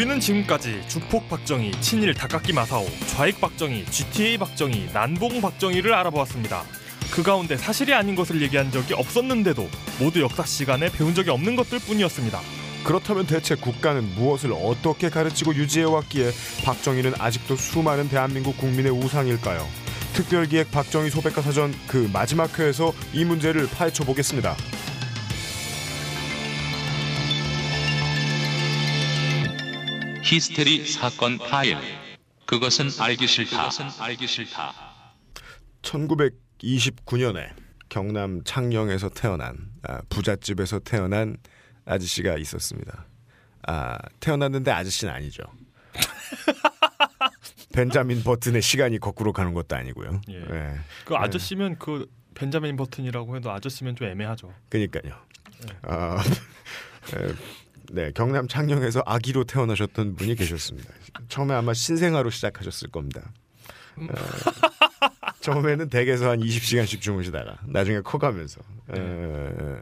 우리는 지금까지 주폭 박정희, 친일 닭깎기 마사오, 좌익 박정희, GTA 박정희, 난봉 박정희를 알아보았습니다. 그 가운데 사실이 아닌 것을 얘기한 적이 없었는데도 모두 역사 시간에 배운 적이 없는 것들 뿐이었습니다. 그렇다면 대체 국가는 무엇을 어떻게 가르치고 유지해왔기에 박정희는 아직도 수많은 대한민국 국민의 우상일까요? 특별기획 박정희 소백과 사전 그 마지막 회에서 이 문제를 파헤쳐 보겠습니다. 히스테리 사건 파일. 그것은 알기 싫다. 그것은 알기 싫다. 1929년에 경남 창녕에서 태어난 아, 부잣집에서 태어난 아저씨가 있었습니다. 아 태어났는데 아저씨는 아니죠. 벤자민 버튼의 시간이 거꾸로 가는 것도 아니고요. 예. 예. 그 아저씨면 그 벤자민 버튼이라고 해도 아저씨면 좀 애매하죠. 그러니까요. 아, 에, 네, 경남 창녕에서 아기로 태어나셨던 분이 계셨습니다. 처음에 아마 신생아로 시작하셨을 겁니다. 어, 처음에는 댁에서 한 20시간씩 주무시다가 나중에 커가면서 에,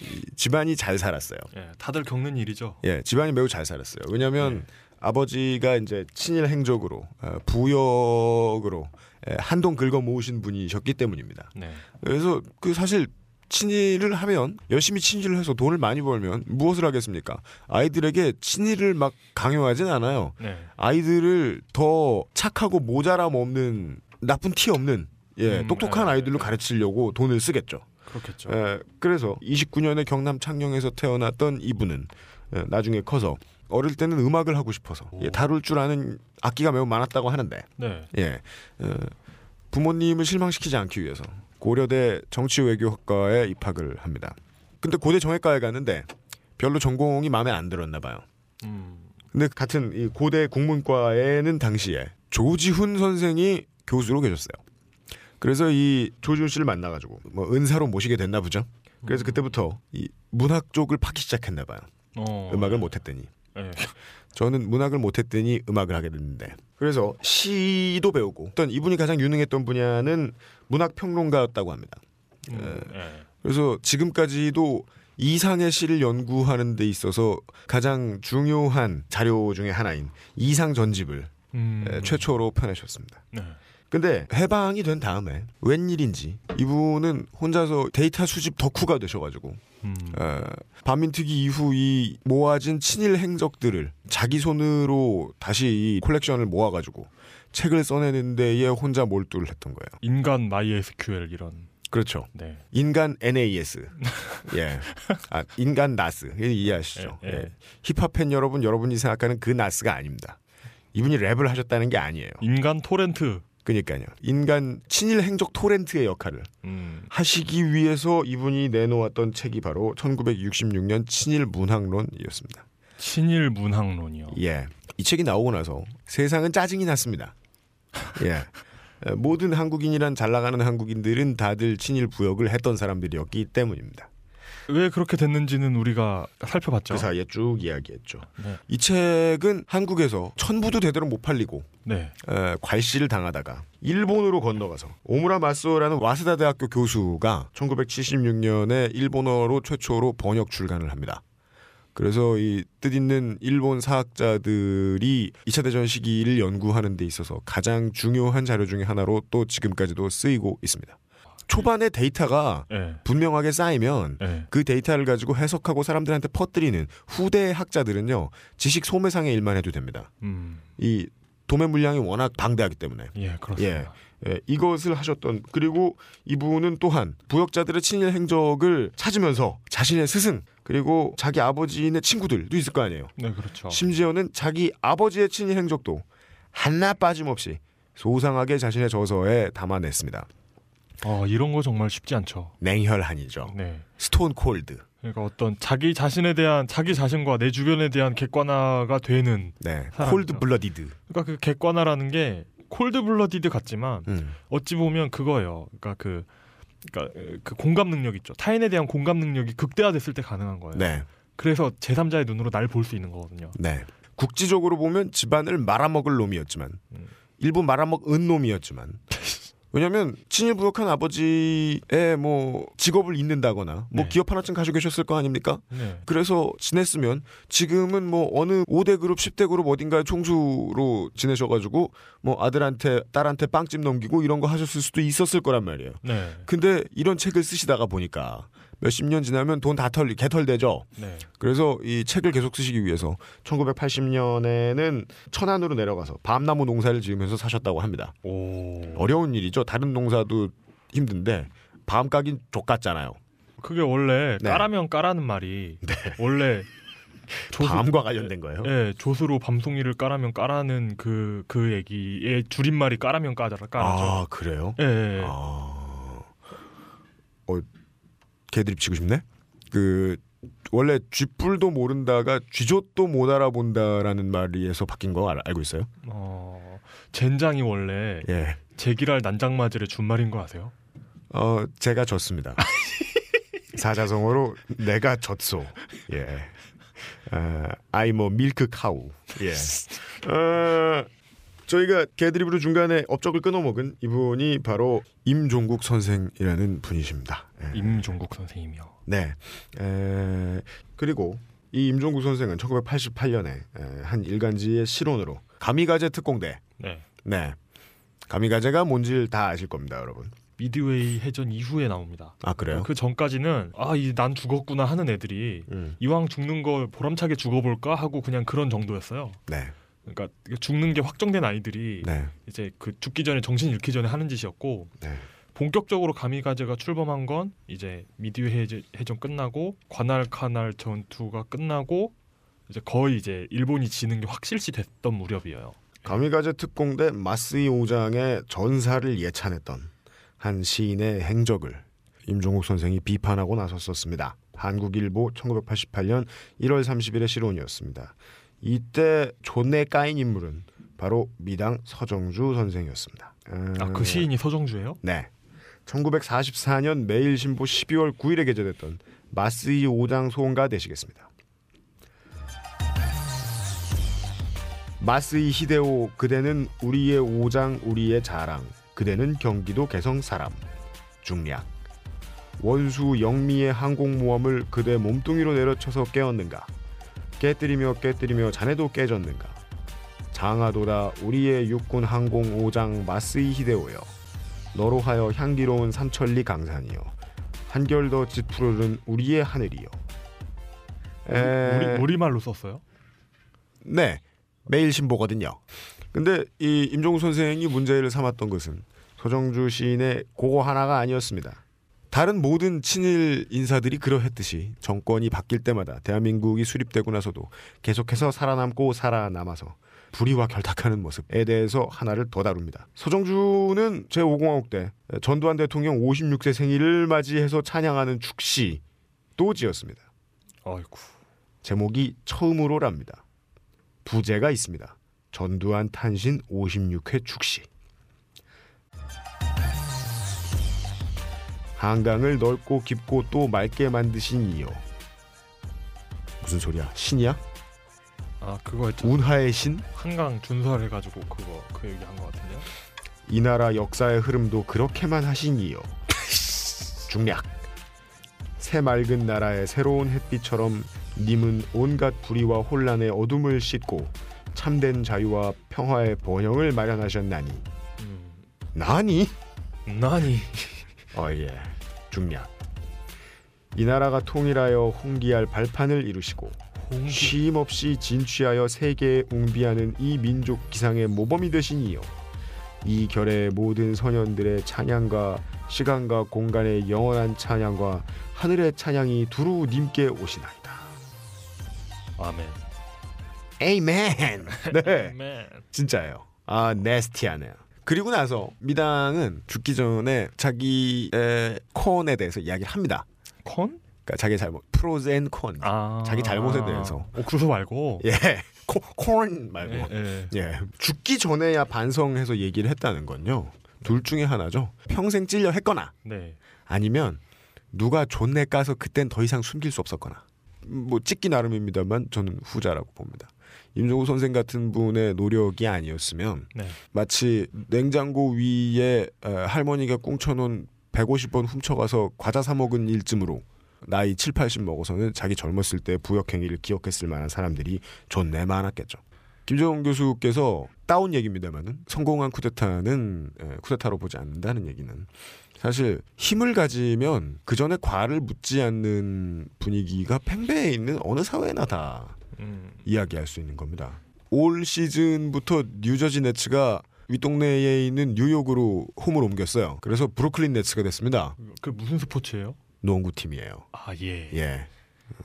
이 집안이 잘 살았어요. 예, 다들 겪는 일이죠. 예, 집안이 매우 잘 살았어요. 왜냐하면 아버지가 이제 친일 행적으로 어, 부역으로 에, 한동 긁어 모으신 분이셨기 때문입니다. 네. 그래서 그 사실 친일을 하면 열심히 친일을 해서 돈을 많이 벌면 무엇을 하겠습니까? 아이들에게 친일을 막 강요하진 않아요. 네. 아이들을 더 착하고 모자람 없는 나쁜 티 없는 예, 음, 똑똑한 네, 아이들로 네. 가르치려고 돈을 쓰겠죠. 그렇겠죠. 예, 그래서 29년에 경남 창녕에서 태어났던 이분은 예, 나중에 커서 어릴 때는 음악을 하고 싶어서 예, 다룰 줄 아는 악기가 매우 많았다고 하는데 네. 예, 어, 부모님을 실망시키지 않기 위해서 고려대 정치외교학과에 입학을 합니다. 근데 고대 정외과에 갔는데 별로 전공이 마음에 안 들었나 봐요. 음. 근데 같은 이 고대 국문과에는 당시에 조지훈 선생이 교수로 계셨어요. 그래서 이 조지훈 씨를 만나가지고 뭐 은사로 모시게 됐나 보죠. 그래서 그때부터 이 문학 쪽을 파기 시작했나 봐요. 어. 음악을 못했더니 예. 저는 문학을 못했더니 음악을 하게 됐는데 그래서 시도 배우고 어떤 이분이 가장 유능했던 분야는 문학 평론가였다고 합니다. 음, 예. 그래서 지금까지도 이상의 시를 연구하는 데 있어서 가장 중요한 자료 중에 하나인 이상 전집을 음. 에, 최초로 펴내셨습니다. 네. 근데 해방이 된 다음에 웬일인지 이분은 혼자서 데이터 수집 덕후가 되셔가지고 음. 에, 반민특위 이후 이 모아진 친일 행적들을 자기 손으로 다시 이 콜렉션을 모아가지고 책을 써내는 데에 혼자 몰두를 했던 거예요. 인간 MySQL 이런. 그렇죠. 네. 인간 NAS. 예. 아, 인간 나스. 이해하시죠? 예, 예. 예. 힙합 팬 여러분, 여러분이 생각하는 그 나스가 아닙니다. 이분이 랩을 하셨다는 게 아니에요. 인간 토렌트. 그러니까요. 인간 친일 행적 토렌트의 역할을 음. 하시기 위해서 이분이 내놓았던 책이 바로 1966년 친일 문학론이었습니다. 친일 문학론이요. 예. 이 책이 나오고 나서 세상은 짜증이 났습니다. 예. 에, 모든 한국인이란 잘 나가는 한국인들은 다들 친일 부역을 했던 사람들이었기 때문입니다. 왜 그렇게 됐는지는 우리가 살펴봤죠. 그 사이에 쭉 이야기했죠. 네. 이 책은 한국에서 천부도 제대로 못 팔리고 네. 에, 괄시를 당하다가 일본으로 건너가서 오무라 마소라는 와세다 대학교 교수가 1976년에 일본어로 최초로 번역 출간을 합니다. 그래서 이 뜻있는 일본 사학자들이 2차 대전 시기를 연구하는 데 있어서 가장 중요한 자료 중에 하나로 또 지금까지도 쓰이고 있습니다. 초반에 데이터가 네. 분명하게 쌓이면 네. 그 데이터를 가지고 해석하고 사람들한테 퍼뜨리는 후대 학자들은요 지식 소매상의 일만 해도 됩니다. 음. 이 도매 물량이 워낙 방대하기 때문에 예, 그렇습니다. 예, 이것을 하셨던 그리고 이분은 또한 부역자들의 친일 행적을 찾으면서 자신의 스승 그리고 자기 아버지의 친구들도 있을 거 아니에요. 네, 그렇죠. 심지어는 자기 아버지의 친일 행적도 하나 빠짐없이 소상하게 자신의 저서에 담아냈습니다. 어, 이런 거 정말 쉽지 않죠. 냉혈한이죠. 네. Stone cold. 그러니까 어떤 자기 자신에 대한 자기 자신과 내 주변에 대한 객관화가 되는 네. Cold-blooded. 그러니까 그 객관화라는 게 cold-blooded 같지만 음. 어찌 보면 그거예요. 그러니까 그 그러니까 그 공감 능력 있죠. 타인에 대한 공감 능력이 극대화됐을 때 가능한 거예요. 네. 그래서 제3자의 눈으로 날 볼 수 있는 거거든요. 네. 국지적으로 보면 집안을 말아먹을 놈이었지만 음. 일부 말아먹은 놈이었지만 왜냐하면 친일 부역한 아버지의 뭐 직업을 잇는다거나 뭐 네. 기업 하나쯤 가지고 계셨을 거 아닙니까? 네. 그래서 지냈으면 지금은 뭐 어느 5대 그룹, 10대 그룹 어딘가에 총수로 지내셔가지고 뭐 아들한테 딸한테 빵집 넘기고 이런 거 하셨을 수도 있었을 거란 말이에요. 네. 근데 이런 책을 쓰시다가 보니까 몇십 년 지나면 돈 다 털리 개털되죠. 네. 그래서 이 책을 계속 쓰시기 위해서 1980년에는 천안으로 내려가서 밤나무 농사를 지으면서 사셨다고 합니다. 오. 어려운 일이죠. 다른 농사도 힘든데 밤 까긴 족같잖아요. 그게 원래 네. 까라면 까라는 말이 원래 조수, 밤과 관련된 거예요. 예, 조수로 밤송이를 까라면 까라는 그그 얘기의 줄임말이 까라면 까자라 까라죠. 아 그래요? 예, 예. 아, 어, 개드립 치고 싶네. 그 원래 쥐뿔도 모른다가 쥐젖도 못 알아본다라는 말에서 바뀐 거 알, 알고 있어요? 어, 젠장이 원래 예. 제기랄 난장마질의 준말인 거 아세요? 어, 제가 졌습니다. 사자성어로 내가 졌소. 예. 아, 아이 뭐 밀크 카우. 예. 어, 저희가 개드립으로 중간에 업적을 끊어먹은 이분이 바로 임종국 선생이라는 분이십니다. 예. 임종국 선생님이요. 네. 에, 그리고 이 임종국 선생은 1988년에 한 일간지의 실론으로 가미가제 특공대. 네. 네. 가미가제가 뭔지를 다 아실 겁니다, 여러분. 미드웨이 해전 이후에 나옵니다. 아 그래요? 그 전까지는 아, 이난 죽었구나 하는 애들이 음. 이왕 죽는 걸 보람차게 죽어볼까 하고 그냥 그런 정도였어요. 네. 그러니까 죽는 게 확정된 아이들이 네. 이제 그 죽기 전에 정신 잃기 전에 하는 짓이었고 네. 본격적으로 가미가제가 출범한 건 이제 해제- 해전 끝나고 관할 카날 전투가 끝나고 이제 거의 이제 일본이 지는 게 확실시 됐던 무렵이에요. 가미가제 특공대 마스이 오장의 전사를 예찬했던 한 시인의 행적을 임종국 선생이 비판하고 나섰었습니다. 한국일보 1988년 1월 30일의 실론이었습니다. 이때 존내 까인 인물은 바로 미당 서정주 선생이었습니다. 아그 시인이 서정주예요? 네. 1944년 매일신보 12월 9일에 게재됐던 마스이 오장 소원가 되시겠습니다. 마스이 히데오 그대는 우리의 오장 우리의 자랑 그대는 경기도 개성 사람 중략 원수 영미의 항공모함을 그대 몸뚱이로 내려쳐서 깨었는가 깨뜨리며 깨뜨리며 자네도 깨졌는가? 장하도다 우리의 육군 항공 오장 마스이 히데오여. 너로 하여 향기로운 삼천리 강산이여. 한결 더 짙푸르른 우리의 하늘이여. 에... 우리 우리말로 썼어요? 네 매일 신보거든요. 근데 이 임종우 선생이 문제를 삼았던 것은 서정주 시인의 그거 하나가 아니었습니다 다른 모든 친일 인사들이 그러했듯이 정권이 바뀔 때마다 대한민국이 수립되고 나서도 계속해서 살아남고 살아남아서 불의와 결탁하는 모습에 대해서 하나를 더 다룹니다. 서정주는 제5공화국 때 전두환 대통령 56세 생일을 맞이해서 찬양하는 축시도 지었습니다. 아이고. 제목이 처음으로랍니다. 부제가 있습니다. 전두환 탄신 56회 축시. 한강을 넓고 깊고 또 맑게 만드신 이요. 무슨 소리야? 신이야? 아 그거 했죠. 운하의 신? 한강 준설해가지고 그거 그 얘기 한 것 같은데요. 이 나라 역사의 흐름도 그렇게만 하시니요. 중략. 새 맑은 나라의 새로운 햇빛처럼 님은 온갖 불의와 혼란의 어둠을 씻고 참된 자유와 평화의 번영을 마련하셨나니. 음, 나니? 나니 어 예. 중략. 이 나라가 통일하여 홍기할 발판을 이루시고 홍기 쉼 없이 진취하여 세계에 웅비하는 이 민족 기상의 모범이 되시니요. 이 결의 모든 선현들의 찬양과 시간과 공간의 영원한 찬양과 하늘의 찬양이 두루 님께 오시나이다. 아멘. 에이맨. 네. 진짜예요. 아, 네스티하네요. 그리고 나서 미당은 죽기 전에 자기의 콘에 대해서 이야기를 합니다. Con? 그러니까 자기 잘못, pros and con. 아 자기 잘못에 대해서. 오 그래서 말고. 예, 코, con 말고. 예, 예. 예. 죽기 전에야 반성해서 얘기를 했다는 건요. 둘 중에 하나죠. 평생 찔려 했거나 네. 아니면 누가 존내 까서 그땐 더 이상 숨길 수 없었거나. 뭐 찍기 나름입니다만 저는 후자라고 봅니다. 임종국 선생 같은 분의 노력이 아니었으면 네. 마치 냉장고 위에 에, 할머니가 꿍쳐놓은 150번 훔쳐가서 과자 사 먹은 일쯤으로 나이 7, 80 먹어서는 자기 젊었을 때 부역행위를 기억했을 만한 사람들이 존내 많았겠죠. 김정은 교수께서 따온 얘기입니다만은 성공한 쿠데타는 에, 쿠데타로 보지 않는다는 얘기는 사실 힘을 가지면 그 전에 과를 묻지 않는 분위기가 팽배해 있는 어느 사회나 다 음, 이야기할 수 있는 겁니다. 올 시즌부터 뉴저지 네츠가 윗동네에 있는 뉴욕으로 홈을 옮겼어요. 그래서 브루클린 네츠가 됐습니다. 그 무슨 스포츠예요? 농구 팀이에요. 아 예. 예. 음,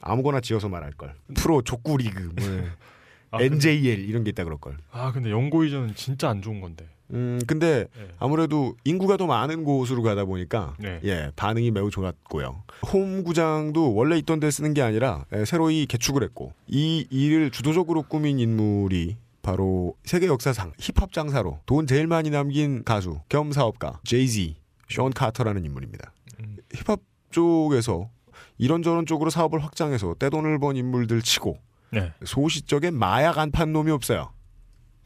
아무거나 지어서 말할 걸. 프로 족구 리그, 뭐 아, 근데, NJL 이런 게 있다 그럴 걸. 아 근데 연고이전은 진짜 안 좋은 건데. 음, 근데 예. 아무래도 인구가 더 많은 곳으로 가다 보니까 네. 예 반응이 매우 좋았고요. 홈 구장도 원래 있던 데 쓰는 게 아니라 예, 새로이 개축을 했고 이 일을 주도적으로 꾸민 인물이 바로 세계 역사상 힙합 장사로 돈 제일 많이 남긴 가수 겸 사업가 제이지 션 카터라는 인물입니다. 음, 힙합 쪽에서 이런저런 쪽으로 사업을 확장해서 떼돈을 번 인물들 치고 네. 소시적에 마약 안 판 놈이 없어요.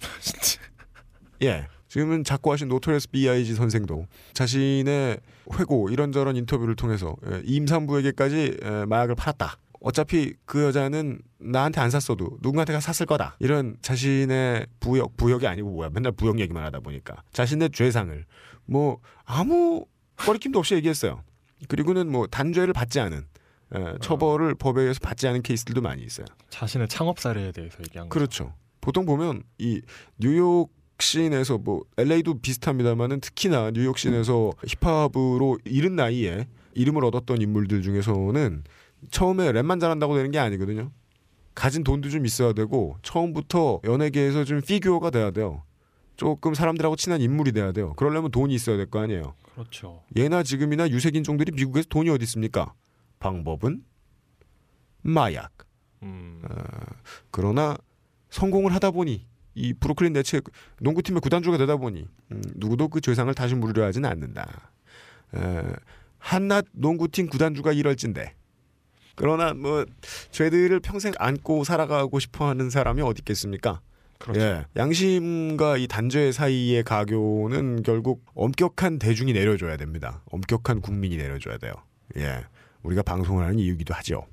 예. 지금은 작고하신 Notorious B.I.G 선생도 자신의 회고 이런저런 인터뷰를 통해서 예, 임산부에게까지 예, 마약을 팔았다. 어차피 그 여자는 나한테 안 샀어도 누군가한테가 샀을 거다. 이런 자신의 부역, 부역이 아니고 뭐야. 맨날 부역 얘기만 하다 보니까. 자신의 죄상을 뭐 아무 꺼리낌도 없이 얘기했어요. 그리고는 뭐 단죄를 받지 않은 예, 처벌을 법에 의해서 받지 않은 케이스들도 많이 있어요. 자신의 창업 사례에 대해서 얘기한 거. 그렇죠. 보통 보면 이 뉴욕 scene에서 뭐 LA도 비슷합니다만은 특히나 뉴욕 scene에서 힙합으로 이른 나이에 이름을 얻었던 인물들 중에서는 처음에 랩만 잘한다고 되는 게 아니거든요. 가진 돈도 좀 있어야 되고 처음부터 연예계에서 좀 피규어가 돼야 돼요. 조금 사람들하고 친한 인물이 돼야 돼요. 그러려면 돈이 있어야 될 거 아니에요. 그렇죠. 예나 지금이나 유색 인종들이 미국에서 돈이 어디 있습니까? 방법은 마약. 음, 그러나 성공을 하다 보니 이 브루클린 네츠 농구팀의 구단주가 되다 보니 음, 누구도 그 죄상을 다시 물으려 하지는 않는다. 에, 한낱 농구팀 구단주가 이럴진데 그러나 뭐 죄들을 평생 안고 살아가고 싶어하는 사람이 어디 있겠습니까? 그렇죠. 예, 양심과 이 단죄 사이의 가교는 결국 엄격한 대중이 내려줘야 됩니다. 엄격한 국민이 내려줘야 돼요. 예, 우리가 방송을 하는 이유기도 하죠.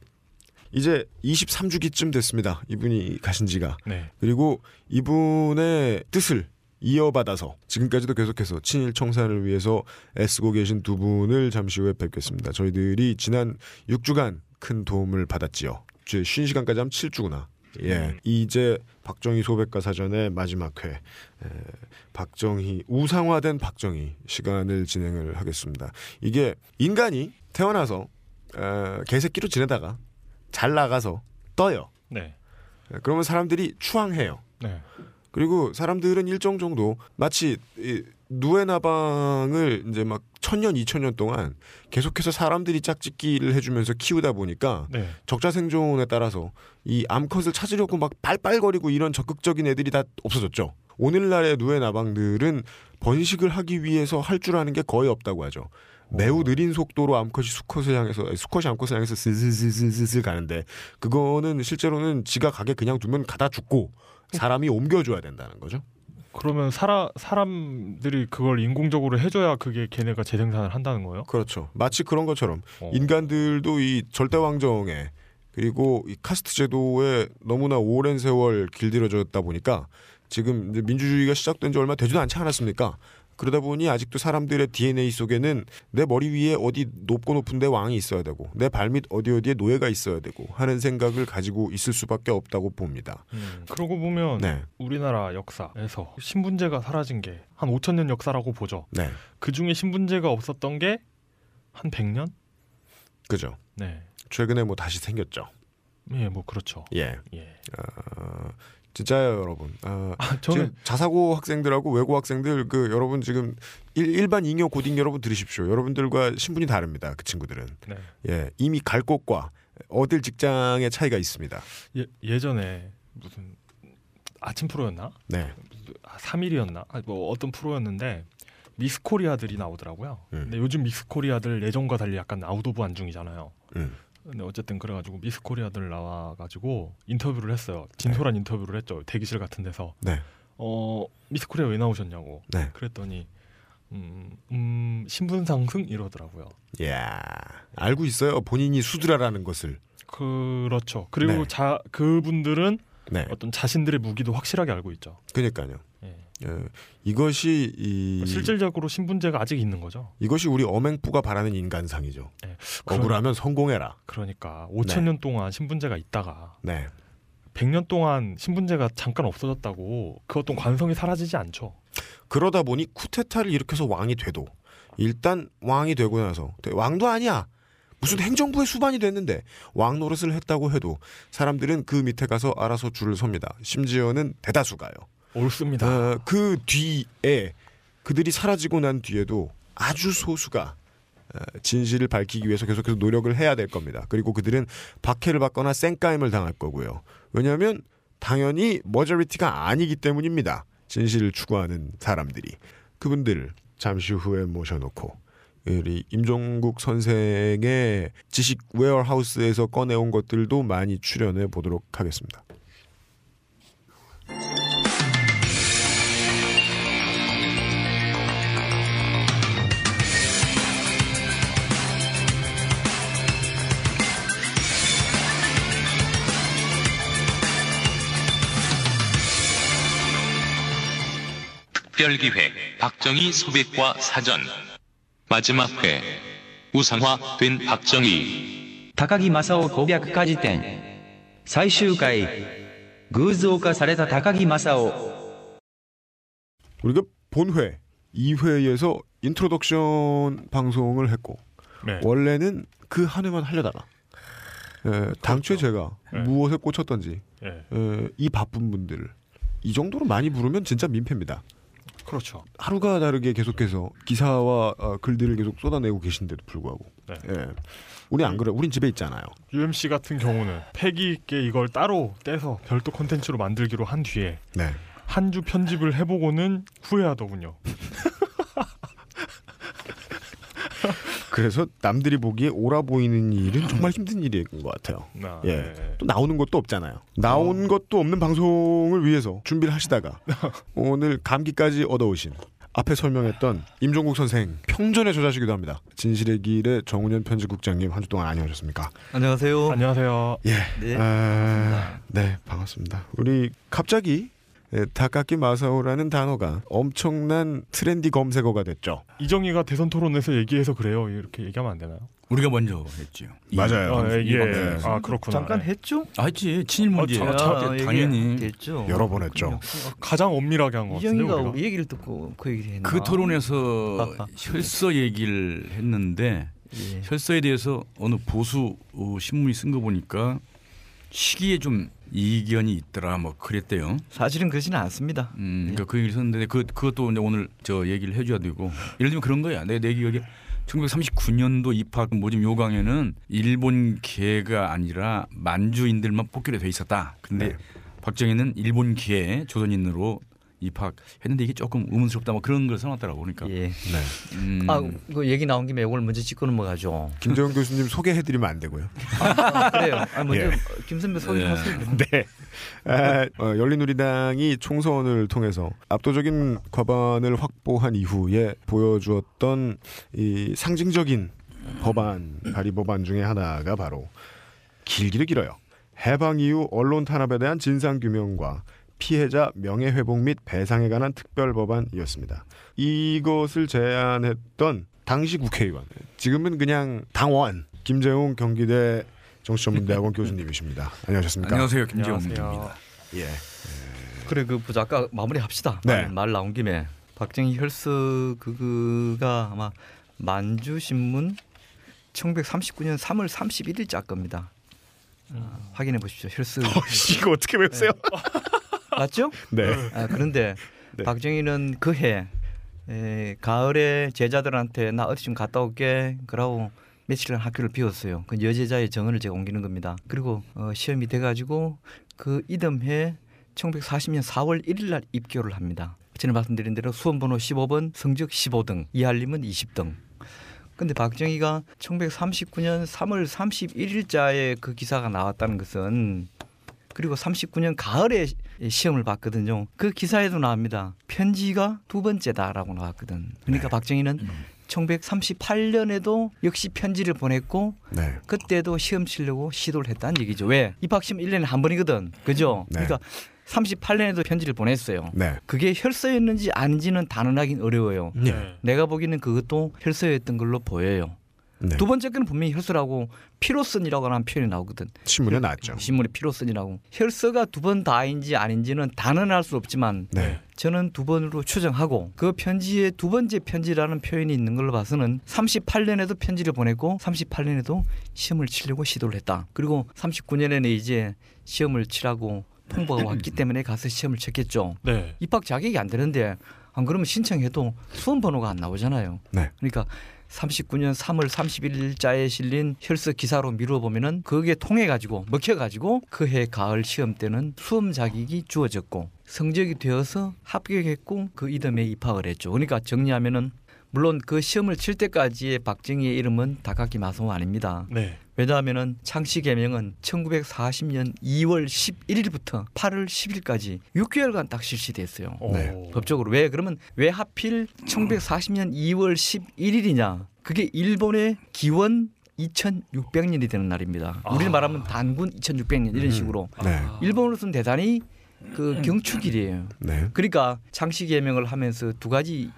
이제 23주기쯤 됐습니다. 이분이 가신 지가. 네. 그리고 이분의 뜻을 이어받아서 지금까지도 계속해서 친일 청산을 위해서 애쓰고 계신 두 분을 잠시 후에 뵙겠습니다. 저희들이 지난 6주간 큰 도움을 받았지요. 이제 쉰 시간까지 하면 7주구나. 예. 음. 이제 박정희 소백과 사전의 마지막 회. 에, 박정희 우상화된 박정희 시간을 진행을 하겠습니다. 이게 인간이 태어나서 에, 개새끼로 지내다가 잘 나가서 떠요. 네. 예, 그러면 사람들이 추앙해요. 네. 그리고 사람들은 일정 정도 마치 이 누에나방을 이제 막 천년 이천 년 동안 계속해서 사람들이 짝짓기를 해주면서 키우다 보니까 네. 적자 생존에 따라서 이 암컷을 찾으려고 막 빨빨거리고 이런 적극적인 애들이 다 없어졌죠. 오늘날의 누에나방들은 번식을 하기 위해서 할 줄 아는 게 거의 없다고 하죠. 매우 느린 속도로 암컷이 수컷을 향해서 수컷이 암컷을 향해서 슬슬슬슬슬 가는데 그거는 실제로는 지가 가게 그냥 두면 가다 죽고 사람이 옮겨줘야 된다는 거죠. 그러면 사람 사람들이 그걸 인공적으로 해줘야 그게 걔네가 재생산을 한다는 거예요? 그렇죠. 마치 그런 것처럼 어. 인간들도 이 절대 왕정에 그리고 이 카스트 제도에 너무나 오랜 세월 길들여졌다 보니까 지금 이제 민주주의가 시작된 지 얼마 되지도 않지 않았습니까? 그러다 보니 아직도 사람들의 DNA 속에는 내 머리 위에 어디 높고 높은데 왕이 있어야 되고 내 발밑 어디 어디에 노예가 있어야 되고 하는 생각을 가지고 있을 수밖에 없다고 봅니다. 음. 그러고 보면 네, 우리나라 역사에서 신분제가 사라진 게 한 5천 년 역사라고 보죠. 네, 그 중에 신분제가 없었던 게 한 100년? 그죠. 네. 최근에 뭐 다시 생겼죠. 예, 뭐 그렇죠. 예, 예. 어, 진짜요, 여러분. 아, 아, 저는 자사고 학생들하고 외고 학생들 그 여러분 지금 일, 반 잉여 고딩 여러분 들으십시오. 여러분들과 신분이 다릅니다. 그 친구들은 네. 예 이미 갈 곳과 어딜 직장의 차이가 있습니다. 예, 예전에 무슨 아침 프로였나? 네, 아, 3일이었나? 아, 뭐 어떤 프로였는데 미스 코리아들이 나오더라고요. 음. 근데 요즘 미스 코리아들 예전과 달리 약간 out of 안중이잖아요. 음. 네, 어쨌든 그래가지고 미스 코리아들 나와가지고 인터뷰를 했어요. 진솔한 인터뷰를 했죠. 대기실 같은 데서. 네. 어 미스 코리아 왜 나오셨냐고. 네. 그랬더니 음, 음 신분 상승 이러더라고요. 야 알고 있어요. 본인이 수드라라는 것을. 그렇죠. 그리고 네. 자 그분들은 네. 어떤 자신들의 무기도 확실하게 알고 있죠. 그러니까요. 예. 예, 이것이 이 실질적으로 신분제가 아직 있는 거죠. 이것이 우리 어맹부가 바라는 인간상이죠. 네. 억울하면 성공해라. 그러니까 5천 년 동안 신분제가 있다가 네. 100년 동안 신분제가 잠깐 없어졌다고 그 어떤 관성이 사라지지 않죠. 그러다 보니 쿠데타를 일으켜서 왕이 돼도 일단 왕이 되고 나서 왕도 아니야. 무슨 행정부의 수반이 됐는데 왕 노릇을 했다고 해도 사람들은 그 밑에 가서 알아서 줄을 섭니다. 심지어는 대다수가요. 옳습니다. 어, 그 뒤에 그들이 사라지고 난 뒤에도 아주 소수가 어, 진실을 밝히기 위해서 계속해서 노력을 해야 될 겁니다. 그리고 그들은 박해를 받거나 쌩까임을 당할 거고요. 왜냐하면 당연히 majority가 아니기 때문입니다. 진실을 추구하는 사람들이 그분들을 잠시 후에 모셔놓고 우리 임종국 선생의 지식 웨어하우스에서 꺼내온 것들도 많이 출연해 보도록 하겠습니다. 특별기획 박정희 소백과 사전 마지막 회 우상화된 박정희 高木正夫攻略家事典最終回偶像化された高木正夫 우리가 본회 2회에서 인트로덕션 방송을 했고 네. 원래는 그 한 회만 하려다가 에, 당초에 제가 네. 무엇에 꽂혔던지 예. 에, 이 바쁜 분들 이 정도로 많이 부르면 진짜 민폐입니다. 그렇죠. 하루가 다르게 계속해서 기사와 어, 글들을 계속 쏟아내고 계신데도 불구하고 네. 예. 우리 안 그래. 우린 집에 있잖아요. UMC 같은 경우는 패기 있게 이걸 따로 떼서 별도 콘텐츠로 만들기로 한 뒤에 네. 한주 편집을 해보고는 후회하더군요. 그래서 남들이 보기에 옳아 보이는 일은 정말 힘든 일인 것 같아요. 아, 예. 네. 또 나오는 것도 없잖아요. 나온 것도 없는 방송을 위해서 준비를 하시다가 오늘 감기까지 얻어오신 앞에 설명했던 임종국 선생 평전의 저자시기도 합니다. 진실의 길의 정운현 편집국장님 한 주 동안 안녕하셨습니까? 안녕하세요. 안녕하세요. 예. 네. 아, 네, 반갑습니다. 우리 갑자기 예, 다카키 마사오라는 단어가 엄청난 트렌디 검색어가 됐죠. 이정희가 대선 토론에서 얘기해서 그래요. 이렇게 얘기하면 안 되나요? 우리가 먼저 했죠. 맞아요. 아, 예, 이 예. 방송에서. 아 그렇구나. 잠깐 예. 했죠? 아, 했지. 친일 문제. 어, 저- 아, 얘기 당연히 됐죠. 여러 번 했죠. 가장 엄밀하게 한 것 같은데 이정희가 우리가. 우리 얘기를 듣고 그 얘기를 했나? 그 토론에서 혈서 얘기를 했는데 예. 혈서에 대해서 어느 보수 어, 신문이 쓴 거 보니까 시기에 좀 이견이 있더라 뭐 그랬대요. 사실은 그렇지는 않습니다. 음, 그러니까 그 얘기를 썼는데 그 그것도 이제 오늘 저 얘기를 해줘야 되고 예를 들면 그런 거야. 내, 내 기억에 1939년도 입학 모집 요강에는 일본 계가 아니라 만주인들만 뽑기로 돼 있었다. 근데 네. 박정희는 일본 계 조선인으로 입학했는데 이게 조금 의문스럽다 뭐 그런 걸 써놨더라고 그러니까. 예. 네. 음, 아, 그 얘기 나온 김에 이걸 먼저 짚고 넘어가죠. 김재영 교수님 소개해드리면 안 되고요. 아, 그래요. 아, 먼저 예. 김 선배 소개하세요. 네. 아, 어, 열린우리당이 총선을 통해서 압도적인 과반을 확보한 이후에 보여주었던 이 상징적인 법안 발의 법안 중에 하나가 바로 길기도 길어요. 해방 이후 언론 탄압에 대한 진상 규명과 피해자 명예회복 및 배상에 관한 특별 법안이었습니다. 이것을 제안했던 당시 국회의원, 지금은 그냥 당원 김재웅 경기대 정치전문대학원 교수님이십니다. 안녕하셨습니까? 안녕하세요 안녕하세요. 김재원입니다. 예. 그래 그 부작가 마무리합시다. 네. 말, 말 나온 김에 박정희 혈서 그거가 아마 만주 신문 1939년 3월 31일자 겁니다. 아, 확인해 보십시오. 혈서 이거 어떻게 외우세요? 맞죠? 네. 아, 그런데 네. 박정희는 그해 에, 가을에 제자들한테 나 어디 좀 갔다 올게 그러고 며칠간 학교를 비웠어요. 그 여제자의 정언을 제가 옮기는 겁니다. 그리고 어, 시험이 돼가지고 그 이듬해 1940년 4월 1일 날 입교를 합니다. 전에 말씀드린 대로 수험 번호 15번, 성적 15등, 이할림은 20등. 근데 박정희가 1939년 3월 31일자에 그 기사가 나왔다는 것은 그리고 39년 가을에 시험을 봤거든요. 그 기사에도 나옵니다. 편지가 두 번째다라고 나왔거든. 그러니까 박정희는 1938년에도 역시 편지를 보냈고 네. 그때도 시험 치려고 시도를 했다는 얘기죠. 왜? 입학시험 1년에 한 번이거든. 그죠? 네. 그러니까 38년에도 편지를 보냈어요. 네. 그게 혈서였는지 아닌지는 단언하기는 어려워요. 네. 내가 보기에는 그것도 혈서였던 걸로 보여요. 네. 두 번째 거는 분명히 혈서라고 피로선이라고 하는 표현이 나오거든. 신문에 나왔죠. 신문에 피로선이라고. 혈서가 두 번 다인지 아닌지는 단언할 수 없지만 네. 저는 두 번으로 추정하고 그 편지에 두 번째 편지라는 표현이 있는 걸로 봐서는 38년에도 편지를 보냈고 38년에도 시험을 치려고 시도를 했다. 그리고 39년에는 이제 시험을 치라고 통보가 왔기 때문에 가서 시험을 쳤겠죠. 네. 입학 자격이 안 되는데 안 그러면 신청해도 수험 번호가 안 나오잖아요. 네. 그러니까 39년 3월 31일자에 실린 혈서 기사로 미루어 보면은 그게 통해 가지고 먹혀 가지고 그 해 가을 시험 때는 수험 자격이 주어졌고 성적이 되어서 합격했고 그 이듬해 입학을 했죠. 그러니까 정리하면은 물론 그 시험을 칠 때까지의 박정희의 이름은 다카키 마소 아닙니다. 네. 왜냐하면은 창씨 개명은 1940년 2월 11일부터 8월 10일까지 6개월간 딱 실시됐어요. 네. 오. 법적으로 왜 그러면 왜 하필 1940년 2월 11일이냐? 그게 일본의 기원 2600년이 되는 날입니다. 우리는 아. 말하면 단군 2600년 이런 식으로 네. 일본으로서는 대단히 그 경축일이에요. 네. 그러니까 창씨 개명을 하면서 두 가지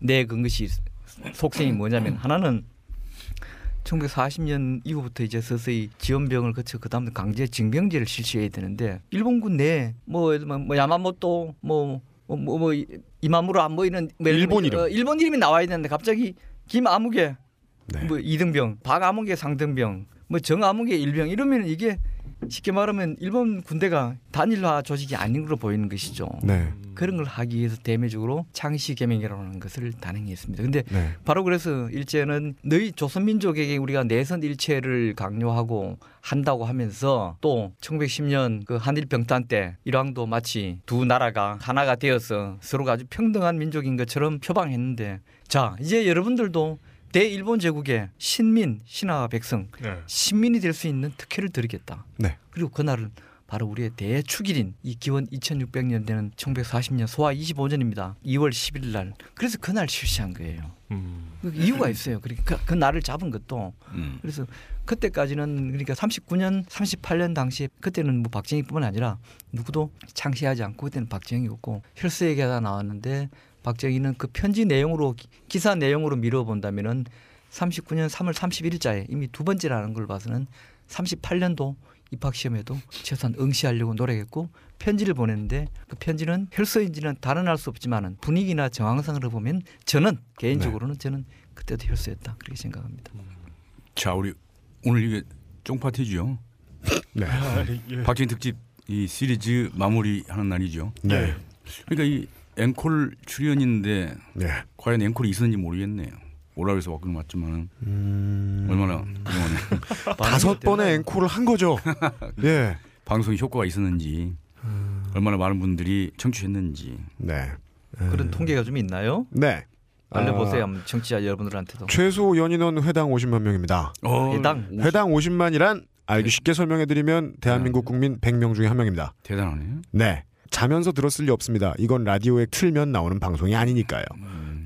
내 근것이 속성이 뭐냐면 하나는 1940년 이후부터 이제 서서히 지원병을 거쳐 그 다음에 강제 징병제를 실시해야 되는데 일본군 내에 뭐, 뭐 야마모토 뭐 뭐, 뭐, 뭐 이마무로 안 보이는 뭐 예를 일본 이름. 어, 일본 이름이 나와야 되는데 갑자기 김아무개 네. 뭐 이등병, 박아무개 상등병, 뭐 정아무개 일병 이러면 이게 쉽게 말하면 일본 군대가 단일화 조직이 아닌 걸로 보이는 것이죠. 네. 그런 걸 하기 위해서 대매적으로 창시 개명이라는 것을 단행했습니다. 근데 네. 바로 그래서 일제는 너희 조선민족에게 우리가 내선 일체를 강요하고 한다고 하면서 또 1910년 그 한일 병탄 때 일왕도 마치 두 나라가 하나가 되어서 서로가 아주 평등한 민족인 것처럼 표방했는데 자 이제 여러분들도 대일본 제국의 신민 신하 백성 네. 신민이 될 수 있는 특혜를 드리겠다. 네. 그리고 그날은 바로 우리의 대축일인 이 기원 2600년 되는 1940년 소화 25년입니다. 2월 10일 날. 그래서 그날 실시한 거예요. 음. 그 이유가 있어요. 그러니까 그, 그 날을 잡은 것도 음. 그래서 그때까지는 그러니까 39년, 38년 당시에 그때는 뭐 박정희뿐만 아니라 누구도 창시하지 않고 그때는 박정희였고 얘기가 나왔는데 박정희는 그 편지 내용으로 기- 기사 내용으로 미뤄 본다면은 39년 3월 31일자에 이미 두 번째라는 걸 봐서는 38년도 입학 시험에도 최소한 응시하려고 노력했고 편지를 보냈는데 그 편지는 혈서인지는 단언할 수 없지만은 분위기나 정황상으로 보면 저는 개인적으로는 저는 그때도 혈서였다 그렇게 생각합니다. 자 우리 오늘 이게 쫑파티죠. 네. 아, 예. 박정희 특집 이 시리즈 마무리하는 날이죠. 네. 그러니까 이 앵콜 출연인데 네. 과연 앵콜이 있었는지 모르겠네요. 오라 그래서 왔긴 왔지만 음... 얼마나 그동안 다섯 번의 앵콜을 한 거죠. 예. 방송이 효과가 있었는지 얼마나 많은 분들이 청취했는지 네. 그런 통계가 좀 있나요? 네. 알려보세요. 아, 한번 청취자 여러분들한테도. 최소 연인원 회당 50만 명입니다. 어, 해당. 회당 50만이란 알기 쉽게 설명해드리면 대한민국 국민 100명 중에 한 명입니다. 대단하네요. 네. 자면서 들었을 리 없습니다. 이건 라디오에 틀면 나오는 방송이 아니니까요.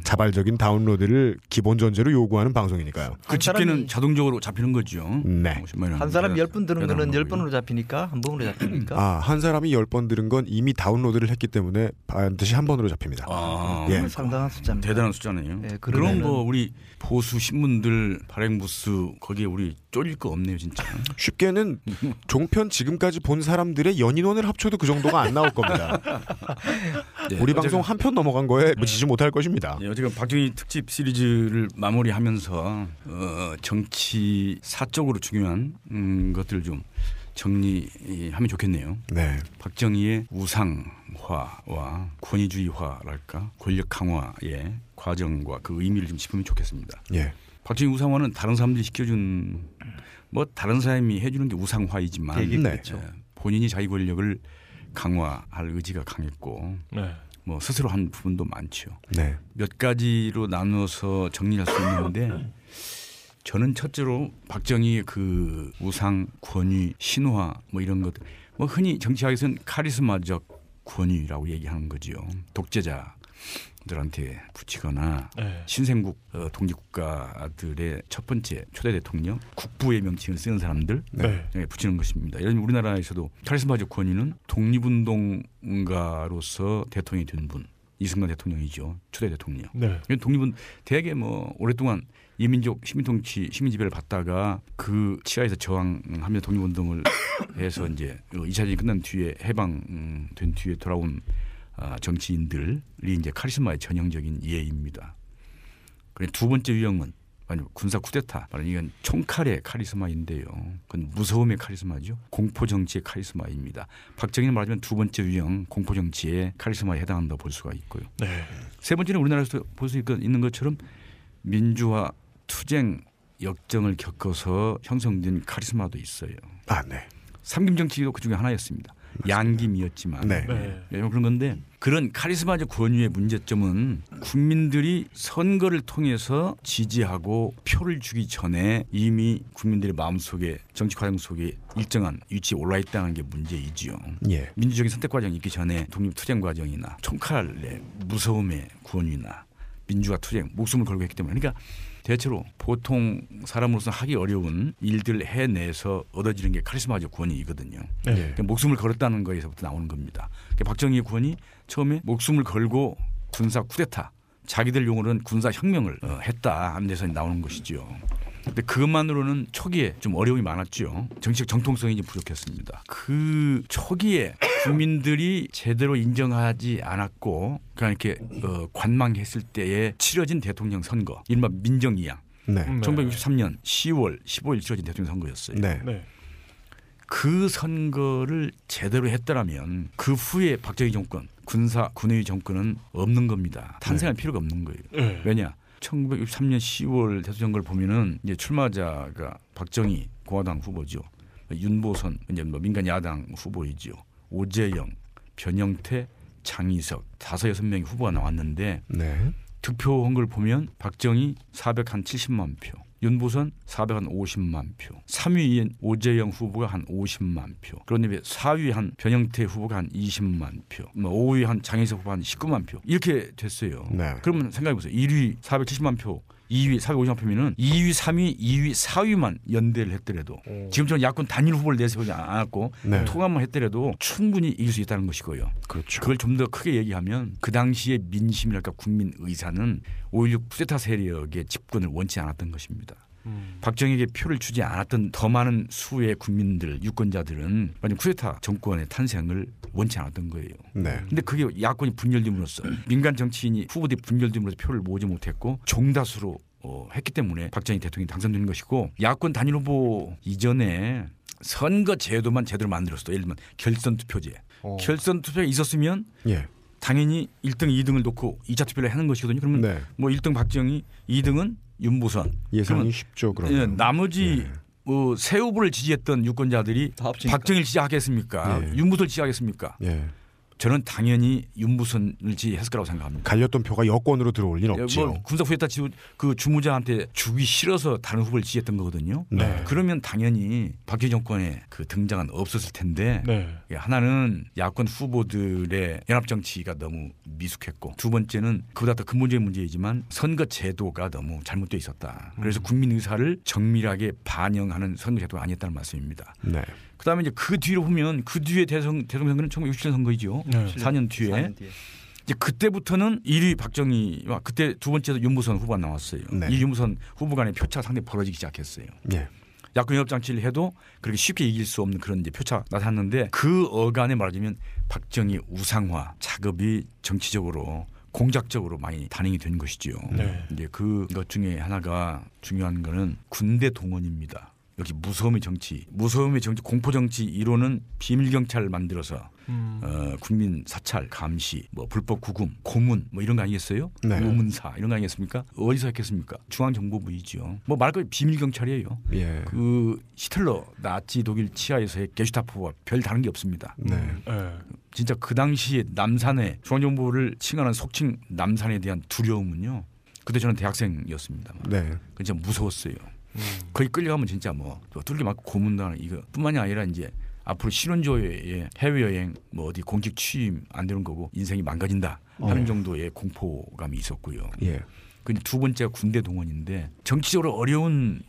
자발적인 다운로드를 기본 전제로 요구하는 방송이니까요. 그 집계는 자동적으로 잡히는 거죠. 네. 50만 원. 한 사람이 열번 들은 거는 대단한 열 거고요. 번으로 잡히니까 한 번으로 잡히니까. 아, 한 사람이 10번 들은 건 이미 다운로드를 했기 때문에 반드시 한 번으로 잡힙니다. 아, 예. 상당한 숫자입니다. 대단한 숫자네요. 예, 그럼 그러면은- 뭐 우리 보수 신문들 발행부스 거기에 우리 쫄릴 거 없네요 진짜. 쉽게는 종편 지금까지 본 사람들의 연인원을 합쳐도 그 정도가 안 나올 겁니다. 네, 우리 어쨌든- 방송 한 편 넘어간 거에 묻히지 못할 것입니다. 예, 어쨌든 박정희 특집 시리즈를 마무리하면서 어, 정치 사적으로 중요한 음, 것들 좀 정리하면 좋겠네요. 네. 박정희의 우상화와 권위주의화랄까 권력 강화의 과정과 그 의미를 좀 짚으면 좋겠습니다. 예. 박정희 우상화는 다른 사람들이 시켜준 뭐 다른 사람이 해주는 게 우상화이지만 되게 네. 그렇죠. 예, 본인이 자기 권력을 강화할 의지가 강했고 네. 뭐 스스로 한 부분도 많죠. 네. 몇 가지로 나누어서 정리할 수 있는데 저는 첫째로 박정희의 그 우상, 권위, 신화 뭐 이런 것, 뭐 흔히 정치학에서는 카리스마적 권위라고 얘기하는 거지요. 독재자 들한테 붙이거나 네. 신생국 어, 독립국가들의 첫 번째 초대 대통령, 국부의 명칭을 쓰는 사람들 네. 에 붙이는 것입니다. 예를 들면 우리나라에서도 카리스마적 권위는 독립운동가로서 대통령이 된 분, 이승만 대통령이죠. 초대 대통령. 네. 독립은 대개 뭐 오랫동안 이민족 시민통치 시민지배를 받다가 그 치하에서 저항하며 독립운동을 해서 이제 2차 대전이 끝난 뒤에 해방된 뒤에 돌아온 아, 정치인들이 이제 카리스마의 전형적인 예입니다. 그리고 두 번째 유형은 아니 군사 쿠데타 바로 이건 총칼의 카리스마인데요. 그건 무서움의 카리스마죠. 공포 정치의 카리스마입니다. 박정희는 말하자면 두 번째 유형 공포 정치의 카리스마에 해당한다고 볼 수가 있고요. 네. 세 번째는 우리나라에서 볼 수 있는 것처럼 민주화 투쟁 역정을 겪어서 형성된 카리스마도 있어요. 아, 네. 삼김 정치도 그 중에 하나였습니다. 양김이었지만 네. 네. 예, 그런 건데 그런 카리스마적 권위의 문제점은 국민들이 선거를 통해서 지지하고 표를 주기 전에 이미 국민들의 마음속에 정치 과정 속에 일정한 위치에 올라 있다는 게 문제이지요. 예. 민주적인 선택 과정이 있기 전에 독립 투쟁 과정이나 총칼의 무서움의 권위나 민주화 투쟁 목숨을 걸고 했기 때문에 그러니까 대체로 보통 사람으로서 하기 어려운 일들을 해내서 얻어지는 게 카리스마적 권위이거든요. 네. 그러니까 목숨을 걸었다는 거에서부터 나오는 겁니다. 그러니까 박정희의 권위 처음에 목숨을 걸고 군사 쿠데타 자기들 용어로는 군사 혁명을 어, 했다 하는 데서 나오는 것이죠. 근데 그것만으로는 초기에 좀 어려움이 많았죠. 정치적 정통성이 좀 부족했습니다. 그 초기에 국민들이 제대로 인정하지 않았고 그냥 이렇게 어, 관망했을 때에 치러진 대통령 선거, 이른바 민정이양. 네. 음, 네. 1963년 10월 15일 치러진 대통령 선거였어요. 네. 네. 그 선거를 제대로 했더라면 그 후에 박정희 정권, 군사 군의 정권은 없는 겁니다. 탄생할 필요가 없는 거예요. 네. 왜냐? 1963년 10월 대통령 선거를 보면은 이제 출마자가 박정희 공화당 후보죠. 윤보선 이제 뭐 민간 야당 후보이죠. 오재영, 변영태, 장희석 다섯 여섯 명의 후보가 나왔는데 네. 득표한 걸 보면 박정희 470만 표, 윤보선 450만 표, 3위인 오재영 후보가 한 50만 표, 그런데 4위 한 변영태 후보가 한 20만 표, 뭐 5위 한 장희석 후보가 한 19만 표 이렇게 됐어요. 네. 그러면 생각해 보세요. 1위 470만 표, 2위 450만 표면은 2위, 3위, 2위, 4위만 연대를 했더라도 지금처럼 야권 단일 후보를 내세우지 않았고 네. 통합만 했더라도 충분히 이길 수 있다는 것이고요. 그렇죠. 그걸 좀 더 크게 얘기하면 그 당시의 민심이랄까 국민 의사는 5.16 쿠데타 세력의 집권을 원치 않았던 것입니다. 음. 박정희에게 표를 주지 않았던 더 많은 수의 국민들, 유권자들은 만약 쿠데타 정권의 탄생을 원치 않았던 거예요. 네. 근데 그게 야권이 분열됨으로써 민간 정치인이 후보들이 분열됨으로써 표를 모으지 못했고 종다수로 어, 했기 때문에 박정희 대통령이 당선된 것이고 야권 단일 후보 이전에 선거 제도만 제대로 만들었어. 예를 들면 결선 투표제. 어. 결선 투표가 있었으면 예. 당연히 1등, 2등을 놓고 2차 투표를 하는 것이거든요. 그러면 네. 뭐 1등 박정희, 2등은 윤보선. 예상이 쉽죠. 예, 그러면. 나머지 예. 어, 새 후보를 지지했던 유권자들이. 박정희를 지지하겠습니까? 예. 윤보선을 지지하겠습니까? 예. 저는 당연히 윤부선을 지지했을 거라고 생각합니다. 갈렸던 표가 여권으로 들어올 리는 예, 없죠. 뭐 군사 지그 주무자한테 주기 싫어서 다른 후보를 지지했던 거거든요. 네. 그러면 당연히 박정희 정권의 그 등장은 없었을 텐데 네. 예, 하나는 야권 후보들의 연합 정치가 너무 미숙했고 두 번째는 그보다 더 근본적인 문제이지만 선거 제도가 너무 잘못돼 있었다. 그래서 국민 의사를 정밀하게 반영하는 선거 제도가 아니었다는 말씀입니다. 네. 그다음에 이제 그 뒤로 보면 그 뒤에 대선 대통령 선거는 1967년 선거이죠. 네. 4년 뒤에 4년 뒤에. 이제 그때부터는 1위 박정희와 그때 두 번째도 윤무선 후보가 나왔어요. 네. 이 윤무선 후보 간의 표차가 상당히 벌어지기 시작했어요. 예. 야권 연합 장치를 해도 그렇게 쉽게 이길 수 없는 그런 이제 표차 나타났는데 그 어간에 말하자면 박정희 우상화 작업이 정치적으로 공작적으로 많이 단행이 된 것이지요. 네. 이제 그것 중에 하나가 중요한 거는 군대 동원입니다. 여기 무서움의 정치, 무서움의 정치, 공포 정치 이론은 비밀 경찰을 만들어서 음. 어, 국민 사찰, 감시, 뭐 불법 구금, 고문 뭐 이런 거 아니겠어요? 네. 우문사 이런 거 아니겠습니까? 어디서 했겠습니까? 중앙정보부이죠. 뭐 말 그대로 비밀 경찰이에요. 예. 그 히틀러 나치 독일 치하에서의 게슈타포와 별 다른 게 없습니다. 네. 네. 진짜 그 당시에 남산에 중앙정보를 칭하는 속칭 남산에 대한 두려움은요. 그때 저는 대학생이었습니다. 네. 그 진짜 무서웠어요. 거기 끌려가면 진짜 뭐 뚫게 맞고 고문당하는 이거 뿐만이 아니라 이제 앞으로 신혼조에 해외여행 뭐 어디 공직 취임 안 되는 거고 인생이 망가진다 하는 어. 정도의 공포감이 있었고요. 예. 그두 번째가 군대 동원인데 정치적으로 어려운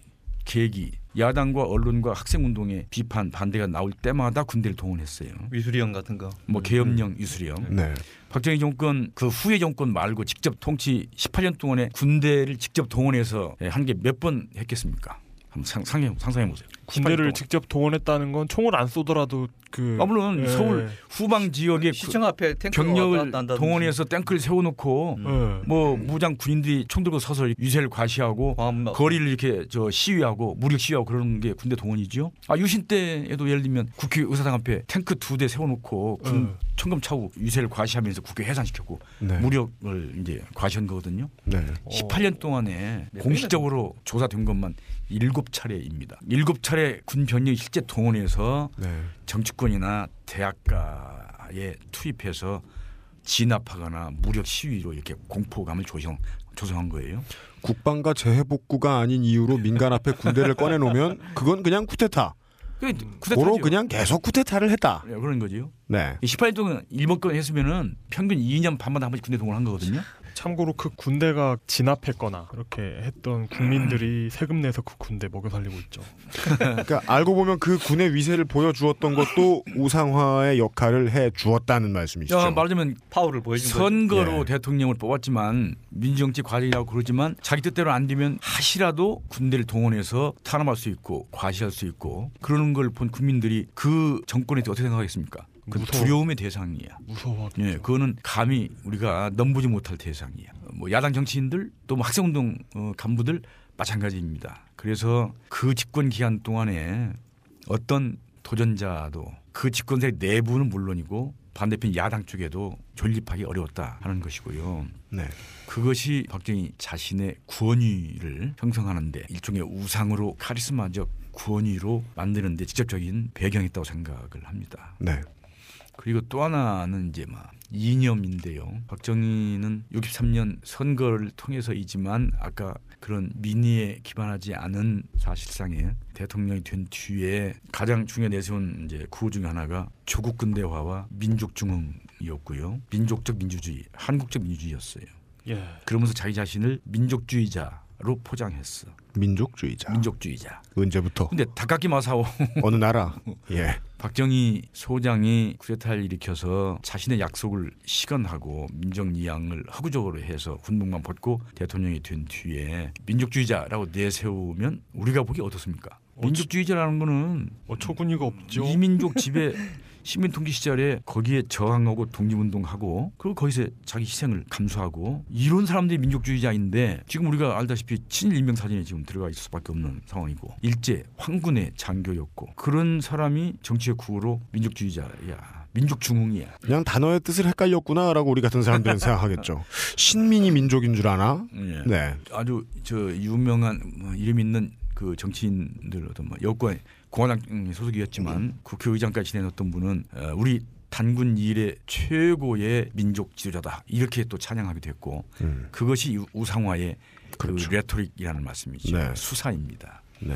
계획이 야당과 언론과 학생운동의 비판 반대가 나올 때마다 군대를 동원했어요. 위수리형 같은 거. 뭐 계엄령, 유수령. 네. 박정희 정권 그 후의 정권 말고 직접 통치 18년 동안에 군대를 직접 동원해서 한 게 몇 번 했겠습니까? 한번 상, 상해, 상상해 보세요. 군대를 직접 동원했다는 건 총을 안 쏘더라도 그 아 물론 예. 서울 후방 지역에 시청 앞에 탱크 병력을 동원해서 탱크를 세워놓고 예. 뭐 무장 군인들이 총 들고 서서 유세를 과시하고 거리를 이렇게 저 시위하고 무력 시위하고 그러는 게 군대 동원이죠. 아 유신 때에도 예를 들면 국회 의사당 앞에 탱크 두 대 세워놓고 군 음. 청금 차고 유세를 과시하면서 국회 해산시켰고 네. 무력을 이제 과시한 거거든요. 네. 18년 동안에 몇 공식적으로 조사된 것만 일곱 차례입니다. 일곱 차례 군 병력이 실제 동원해서 네. 정치권이나 대학가에 투입해서 진압하거나 무력 시위로 이렇게 공포감을 조성 조성한 거예요. 국방과 재해복구가 아닌 이유로 민간 앞에 군대를 꺼내놓으면 그건 그냥 쿠데타. 그 고로. 그냥 계속 쿠데타를 했다. 네, 그런 거죠. 네. 18년 동안 일본권 했으면은 평균 2년 반마다 한 번씩 군대 동원한 거거든요. 참고로 그 군대가 진압했거나 이렇게 했던 국민들이 세금 내서 그 군대 먹여 살리고 있죠. 그러니까 알고 보면 그 군의 위세를 보여주었던 것도 우상화의 역할을 해 주었다는 말씀이시죠. 야, 말하자면 파워를 보여준 거죠. 선거로 예. 대통령을 뽑았지만 민주정치 과정이라고 그러지만 자기 뜻대로 안 되면 하시라도 군대를 동원해서 탄압할 수 있고 과시할 수 있고 그러는 걸 본 국민들이 그 정권에 대해 어떻게 생각하겠습니까? 그 무서워. 두려움의 대상이야. 무서워. 예, 그거는 감히 우리가 넘보지 못할 대상이야. 뭐 야당 정치인들 또 뭐 학생운동 어, 간부들 마찬가지입니다. 그래서 그 집권 기간 동안에 어떤 도전자도 그 집권 세 내부는 물론이고 반대편 야당 쪽에도 존립하기 어려웠다 하는 것이고요. 네. 그것이 박정희 자신의 권위를 형성하는데 일종의 우상으로 카리스마적 권위로 만드는데 직접적인 배경이 있다고 생각을 합니다. 네. 그리고 또 하나는 이제 막 이념인데요. 박정희는 63년 선거를 통해서이지만 아까 그런 민의에 기반하지 않은 사실상의 대통령이 된 뒤에 가장 중요한 내세운 이제 구호 중에 하나가 조국 근대화와 민족 중흥이었고요. 민족적 민주주의, 한국적 민주주의였어요. 예. 그러면서 자기 자신을 민족주의자 로 포장했어. 민족주의자. 민족주의자. 언제부터? 근데 다카키 마사오 어느 나라? 예. 박정희 소장이 쿠데타를 일으켜서 자신의 약속을 시건하고 민족이양을 허구적으로 해서 군복만 벗고 대통령이 된 뒤에 민족주의자라고 내세우면 우리가 보기 어떻습니까? 민족주의자라는 거는 뭐 초군이가 없죠. 이민족 지배 시민통치 시절에 거기에 저항하고 독립운동하고 그리고 거기서 자기 희생을 감수하고 이런 사람들이 민족주의자인데 지금 우리가 알다시피 친일 인명 사진에 지금 들어가 있을 수밖에 없는 상황이고 일제 황군의 장교였고 그런 사람이 정치의 구호로 민족주의자야 민족 중흥이야 그냥 단어의 뜻을 헷갈렸구나라고 우리 같은 사람들은 생각하겠죠. 신민이 민족인 줄 아나? 예. 네. 아주 저 유명한 뭐 이름 있는 그 정치인들 어떤 뭐 여권 공화당 소속이었지만 국회의장까지 지내었던 분은 어, 우리 단군 이래 최고의 민족 지도자다 이렇게 또 찬양하게 됐고 음. 그것이 우- 우상화의 그렇죠. 그 rhetoric이라는 말씀이죠 네. 수사입니다. 네.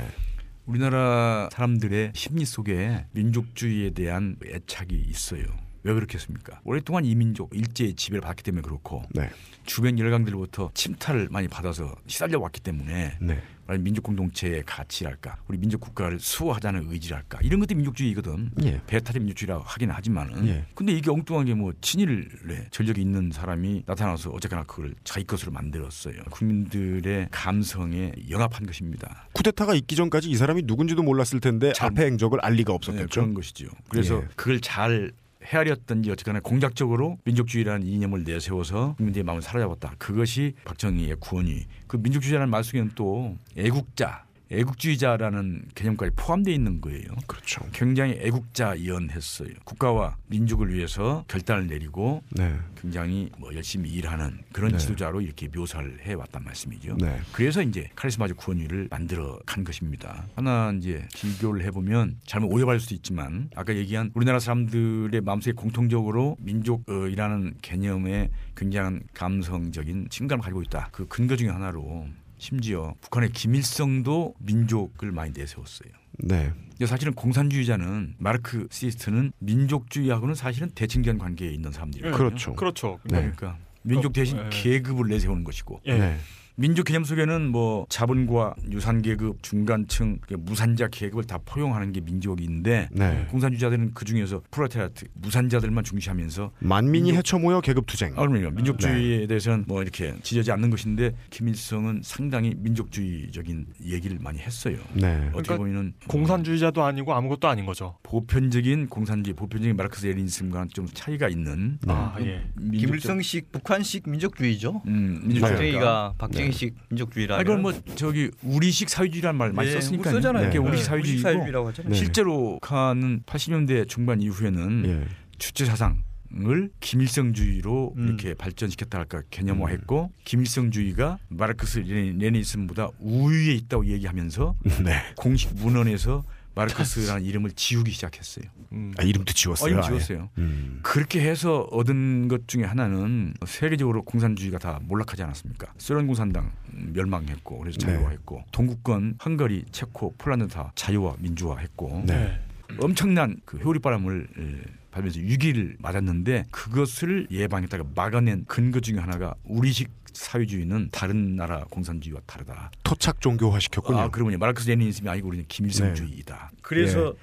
우리나라 사람들의 심리 속에 민족주의에 대한 애착이 있어요. 왜 그렇겠습니까? 오랫동안 이민족 일제의 지배를 받기 때문에 그렇고 네. 주변 열강들로부터 침탈을 많이 받아서 시달려 왔기 때문에 네. 말하자면 민족 공동체의 가치랄까 우리 민족 국가를 수호하자는 의지랄까 이런 것들이 민족주의거든 예. 배타적 민족주의라고 하긴 하지만은 예. 근데 이게 엉뚱하게 뭐 친일에 전력이 있는 사람이 나타나서 어쨌거나 그걸 자기 것으로 만들었어요 국민들의 감성에 영합한 것입니다 쿠데타가 있기 전까지 이 사람이 누군지도 몰랐을 텐데 참- 앞에 행적을 알 리가 네, 없었겠죠. 그런 것이죠 그래서 예. 그걸 잘 헤아렸던지 어쨌거나 공작적으로 민족주의라는 이념을 내세워서 국민들의 마음을 사로잡았다. 그것이 박정희의 구원이. 그 민족주의라는 말 속에는 또 애국자, 애국주의자라는 개념까지 포함되어 있는 거예요. 그렇죠. 굉장히 애국자이언했어요. 국가와 민족을 위해서 결단을 내리고 네. 굉장히 뭐 열심히 일하는 그런 네. 지도자로 이렇게 묘사를 해왔단 말씀이죠. 네. 그래서 이제 카리스마적 구원위를 만들어 간 것입니다. 하나 이제 비교를 해보면 잘못 오해받을 수도 있지만 아까 얘기한 우리나라 사람들의 마음속에 공통적으로 민족이라는 개념에 굉장한 감성적인 친감을 가지고 있다. 그 근거 중에 하나로 심지어 북한의 김일성도 민족을 많이 내세웠어요. 네. 사실은 공산주의자는 마르크시스트는 민족주의하고는 사실은 대칭전 관계에 있는 사람들이에요. 그렇죠. 그렇죠. 네. 그러니까 민족 대신 예. 계급을 내세우는 것이고 예. 네. 민족 개념 속에는 뭐 자본과 유산 계급, 중간층, 그 무산자 계급을 다 포용하는 게 민족인데 네. 공산주의자들은 그 중에서 프로테라트 무산자들만 중시하면서 만민이 민족- 헤쳐 모여 계급 투쟁. 아, 그럼요. 민족주의에 네. 대해서는 뭐 이렇게 지저지 않는 것인데 김일성은 상당히 민족주의적인 얘기를 많이 했어요. 네. 어떻게 그러니까 보면은 공산주의자도 아니고 아무것도 아닌 거죠. 보편적인 공산주의, 보편적인 마르크스 레닌즘과는 좀 차이가 있는 아 예. 민족적- 김일성식 북한식 민족주의죠. 음, 민족주의가 박정희 가 박정희식 민족주의라. 아, 이건 뭐 저기 우리식 사회주의라는 말 많이 썼으니까 쓰잖아요. 이게 네. 우리식 사회주의고 사회주의라고 하잖아요. 네. 실제로 북한은 80년대 중반 이후에는 예. 주체 사상 을 김일성주의로 음. 이렇게 발전시켰다 할까 개념화했고 김일성주의가 마르크스 레니즘보다 우위에 있다고 얘기하면서 네. 공식 문헌에서 마르크스라는 이름을 지우기 시작했어요. 음. 아, 이름도 어, 지웠어요. 이름 아예. 지웠어요. 음. 그렇게 해서 얻은 것 중에 하나는 세계적으로 공산주의가 다 몰락하지 않았습니까? 소련 공산당 멸망했고 그래서 네. 자유화했고 동구권 헝가리, 체코, 폴란드 다 자유화 민주화했고 네. 엄청난 그 효리바람을 에, 받으면서 위기를 맞았는데 그것을 예방했다가 막아낸 근거 중에 하나가 우리식 사회주의는 다른 나라 공산주의와 다르다. 토착 종교화 시켰군요. 아, 그러면 마르크스 레니즘이 아니고 우리는 김일성주의이다. 네. 그래서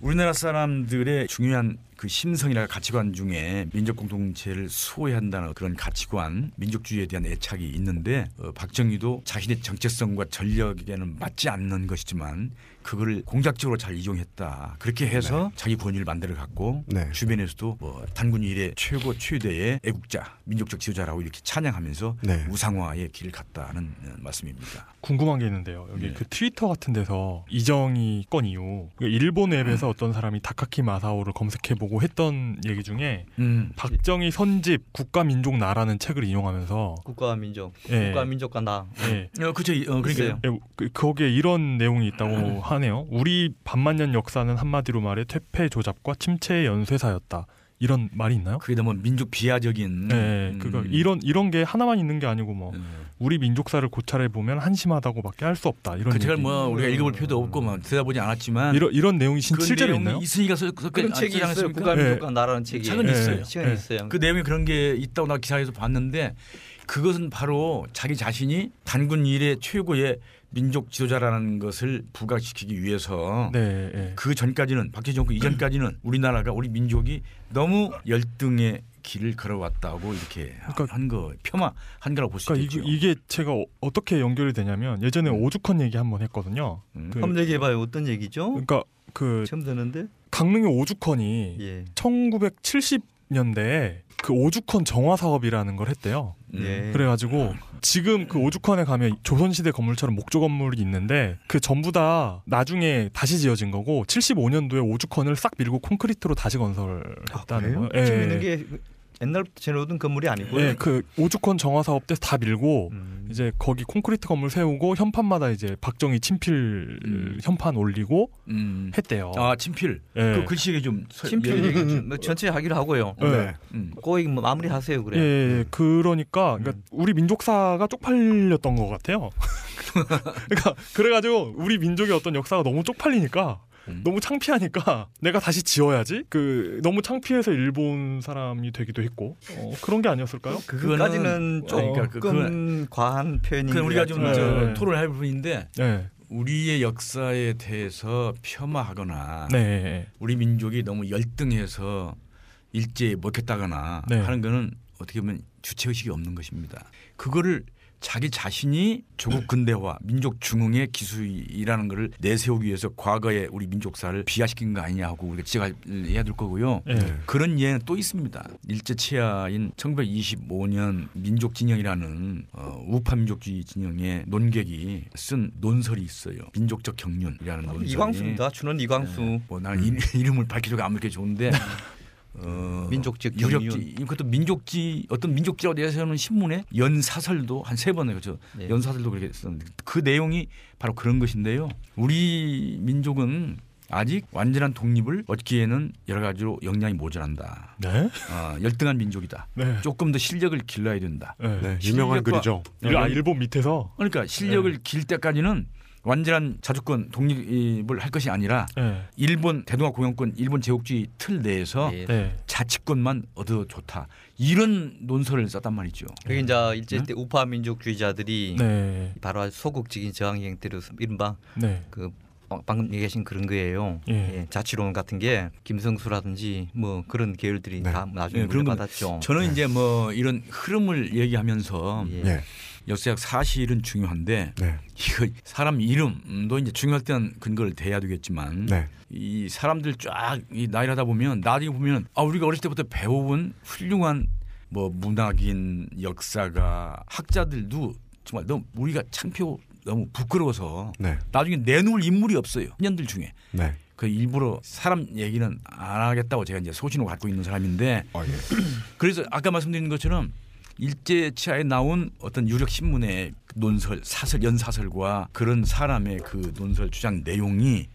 우리나라 사람들의 중요한 그 심성이나 가치관 중에 민족 공동체를 수호해야 한다는 그런 가치관, 민족주의에 대한 애착이 있는데 어, 박정희도 자신의 정체성과 전력에는 맞지 않는 것이지만 그거를 공작적으로 잘 이용했다. 그렇게 해서 자기 권위를 만들어 갖고 네. 주변에서도 뭐 단군 일의 최고 최대의 애국자, 민족적 지도자라고 이렇게 찬양하면서 네. 우상화의 길을 갔다는 어, 말씀입니다. 궁금한 게 있는데요. 여기 네. 그 트위터 같은 데서 이정희 건 이후 그 일본 웹에서 어떤 사람이 다카키 마사오를 검색해보고 했던 얘기 중에 음. 박정희 선집 국가민족 나라는 책을 인용하면서 국가와 민족, 예. 국가 민족과 나. 예. 어, 그렇죠. 어, 그러니까 있어요. 예, 그- 거기에 이런 내용이 있다고 하네요. 우리 반만년 역사는 한마디로 말해 퇴폐 조잡과 침체의 연쇄사였다. 이런 말이 있나요? 그게 너무 민족 비하적인. 네, 음. 그거 이런 이런 게 하나만 있는 게 아니고 뭐 음. 우리 민족사를 고찰해 보면 한심하다고밖에 할 수 없다. 이런 그 책을. 뭐 우리가 읽어볼 필요도 없고 뭐 들여다보지 않았지만 이런 이런 내용이 신그 실제로 있나요? 있으니까 써- 써- 그런 아, 책이 있어요. 국가 예. 민족과 나라는 책이. 책은 예. 있어요. 시간이 예. 있어요. 그 내용이 그런 게 있다고 나 기사에서 봤는데 그것은 바로 자기 자신이 단군 일의 최고의 민족 지도자라는 것을 부각시키기 위해서 네, 예. 그 전까지는 박정희 정권 이전까지는 우리나라가 우리 민족이 너무 열등의 길을 걸어왔다고 이렇게 그러니까- 한거 폄하 한 거라고 볼수 그러니까 있겠죠. 이게, 제가 어- 어떻게 연결이 되냐면 예전에 음. 오죽헌 얘기 한번 했거든요. 음. 그- 한번 얘기해봐요. 어떤 얘기죠? 그러니까 그 처음 듣는데. 강릉의 오죽헌이 예. 1970년대에 그 오죽헌 정화 사업이라는 걸 했대요. 음. 예. 그래가지고 지금 그 오죽헌에 가면 조선시대 건물처럼 목조 건물이 있는데 그 전부 다 나중에 다시 지어진 거고 75년도에 오죽헌을 싹 밀고 콘크리트로 다시 건설했다는 거예요. 지금 있는 게 옛날부터 지어오던 건물이 아니고요. 예, 그 오죽헌 정화 사업 때 다 밀고 음. 이제 거기 콘크리트 건물 세우고 현판마다 이제 박정희 친필 음. 현판 올리고 음. 했대요. 아 친필. 예. 그 글씨에 좀 서- 친필 예. 얘기 뭐 전체 하기로 하고요. 예. 네. 음. 거의 뭐 마무리하세요 그래. 예, 예, 그러니까, 그러니까 음. 우리 민족사가 쪽팔렸던 것 같아요. 그러니까 그래가지고 우리 민족의 어떤 역사가 너무 쪽팔리니까 음. 너무 창피하니까 내가 다시 지어야지. 그 너무 창피해서 일본 사람이 되기도 했고 어, 그런 게 아니었을까요? 그까지는 그거는- 조금 그러니까 그- 그건- 과한 표현인 그것 우리가 좀 네. 토론할 부분인데 네, 우리의 역사에 대해서 폄하하거나 네, 우리 민족이 너무 열등해서 일제에 먹혔다거나 네. 하는 거는 어떻게 보면 주체 의식이 없는 것입니다. 그거를 자기 자신이 조국 근대화, 민족 중흥의 기수이라는 것을 내세우기 위해서 과거에 우리 민족사를 비하시킨 거 아니냐 하고 우리가 지적해야 될 거고요. 네. 그런 예는 또 있습니다. 일제 치하인 1925년 민족 진영이라는 어, 우파 민족주의 진영의 논객이 쓴 논설이 있어요. 민족적 경륜이라는 논설이. 이광수입니다. 준원 이광수. 네. 뭐 나는 이- 이름을 밝히기가 아무렇게 좋은데 어, 민족적 유력지 경륜. 그것도 민족지 어떤 민족지라고 내세우는 신문에 연 사설도 한 세 번에 그죠 네. 연 사설도 그렇게 썼는데 그 내용이 바로 그런 것인데요. 우리 민족은 아직 완전한 독립을 얻기에는 여러 가지로 역량이 모자란다. 네. 어, 열등한 민족이다. 네. 조금 더 실력을 길러야 된다. 네. 네, 유명한 글이죠. 일- 아, 일본 밑에서. 그러니까 실력을 길 때까지는 완전한 자주권 독립을 할 것이 아니라 네. 일본 대동아 공영권 일본 제국주의 틀 내에서 예. 네. 자치권만 얻어 좋다. 이런 논설을 썼단 말이죠. 그게 이제 일제 때 우파 민족주의자들이 네. 바로 소극적인 저항 형태로 이른바 네. 그 어, 방금 얘기하신 그런 거예요. 예. 예, 자치론 같은 게 김성수라든지 뭐 그런 계열들이 네. 다 나중에 예, 그런 건 받았죠. 저는 이제 뭐 이런 흐름을 얘기하면서 예. 예. 역사적 사실은 중요한데 네. 이거 사람 이름도 이제 중요할 때는 근거를 대야 되겠지만 네. 이 사람들 쫙 이 나이를 하다 보면 나중에 보면 아 우리가 어렸을 때부터 배워온 훌륭한 뭐 문학인 역사가 학자들도 정말 너무 우리가 창피하고 너무 부끄러워서 네. 나중에 내놓을 인물이 없어요 년들 중에 네. 그 일부러 사람 얘기는 안 하겠다고 제가 이제 소신을 갖고 있는 사람인데 아, 예. 그래서 아까 말씀드린 것처럼 일제 치하에 나온 어떤 유력 신문의 논설, 사설, 연사설과 그런 사람의 그 논설 주장 내용이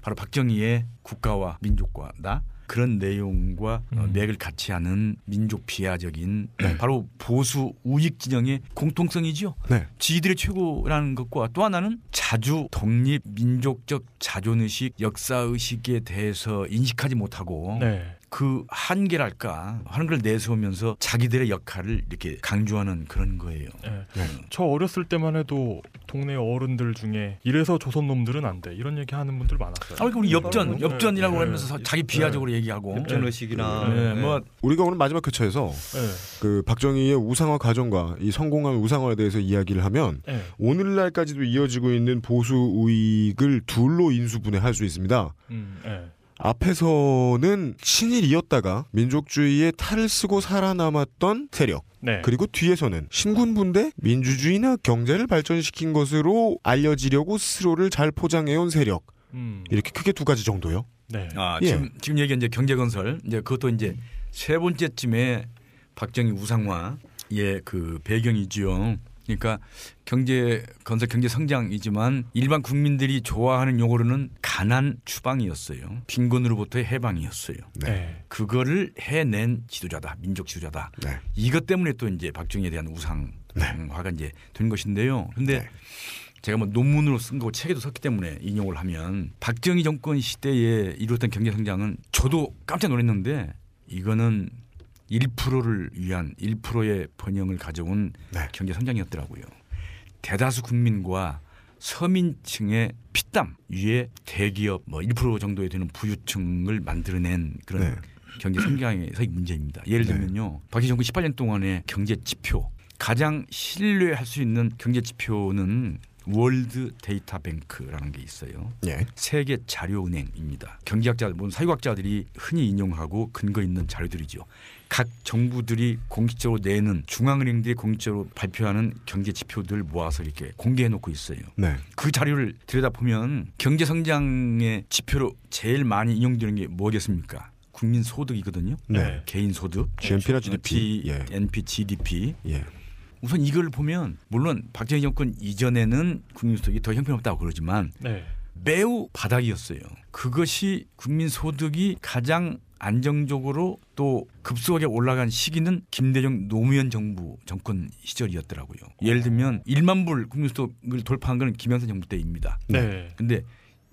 바로 박정희의 국가와 민족과다 그런 내용과 어, 음. 맥을 같이 하는 민족 비하적인 네. 바로 보수 우익 진영의 공통성이죠. 네. 지들의 최고라는 것과 또 하나는 자주 독립 민족적 자존의식 역사의식에 대해서 인식하지 못하고 네. 그 한계랄까 하는 걸 내세우면서 자기들의 역할을 이렇게 강조하는 그런 거예요. 네. 네. 저 어렸을 때만 해도 동네 어른들 중에 이래서 조선 놈들은 안 돼. 이런 얘기 하는 분들 많았어요. 아, 우리 엽전, 네. 엽전이라고 네. 하면서 자기 비하적으로 얘기하고. 협전 의식이나 네, 뭐 우리가 오늘 마지막 교차에서 네. 그 박정희의 우상화 과정과 이 성공한 우상화에 대해서 이야기를 하면 네. 오늘날까지도 이어지고 있는 보수 우익을 둘로 인수분해할 수 있습니다. 음, 네. 앞에서는 친일이었다가 민족주의에 탈을 쓰고 살아남았던 세력. 네. 그리고 뒤에서는 신군부인데 민주주의나 경제를 발전시킨 것으로 알려지려고 스스로를 잘 포장해온 세력. 음, 이렇게 크게 두 가지 정도요. 네. 아, 예. 지금 지금 얘기 이제 경제 건설 이제 그것도 이제 세 번째쯤에 박정희 우상화의 그 배경 이지요. 그러니까 경제 건설 경제 성장이지만 일반 국민들이 좋아하는 용어로는 가난 추방이었어요. 빈곤으로부터의 해방이었어요. 네. 그거를 해낸 지도자다. 민족 지도자다. 네. 이것 때문에 또 이제 박정희에 대한 우상화가 이제 된 것인데요. 근데 네. 제가 뭐 논문으로 쓴 거고 책에도 썼기 때문에 인용을 하면 박정희 정권 시대에 이루었던 경제 성장은 저도 깜짝 놀랐는데 이거는 1%를 위한 1%의 번영을 가져온 네. 경제 성장이었더라고요. 대다수 국민과 서민층의 피땀 위에 대기업 뭐 1% 정도에 되는 부유층을 만들어낸 그런 네. 경제 성장에서의 문제입니다. 예를 네. 들면요. 박정희 정권 18년 동안의 경제 지표 가장 신뢰할 수 있는 경제 지표는 World Data Bank라는 게 있어요. 예. 세계 자료은행입니다. 경제학자, 뭐 사회학자들이 흔히 인용하고 근거 있는 자료들이죠. 각 정부들이 공식적으로 내는 중앙은행들이 공식적으로 발표하는 경제 지표들 모아서 이렇게 공개해 놓고 있어요. 네. 그 자료를 들여다 보면 경제 성장의 지표로 제일 많이 인용되는 게 뭐겠습니까? 국민 소득이거든요. 네. 개인 소득, GNP나 GDP. T, 예. NP, GDP. 예. 우선 이걸 보면 물론 박정희 정권 이전에는 국민 소득이 더 형편없다고 그러지만 네. 매우 바닥이었어요. 그것이 국민 소득이 가장 안정적으로 또 급속하게 올라간 시기는 김대중 노무현 정부 정권 시절이었더라고요. 예를 들면 1만 불 국민 소득을 돌파한 건 김영삼 정부 때입니다. 네. 근데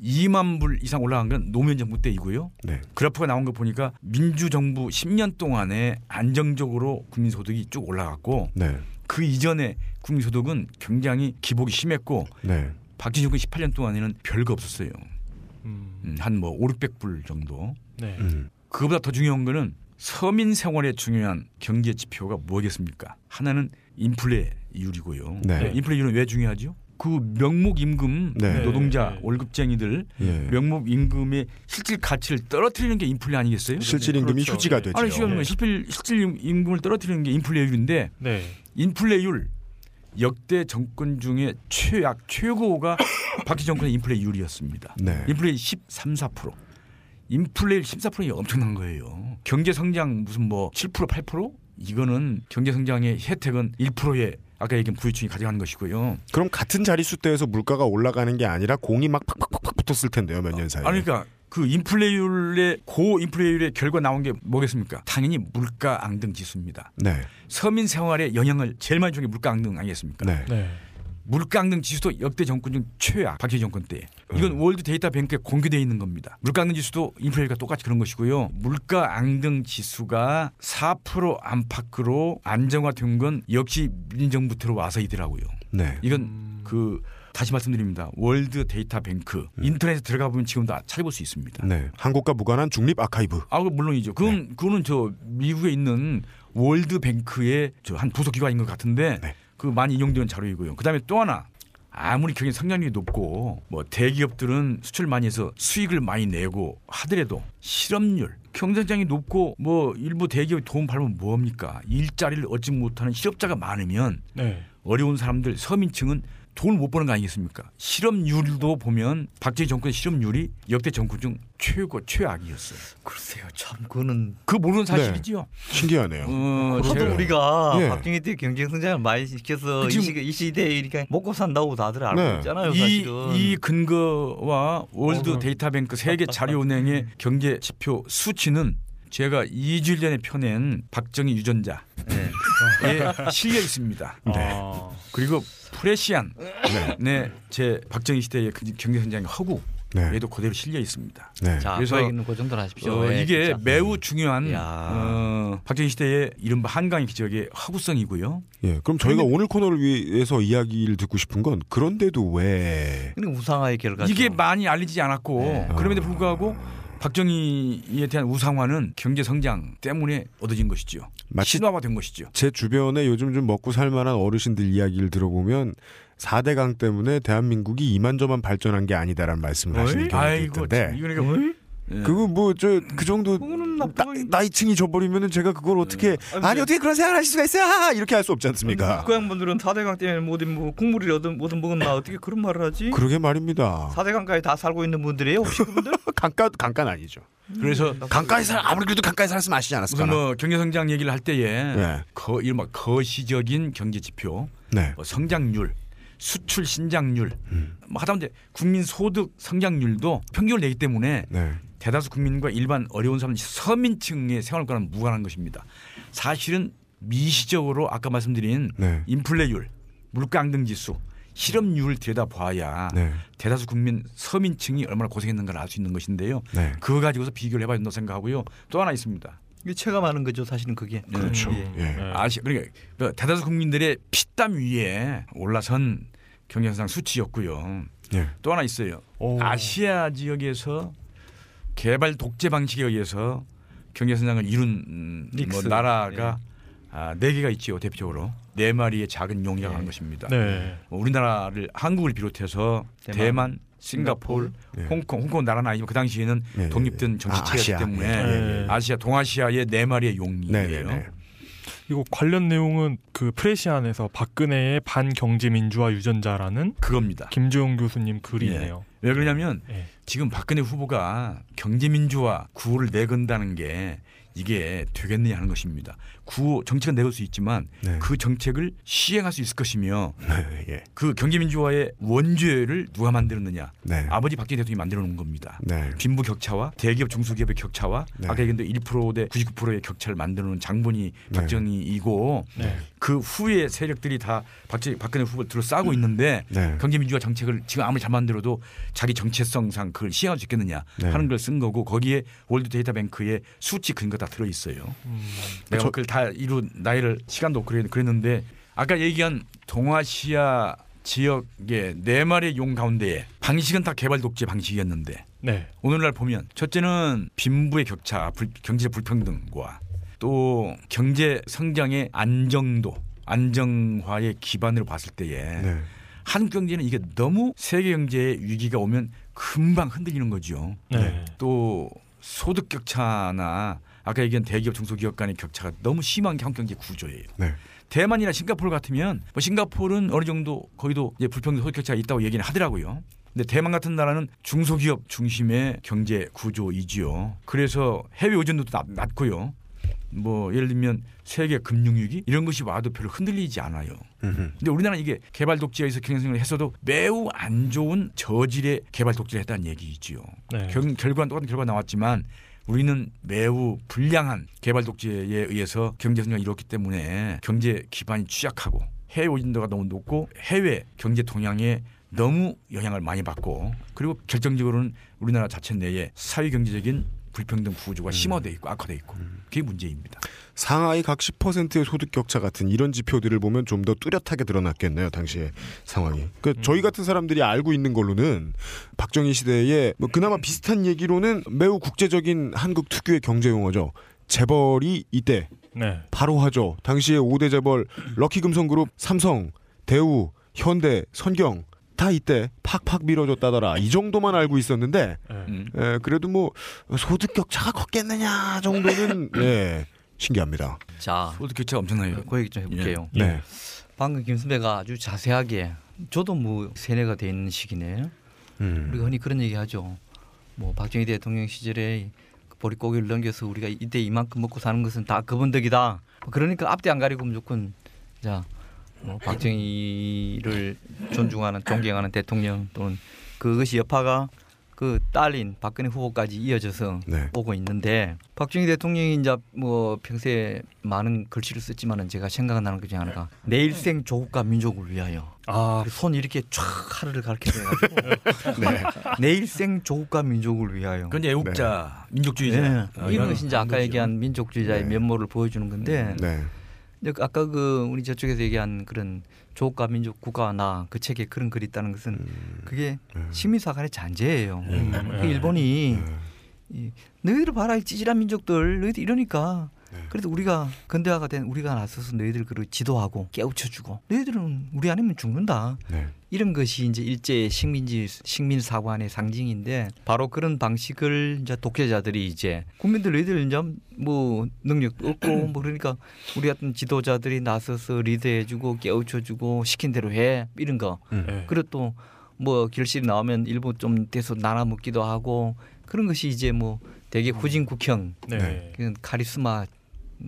2만 불 이상 올라간 건 노무현 정부 때이고요. 네. 그래프가 나온 거 보니까 민주 정부 10년 동안에 안정적으로 국민소득이 쭉 올라갔고 네. 그 이전에 국민소득은 굉장히 기복이 심했고 네. 박진희 정권 18년 동안에는 별거 없었어요. 음, 한뭐 5, 600불 정도. 네. 음. 그보다 더 중요한 거는 서민 생활에 중요한 경제 지표가 뭐겠습니까? 하나는 인플레이율이고요. 네. 인플레이율은 왜 중요하죠? 그 명목 임금 네. 노동자 네. 월급쟁이들 예. 명목 임금의 실질 가치를 떨어뜨리는 게 인플레 아니겠어요? 실질 임금이 그렇죠. 휴지가 네. 되죠. 아니 시간 네. 실질 실질 임금을 떨어뜨리는 게 인플레이율인데 네. 인플레이율 역대 정권 중에 최악 최고가 박지 정권의 인플레이율이었습니다. 네. 인플레이 13, 4%. 인플레이 14%이 엄청난 거예요. 경제 성장 무슨 뭐 7%, 8%? 이거는 경제 성장의 혜택은 1%의 아까 얘기한 부유층이 가져가는 것이고요. 그럼 같은 자릿수 대에서 물가가 올라가는 게 아니라 공이 막 팍팍팍팍 붙었을 텐데요, 몇 년 사이에. 아니 그러니까 그 인플레이율의 고 인플레이율의 결과 나온 게 뭐겠습니까? 당연히 물가 앙등 지수입니다. 네, 서민 생활에 영향을 제일 많이 주는 게 물가 앙등 아니겠습니까? 네, 네. 물가 앙등 지수도 역대 정권 중 최악 박정희 정권 때. 이건 World Data Bank에 공개되어 있는 겁니다. 물가 앙등 지수도 인플레이션이 똑같이 그런 것이고요. 물가 앙등 지수가 4% 안팎으로 안정화된 건 역시 문민정부 들어와서이더라고요. 네. 이건 그 다시 말씀드립니다. World Data Bank 인터넷에 들어가 보면 지금도 찾아볼 수 있습니다. 네. 한국과 무관한 중립 아카이브. 아, 그 물론이죠. 그건 그거는 저 미국에 있는 월드 뱅크의 저 한 부속 기관인 것 같은데 네. 그 많이 이용되는 자료이고요. 그다음에 또 하나 아무리 경제 성장률이 높고 뭐 대기업들은 수출 많이 해서 수익을 많이 내고 하더라도 실업률 경쟁장이 높고 뭐 일부 대기업이 돈 벌면 뭐합니까 일자리를 얻지 못하는 실업자가 많으면 네. 어려운 사람들 서민층은 돈을 못 버는 거 아니겠습니까? 실업률도 보면 박정희 정권 실업률이 역대 정권 중 최고 최악이었어요. 글쎄요, 참 그거는 그 모르는 사실이지요. 신기하네요. 어, 저도 제가 우리가 예. 박정희 때 경제 성장을 많이 시켜서 이, 지금- 시대, 이 시대에 이렇게 먹고 산다고 다들 알고 네. 있잖아요, 이, 사실은. 이 근거와 World 어, Data Bank 세계 자료은행의 경제 지표 수치는 제가 2주일 전에 펴낸 박정희 유전자에 네. 실려 있습니다. 아, 그리고 프레시안 네, 제 박정희 시대의 그 경제 성장의 허구 네. 에도 그대로 실려 있습니다. 네. 자, 그래서 그 얘기는 그 정도로 하십시오. 어, 예, 이게 진짜. 매우 중요한 야. 어, 박정희 시대의 이른바 한강의 기적의 허구성이고요. 예. 그럼 저희가 오늘 코너를 위해서 이야기를 듣고 싶은 건 그런데도 왜 우상화의 결과죠. 이게 많이 알리지 않았고 네. 그럼에도 불구하고 박정희에 대한 우상화는 경제 성장 때문에 얻어진 것이죠. 마치 신화화된 것이죠. 제 주변에 요즘 좀 먹고 살만한 어르신들 이야기를 들어보면 4대강 때문에 대한민국이 이만저만 발전한 게 아니다라는 말씀을 하시는 경우도 있던데 이거니까 예. 그거 뭐 저 그 정도 나, 나쁘 나이층이 져버리면은 제가 그걸 어떻게 아니, 아니 어떻게 그런 생각을 하실 수가 있어요? 아, 이렇게 할 수 없지 않습니까? 그 양반들은 사대강 때문에 뭐든 뭐 국물이 얻은 뭐든 먹었나? 어떻게 그런 말을 하지? 그러게 말입니다. 사대강가에 다 살고 있는 분들이에요, 혹시 그분들? 강가 강가는 아니죠. 그래서 강가에 살 아무리 그래도 강가에 살았으면 아시지 않았을까 뭐 경제 성장 얘기를 할 때에 네. 거, 이른바 거시적인 경제 지표, 네. 뭐 성장률, 수출 신장률, 뭐 하다못해 국민 소득 성장률도 평균을 내기 때문에 네. 대다수 국민과 일반 어려운 사람 서민층의 생활과는 무관한 것입니다. 사실은 미시적으로 아까 말씀드린 네. 인플레율, 물가 앙등 지수, 실업률을 들여다 봐야 네. 대다수 국민 서민층이 얼마나 고생했는가를 알 수 있는 것인데요. 네. 그거 가지고서 비교를 해봐야 된다고 생각하고요. 또 하나 있습니다. 이게 체감하는 거죠, 사실은 그게. 그렇죠 예. 예. 네. 아시 그러니까 그 대다수 국민들의 피땀 위에 올라선 경제상 수치였고요. 예. 또 하나 있어요. 오. 아시아 지역에서 개발 독재 방식에 의해서 경제 성장을 이룬 음, 뭐. 나라가 아, 네 개가 있지요 대표적으로 네 마리의 작은 용이라고 하는 것입니다. 네. 뭐 우리나라를 한국을 비롯해서 대만, 대만, 싱가포르, 네. 홍콩, 홍콩 나라는 아니지만 그 당시에는 네, 독립된 네. 정치체였기 아. 때문에 네. 아시아, 동아시아의 네 마리의 용이에요. 이거 관련 내용은 그 프레시안에서 박근혜의 반경제 민주화 유전자라는 그겁니다. 김재용 교수님 글이네요. 왜 그러냐면 예. 지금 박근혜 후보가 경제 민주화 구호를 내건다는 게 이게 되겠느냐 하는 것입니다. 구호 정책은 내걸 수 있지만 네. 그 정책을 시행할 수 있을 것이며 네. 예. 그 경제민주화의 원죄를 누가 만들었느냐? 네. 아버지 박정희 대통령이 만들어 놓은 겁니다. 네. 빈부 격차와 대기업 중소기업의 격차와 네. 아까 얘기했는데 1%대 99%의 격차를 만드는 장본이 네. 박정희이고 네. 그 후에 세력들이 다 박정희 박근혜 후보를 둘러싸고 있는데 네. 경제민주화 정책을 지금 아무리 잘 만들어도 자기 정체성상 그걸 시행할 수 있겠느냐 네. 하는 걸 쓴 거고 거기에 World Data Bank의 수치 근거 다 들어 있어요. 음. 내가 저- 그걸 다 이루 나열할 시간도 그랬는데 아까 얘기한 동아시아 지역의 네 마리의 용 가운데 방식은 다 개발 독재 방식이었는데 네. 오늘날 보면 첫째는 빈부의 격차, 불- 경제 불평등과 또 경제 성장의 안정도, 안정화의 기반으로 봤을 때에 네. 한국 경제는 이게 너무 세계 경제의 위기가 오면 금방 흔들리는 거죠. 네. 또 소득 격차나 아까 얘기한 대기업 중소기업 간의 격차가 너무 심한 게 한국 경제 구조예요. 네. 대만이나 싱가포르 같으면 뭐 싱가포르는 어느 정도 거기도 이제 불평등 소득 격차가 있다고 얘기는 하더라고요. 근데 대만 같은 나라는 중소기업 중심의 경제 구조이지요. 그래서 해외 의존도도 낮, 낮고요. 뭐 예를 들면 세계 금융 위기 이런 것이 와도 별로 흔들리지 않아요. 음흠. 근데 우리나라는 이게 개발 독재에서 경쟁을 했어도 매우 안 좋은 저질의 개발 독재를 했다는 얘기이지요. 네. 결, 결과는 똑같은 결과 나왔지만 우리는 매우 불량한 개발 독재에 의해서 경제 성장이 이뤘기 때문에 경제 기반이 취약하고 해외 오진도가 너무 높고 해외 경제 동향에 너무 영향을 많이 받고 그리고 결정적으로는 우리나라 자체 내에 사회 경제적인 불평등 구조가 심화돼 있고 악화돼 있고 그게 문제입니다. 상하이 각 10%의 소득 격차 같은 이런 지표들을 보면 좀 더 뚜렷하게 드러났겠네요 당시의 상황이. 그 저희 같은 사람들이 알고 있는 걸로는 박정희 시대에 뭐 그나마 비슷한 얘기로는 매우 국제적인 한국 특유의 경제 용어죠. 재벌이 이때 네. 바로 하죠. 당시에 5대 재벌 럭키 금성그룹, 삼성, 대우, 현대, 선경 다 이때 팍팍 밀어줬다더라. 이 정도만 알고 있었는데 네. 음. 에, 그래도 뭐 소득 격차가 컸겠느냐 정도는 예, 신기합니다. 자, 소득 격차가 엄청나요. 그 얘기 좀 해볼게요. 네. 방금 김선배가 아주 자세하게 저도 뭐 세뇌가 돼 있는 시기네. 음. 우리가 흔히 그런 얘기하죠. 뭐 박정희 대통령 시절에 그 보릿고기를 넘겨서 우리가 이때 이만큼 먹고 사는 것은 다 그분 덕이다. 그러니까 앞뒤 안 가리고 무조건 자 뭐 박정희를 존중하는 존경하는 대통령 또는 그것이 여파가 그 딸린 박근혜 후보까지 이어져서 네. 오고 있는데 박정희 대통령이 이제 뭐 평소에 많은 글씨를 썼지만은 제가 생각나는 것 중에 하나가 내 일생 조국과 민족을 위하여 아, 손 이렇게 쫙 하늘을 가리켜 가지고 내 일생 조국과 민족을 위하여 그건 애국자, 민족주의자. 네. 어, 이런 것이 이제 아까. 얘기한 민족주의자의 네. 면모를 보여주는 건데 네. 근데 그 아까 그 우리 저쪽에서 얘기한 그런 조국과 민족 국가와 나 그 책에 그런 글이 있다는 것은 그게 식민사관의 잔재예요. 음, 그 네. 일본이 이, 너희들 봐라 이 찌질한 민족들 너희들 이러니까 네. 그래도 우리가 근대화가 된 우리가 나서서 너희들 그 지도하고 깨우쳐주고 너희들은 우리 아니면 죽는다. 네. 이런 것이 이제 일제의 식민지 식민 사관의 상징인데 바로 그런 방식을 이제 독재자들이 이제 국민들 너희들 이제 뭐 능력도 없고 뭐 그러니까 우리 같은 지도자들이 나서서 리드해주고 깨우쳐주고 시킨 대로 해 이런 거 네. 그리고 또 뭐 결실이 나오면 일부 좀 떼서 나눠 먹기도 하고 그런 것이 이제 뭐 되게 후진국형 네. 그런 카리스마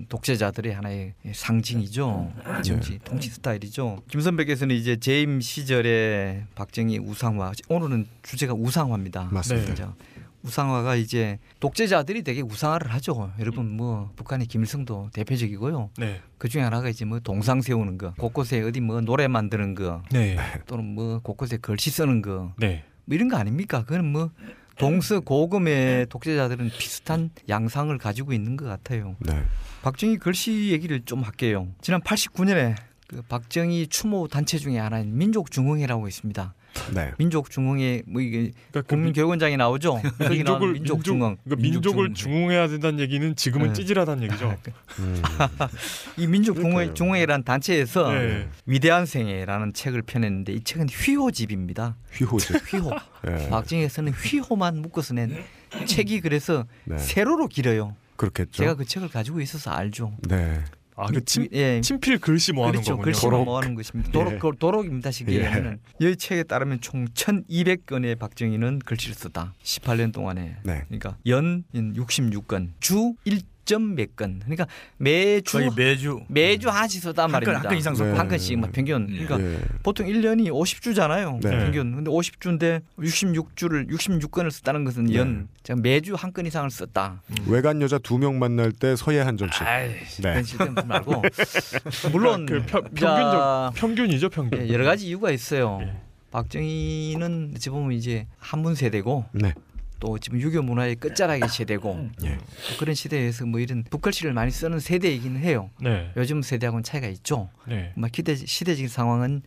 독재자들의 하나의 상징이죠. 정치 통치 스타일이죠. 김선배께서는 이제 재임 시절에 박정희 우상화 오늘은 주제가 우상화입니다. 맞습니다. 그죠? 우상화가 이제 독재자들이 되게 우상화를 하죠. 여러분 뭐 북한의 김일성도 대표적이고요. 네. 그 중에 하나가 이제 뭐 동상 세우는 거, 곳곳에 어디 뭐 노래 만드는 거, 네. 또는 뭐 곳곳에 글씨 쓰는 거, 네. 뭐 이런 거 아닙니까? 그건 뭐 동서 고금의 독재자들은 비슷한 양상을 가지고 있는 것 같아요. 네. 박정희 글씨 얘기를 좀 할게요. 지난 89년에 그 박정희 추모 단체 중에 하나인 민족중흥회라고 있습니다. 네. 민족중흥회 뭐 이게 그러니까 그 국민교육원장에 나오죠. 거기 나오는 민족을 민족중흥. 민족, 그러니까 민족을. 중흥해야 된다는 얘기는 지금은 네. 찌질하다는 얘기죠. 음. 이 민족중흥회 그러니까요. 중흥회라는 단체에서 네. 위대한 생애라는 책을 펴냈는데 이 책은 휘호집입니다. 휘호지. 휘호. 예. 박정희에서는 휘호만 묶어서 낸 책이 그래서 네. 세로로 길어요. 그렇겠죠. 제가 그 책을 가지고 있어서 알죠. 네. 아, 그 침, 예, 친필 글씨 모아는 그렇죠. 거군요. 글씨로 도록. 모아는 것입니다. 도록, 예. 도- 도록입니다. 쉽게 예. 이 책에 따르면 총 1,200건의 박정희는 글씨를 썼다. 18년 동안에. 네. 그러니까 연 66건, 주 1 점 몇 건. 그러니까 매주 매주 매주 하나씩 썼단 한 건, 말입니다. 한 건 이상 썼고. 한 건씩 막 평균. 음. 그러니까 예. 보통 1년이 50주잖아요. 네. 평균. 근데 50주인데 66주를 66건을 썼다는 것은 네. 연 제가 매주 한 건 이상을 썼다. 외간 여자 두 명 만날 때 서예 한 점씩. 아이, 네. 그런 말고 물론 그 평, 자, 평균적 평균이죠, 평균. 예, 여러 가지 이유가 있어요. 예. 박정희는 어찌 보면 이제 한문 세대고 네. 또 지금 유교 문화의 끝자락의 세대고 예. 또 그런 시대에서 뭐 이런 북글씨를 많이 쓰는 세대이기는 해요. 네. 요즘 세대하고는 차이가 있죠. 네. 막 기대 시대적인 상황은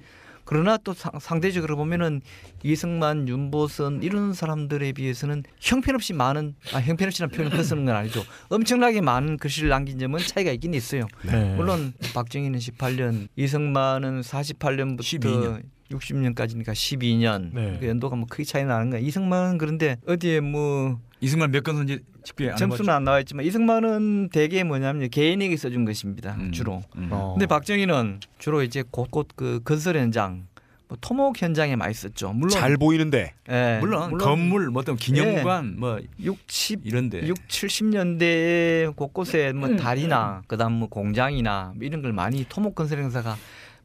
그러나 또 상, 상대적으로 보면은 이승만, 윤보선 이런 사람들에 비해서는 형편없이 많은 아 형편없이라는 표현을 쓰는 건 아니죠. 엄청나게 많은 글씨를 남긴 점은 차이가 있긴 있어요. 네. 물론 박정희는 18년, 이승만은 48년부터 12년. 60년까지니까 12년. 네. 그 연도가 뭐 크게 차이 나는 거야. 이승만은 그런데 어디에 뭐 이승만 몇 건 선지 집계 안 점수는 안 나와 있지만 이승만은 대개 뭐냐면 개인에게 써준 것입니다. 음. 주로. 음. 어. 근데 박정희는 주로 이제 곳곳 그 건설 현장 뭐 토목 현장에 많이 썼죠. 물론 잘 보이는데. 예, 물론, 건물 뭐 어떤 기념관 뭐 60, 이런데 6, 70년대 곳곳에 뭐 음. 다리나 그다음 뭐 공장이나 뭐 이런 걸 많이 토목 건설 행사가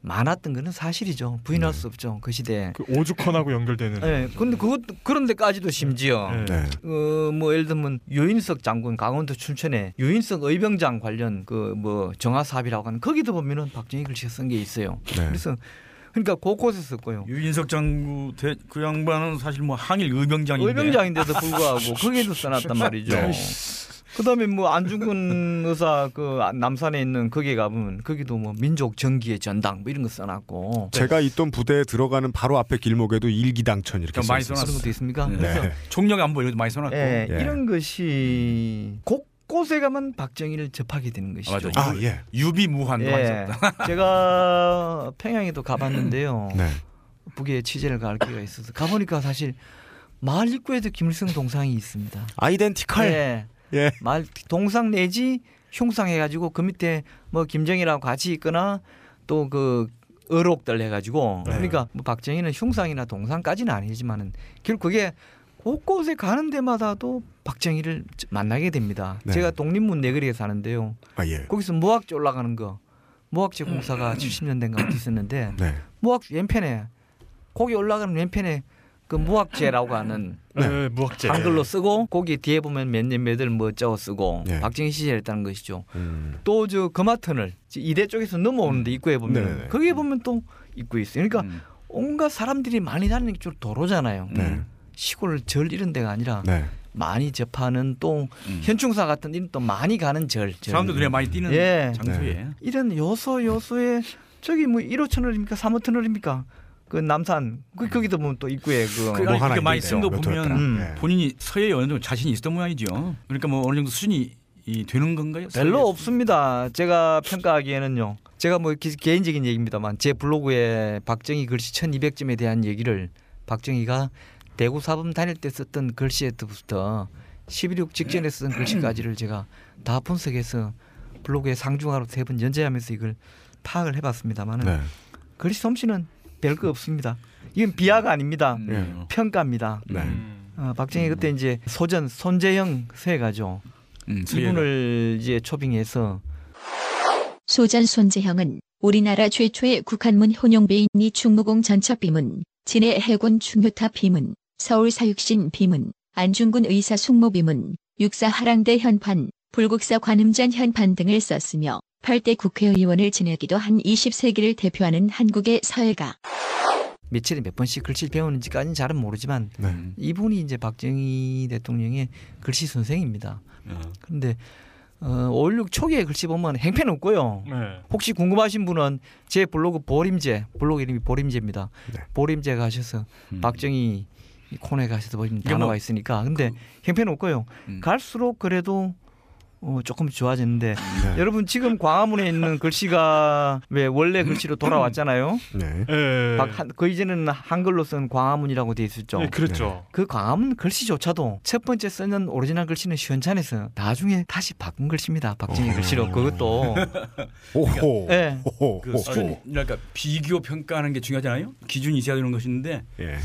많았던 거는 사실이죠. 부인할 네. 수 없죠. 그 시대에. 그 오죽헌하고 연결되는. 예. 근데 그것 그런 데까지도 심지어 네. 네. 어, 뭐 예를 들면 유인석 장군 강원도 춘천에 유인석 의병장 관련 그 뭐 정화 사업이라고 하는 거기도 보면은 박정희 글씨가 쓴 게 있어요. 네. 그래서 그러니까 곳곳에 썼고요. 유인석 장구 대, 그 양반은 사실 뭐 항일 의병장인데 의병장인데도 불구하고 거기에도 써놨단 말이죠. 네. 그다음에 뭐 안중근 의사 그 남산에 있는 거기에 가보면 거기도 뭐 민족 정기의 전당 뭐 이런 거 써놨고 제가 있던 부대에 들어가는 바로 앞에 길목에도 일기당천 이렇게 많이 써 써놨어요. 그런 것도 있습니까? 네. 그래서 네. 총력 안보 이런 거 많이 써놨고 예, 예. 이런 것이 곳곳에 가면 박정희를 접하게 되는 것이죠. 맞아. 아, 예. 유비무환도 예. 제가 평양에도 가봤는데요. 네. 북에 취재를 갈 기회가 있어서 가보니까 사실 마을 입구에도 김일성 동상이 있습니다. 아이덴티컬. 예. 예. 말 동상 내지 흉상 해가지고 그 밑에 뭐 김정희랑 같이 있거나 또그 의록들 해가지고 네. 그러니까 뭐 박정희는 흉상이나 동상까지는 아니지만은 결국 그게 곳곳에 가는 데마다도 박정희를 만나게 됩니다. 네. 제가 독립문 내거리에 사는데요. 아 예. 거기서 모학제 올라가는 거 모학제 공사가 70년대인가 어디 있었는데 네. 모학 왼편에 거기 올라가는 왼편에 그 무학제라고 하는 네, 무학제. 한글로 쓰고 거기 뒤에 보면 몇 년 몇을 뭐 적어 쓰고 네. 박정희 시절에 했다는 것이죠. 음. 또저 금화터널 이대 쪽에서 넘어오는데 입구에 보면 네네네. 거기에 보면 또 입구 있어요. 그러니까 음. 온갖 사람들이 많이 다니는 쪽 도로잖아요. 네. 시골 절 이런 데가 아니라 네. 많이 접하는 또 음. 현충사 같은 이런 또 많이 가는 절. 절. 사람들 눈에 많이 띄는 예. 장소에 이런 요소 요소에 저기 뭐 1호 터널입니까? 3호 터널입니까? 그 남산 그 거기도 보면 또 입구에 그 그 뭐 하나. 쓴거몇 보면 호였더라. 음. 예. 본인이 서예에 어느 정도 자신이 있었던 모양이죠. 그러니까 뭐 어느 정도 수준이 이 되는 건가요? 별로 서예에? 없습니다. 제가 평가하기에는요. 제가 뭐 기- 개인적인 얘기입니다만 제 블로그에 박정희 글씨 1200점에 대한 얘기를 박정희가 대구 사범 다닐 때 썼던 글씨부터 10.26 직전에 쓴 글씨까지를 제가 다 분석해서 블로그에 상중하로 세 번 연재하면서 이걸 파악을 해봤습니다만은 네. 글씨 솜씨는 별거 없습니다. 이건 비하가 아닙니다. 음. 예. 평가입니다. 네. 음. 어, 박정희 그때 이제 소전 손재형 서예가죠. 음. 이분을 이제 초빙해서 소전 손재형은 우리나라 최초의 국한문 혼용비인 이 충무공 전첩 비문, 진해 해군 충혼탑 비문, 서울 사육신 비문, 안중근 의사 숭모 비문, 육사 화랑대 현판, 불국사 관음전 현판 등을 썼으며 8대 국회의원을 지내기도 한 20세기를 대표하는 한국의 서예가. 며칠에 몇 번씩 글씨를 배우는지까지는 잘은 모르지만 네. 음. 이분이 이제 박정희 대통령의 글씨 선생입니다. 어. 그런데 어, 5.16 초기에 글씨 보면 행패는 없고요. 네. 혹시 궁금하신 분은 제 블로그 보림제 블로그 이름이 보림제입니다. 네. 보림제 가셔서 음. 박정희 이 코너에 가셔서 보시면 이게 단어가 뭐 있으니까. 근데 행패는 없고요. 음. 갈수록 그래도 어, 조금 좋아졌는데 네. 여러분 지금 광화문에 있는 글씨가 왜 원래 글씨로 돌아왔잖아요. 네. 예. 박- 한- 그 이제는 한글로 쓴 광화문이라고 돼 있었죠. 예, 그렇죠. 그 광화문 글씨조차도 첫 번째 쓰는 오리지널 글씨는 시원찮아서 나중에 다시 바꾼 글씨입니다. 박정희 어. 글씨로 그것도 오호. 예. 오호. 그 수준 그러니까 비교 평가하는 게 중요하잖아요. 기준이 있어야 되는 것인데 예.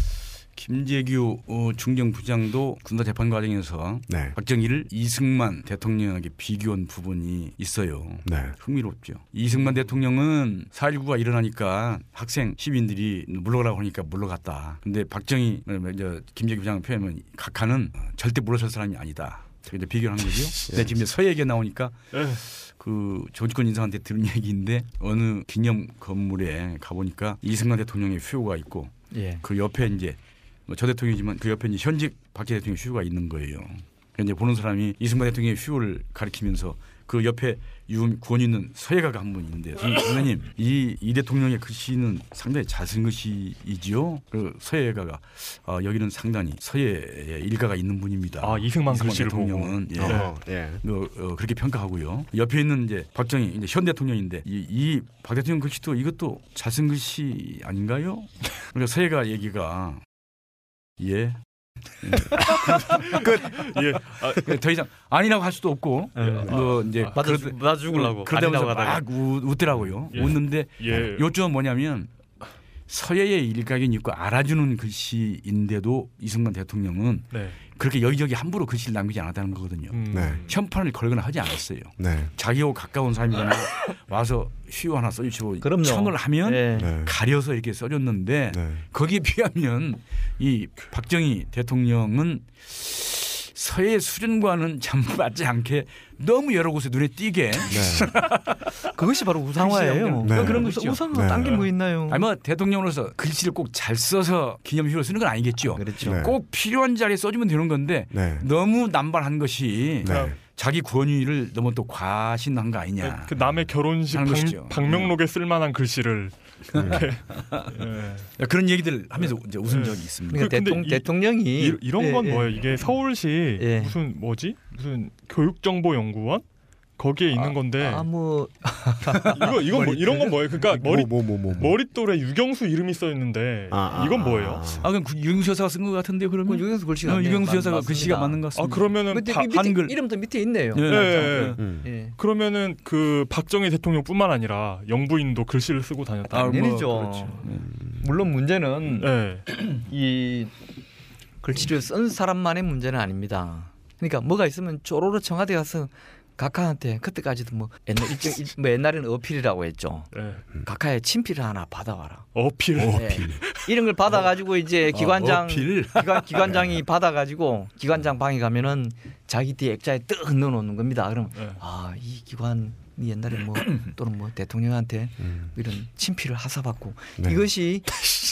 김재규 어, 중정부장도 군사 재판 과정에서 네. 박정희를 이승만 대통령에게 비교한 부분이 있어요. 네. 흥미롭죠. 이승만 대통령은 4.19가 일어나니까 학생 시민들이 물러가라고 하니까 물러갔다. 근데 박정희 저 김재규 부장 표현은 각하는 절대 물러설 사람이 아니다. 이제 비교를 한 거죠. 근데 지금 이제 서예 얘기가 나오니까 예. 그 조직권 인사한테 들은 얘기인데 어느 기념 건물에 가보니까 이승만 대통령의 휘호가 있고 예. 그 옆에 이제 뭐 저 대통령이지만 그 옆에 이제 현직 박재 대통령 휘호가 있는 거예요. 그러니까 이제 보는 사람이 이승만 대통령의 휘호를 가리키면서 그 옆에 구원 있는 서예가가 한분 있는데 선- 선생님 이, 이 대통령의 글씨는 상당히 잘쓴 글씨이지요. 그 서예가가 어, 여기는 상당히 서예의 일가가 있는 분입니다. 아, 이승만 글씨를 대통령은 예. 어허. 예. 어, 어, 그렇게 평가하고요. 옆에 있는 이제 박정희 이제 현 대통령인데 이박 대통령 글씨도 이것도 잘쓴 글씨 아닌가요? 그러니까 서예가 얘기가 예. 예. 아, 더 이상 아니라고 할 수도 없고 뭐 이제 맞아 그러다- 맞아 죽으려고 그러다 보면서 아니라고 하다가. 막 우- 웃더라고요. 예. 웃는데 예. 요점은 뭐냐면 서예의 일각이 있고 알아주는 글씨인데도 이승만 대통령은 네. 그렇게 여기저기 함부로 글씨를 남기지 않았다는 거거든요. 음. 네. 현판을 걸거나 하지 않았어요. 네. 자기하고 가까운 사람이잖아 와서 휴 하나 써주시고 그럼요. 청을 하면 예. 네. 가려서 이렇게 써줬는데 네. 거기에 비하면 이 박정희 대통령은 서해 수준과는 참 맞지 않게 너무 여러 곳에 눈에 띄게 네. 그것이 바로 우상화예요. 네. 그런 네. 거 우상화 네. 딴게 뭐 있나요? 아니 뭐 대통령으로서 글씨를 꼭 잘 써서 기념식으로 쓰는 건 아니겠죠. 그렇죠. 네. 꼭 필요한 자리에 써주면 되는 건데 네. 너무 남발한 것이 네. 자기 권위를 너무 또 과신한 거 아니냐. 그 남의 결혼식 방. 방명록에 쓸만한 글씨를 이렇게 예. 그런 얘기들 하면서 이제 웃은 적이 있습니다. 그러니까 대통, 이- 대통령이 이, 이런 예, 건 예. 뭐예요? 이게 서울시 예. 무슨 뭐지? 무슨 교육정보연구원 거기에 있는 건데 아, 뭐 이거 이건 뭐, 이런 건 뭐예요? 그러니까 머리 뭐, 뭐, 뭐, 뭐. 머릿돌에 유경수 이름이 써 있는데 아, 아, 이건 뭐예요? 아 그럼 그 유경수 여사가 쓴 것 같은데 그러면 그 유경수 글씨가 어, 맞네요. 유경수 맞- 여사가 맞습니다. 글씨가 맞는 것아 같습니다. 그러면은 근데 바- 밑에 한글. 이름도 밑에 있네요. 예, 예. 예. 음. 예. 그러면은 그 박정희 대통령뿐만 아니라 영부인도 글씨를 쓰고 다녔다. 아, 뭐, 당연히죠. 그렇죠. 물론 문제는 네. 이 글씨를 쓴 사람만의 문제는 아닙니다. 그러니까 뭐가 있으면 쪼로로 청와대 가서 각하한테 그때까지도 뭐 옛날 일정 일- 뭐 옛날에는 어필이라고 했죠. 네. 각하의 친필을 하나 받아와라. 어필. 네. 이런 걸 받아가지고 이제 기관장 어필. 기관, 기관장이 받아가지고 기관장 방에 가면은 자기 뒤에 액자에 떡 넣어놓는 겁니다. 그럼 네. 아이 기관이 옛날에 뭐 또는 뭐 대통령한테 이런 친필을 하사받고 네. 이것이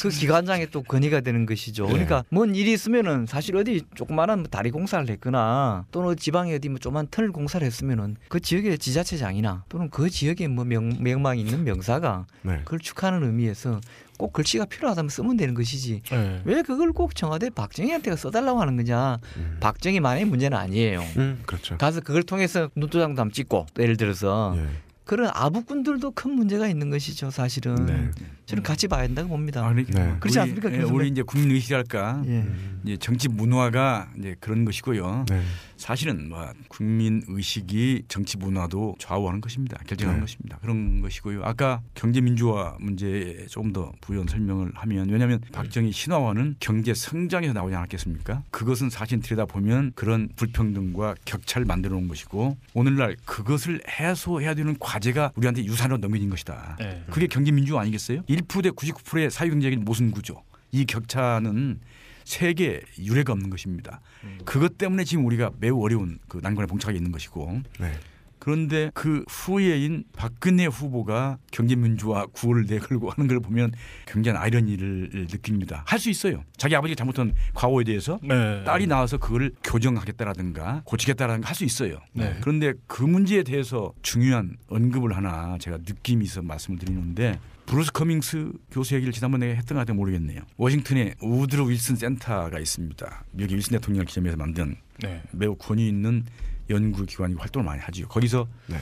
그 기관장에 또 건의가 되는 것이죠. 그러니까 뭔 일이 있으면은 사실 어디 조그마한 뭐 다리 공사를 했거나 또는 어디 지방에 어디 뭐 조그만 터널 공사를 했으면은 그 지역의 지자체장이나 또는 그 지역에 뭐 명, 명망 있는 명사가 네. 그걸 축하하는 의미에서 꼭 글씨가 필요하다면 쓰면 되는 것이지 네. 왜 그걸 꼭 청와대 박정희한테 써달라고 하는 거냐 박정희만의 문제는 아니에요. 음, 그렇죠. 가서 그걸 통해서 눈도장도 한번 찍고 또 예를 들어서 예. 그런 아부꾼들도 큰 문제가 있는 것이죠 사실은 네. 저는 같이 봐야 된다고 봅니다. 아, 그러니까 네. 그렇지 우리, 않습니까, 예, 교수님? 우리 이제 국민 의식이랄까 예. 이제 정치 문화가 이제 그런 것이고요. 네. 사실은 뭐 국민 의식이 정치 문화도 좌우하는 것입니다. 결정하는 네. 것입니다. 그런 것이고요. 아까 경제 민주화 문제에 조금 더 부연 설명을 하면 왜냐하면 박정희 신화화는 경제 성장에서 나오지 않았겠습니까? 그것은 사실 들여다 보면 그런 불평등과 격차를 만들어 놓은 것이고 오늘날 그것을 해소해야 되는 과제가 우리한테 유산으로 넘겨진 것이다. 네. 그게 경제 민주화 아니겠어요? 1%대 99%의 사회경제적인 모순 구조. 이 격차는 세계 유례가 없는 것입니다. 그것 때문에 지금 우리가 매우 어려운 그 난관에 봉착해 있는 것이고 네. 그런데 그 후예인 박근혜 후보가 경제민주화 구호를 내걸고 하는 걸 보면 굉장한 아이러니를 느낍니다. 할 수 있어요. 자기 아버지가 잘못한 과오에 대해서 네. 딸이 나와서 그걸 교정하겠다라든가 고치겠다라든가 할 수 있어요. 네. 그런데 그 문제에 대해서 중요한 언급을 하나 제가 느낌이 있어 말씀을 드리는데 브루스 커밍스 교수 얘기를 지난번에 했던 것 같아 모르겠네요. 워싱턴에 우드로 윌슨 센터가 있습니다. 미국의 윌슨 대통령을 기념해서 만든 네. 매우 권위 있는 연구기관이 활동을 많이 하죠. 거기서 네.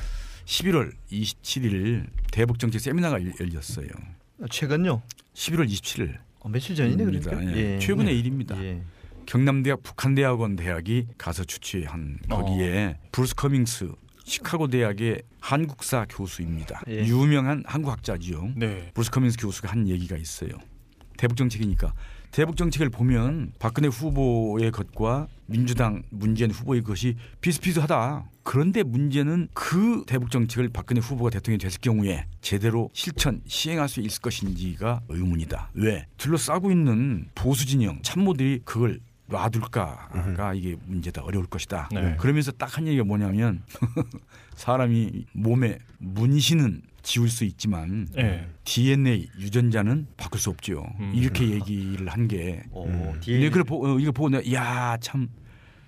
11월 27일 대북 정책 세미나가 열- 열렸어요. 최근요? 11월 27일. 어, 며칠 전이네 그러니까. 예. 최근의 일입니다. 예. 경남대학 북한대학원대학교가서 주최한 거기에 브루스 커밍스 시카고 대학의 한국사 교수입니다. 예. 유명한 한국학자지요. 네. 브루스 커밍스 교수가 한 얘기가 있어요. 대북 정책이니까 대북 정책을 보면 박근혜 후보의 것과 민주당 문재인 후보의 것이 비슷비슷하다. 그런데 문제는 그 대북 정책을 박근혜 후보가 대통령이 됐을 경우에 제대로 실천 시행할 수 있을 것인지가 의문이다. 왜? 둘러싸고 있는 보수 진영 참모들이 그걸 놔둘까가 이게 문제다 어려울 것이다. 네. 그러면서 딱 한 얘기가 뭐냐면 사람이 몸에 문신은 지울 수 있지만 네. DNA 유전자는 바꿀 수 없죠. 음. 이렇게 얘기를 한 게. 오, 음. 근데 그걸 보, 어, 이거 보고 내가 야 참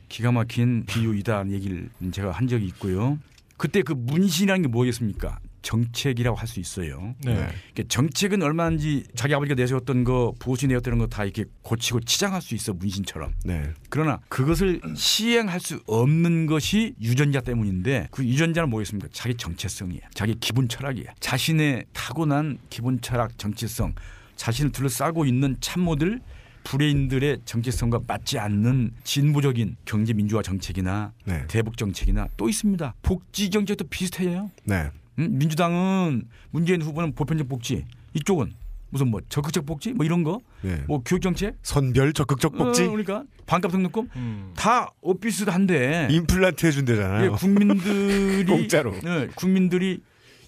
기가 막힌 비유이다는 얘기를 제가 한 적이 있고요. 그때 그 문신이라는 게 뭐겠습니까? 정책이라고 할 수 있어요. 네. 그러니까 정책은 얼마인지 자기 아버지가 내세웠던 거 보수 내었다는 거 다 이렇게 고치고 치장할 수 있어 문신처럼. 네. 그러나 그것을 시행할 수 없는 것이 유전자 때문인데 그 유전자는 뭐겠습니까? 자기 정체성이에요. 자기 기본 철학이에요. 자신의 타고난 기본 철학, 정체성, 자신을 둘러싸고 있는 참모들 불의인들의 정체성과 맞지 않는 진보적인 경제 민주화 정책이나 네. 대북 정책이나 또 있습니다. 복지 정책도 비슷해요. 네. 음, 민주당은 문재인 후보는 보편적 복지, 이쪽은 무슨 뭐 적극적 복지 뭐 이런 거, 예. 뭐 교육 정책, 선별 적극적 복지 어, 그러니까 반값 등록금 음. 다 오피스 한데 임플란트 해준대잖아요. 예, 국민들이 공짜로. 예, 국민들이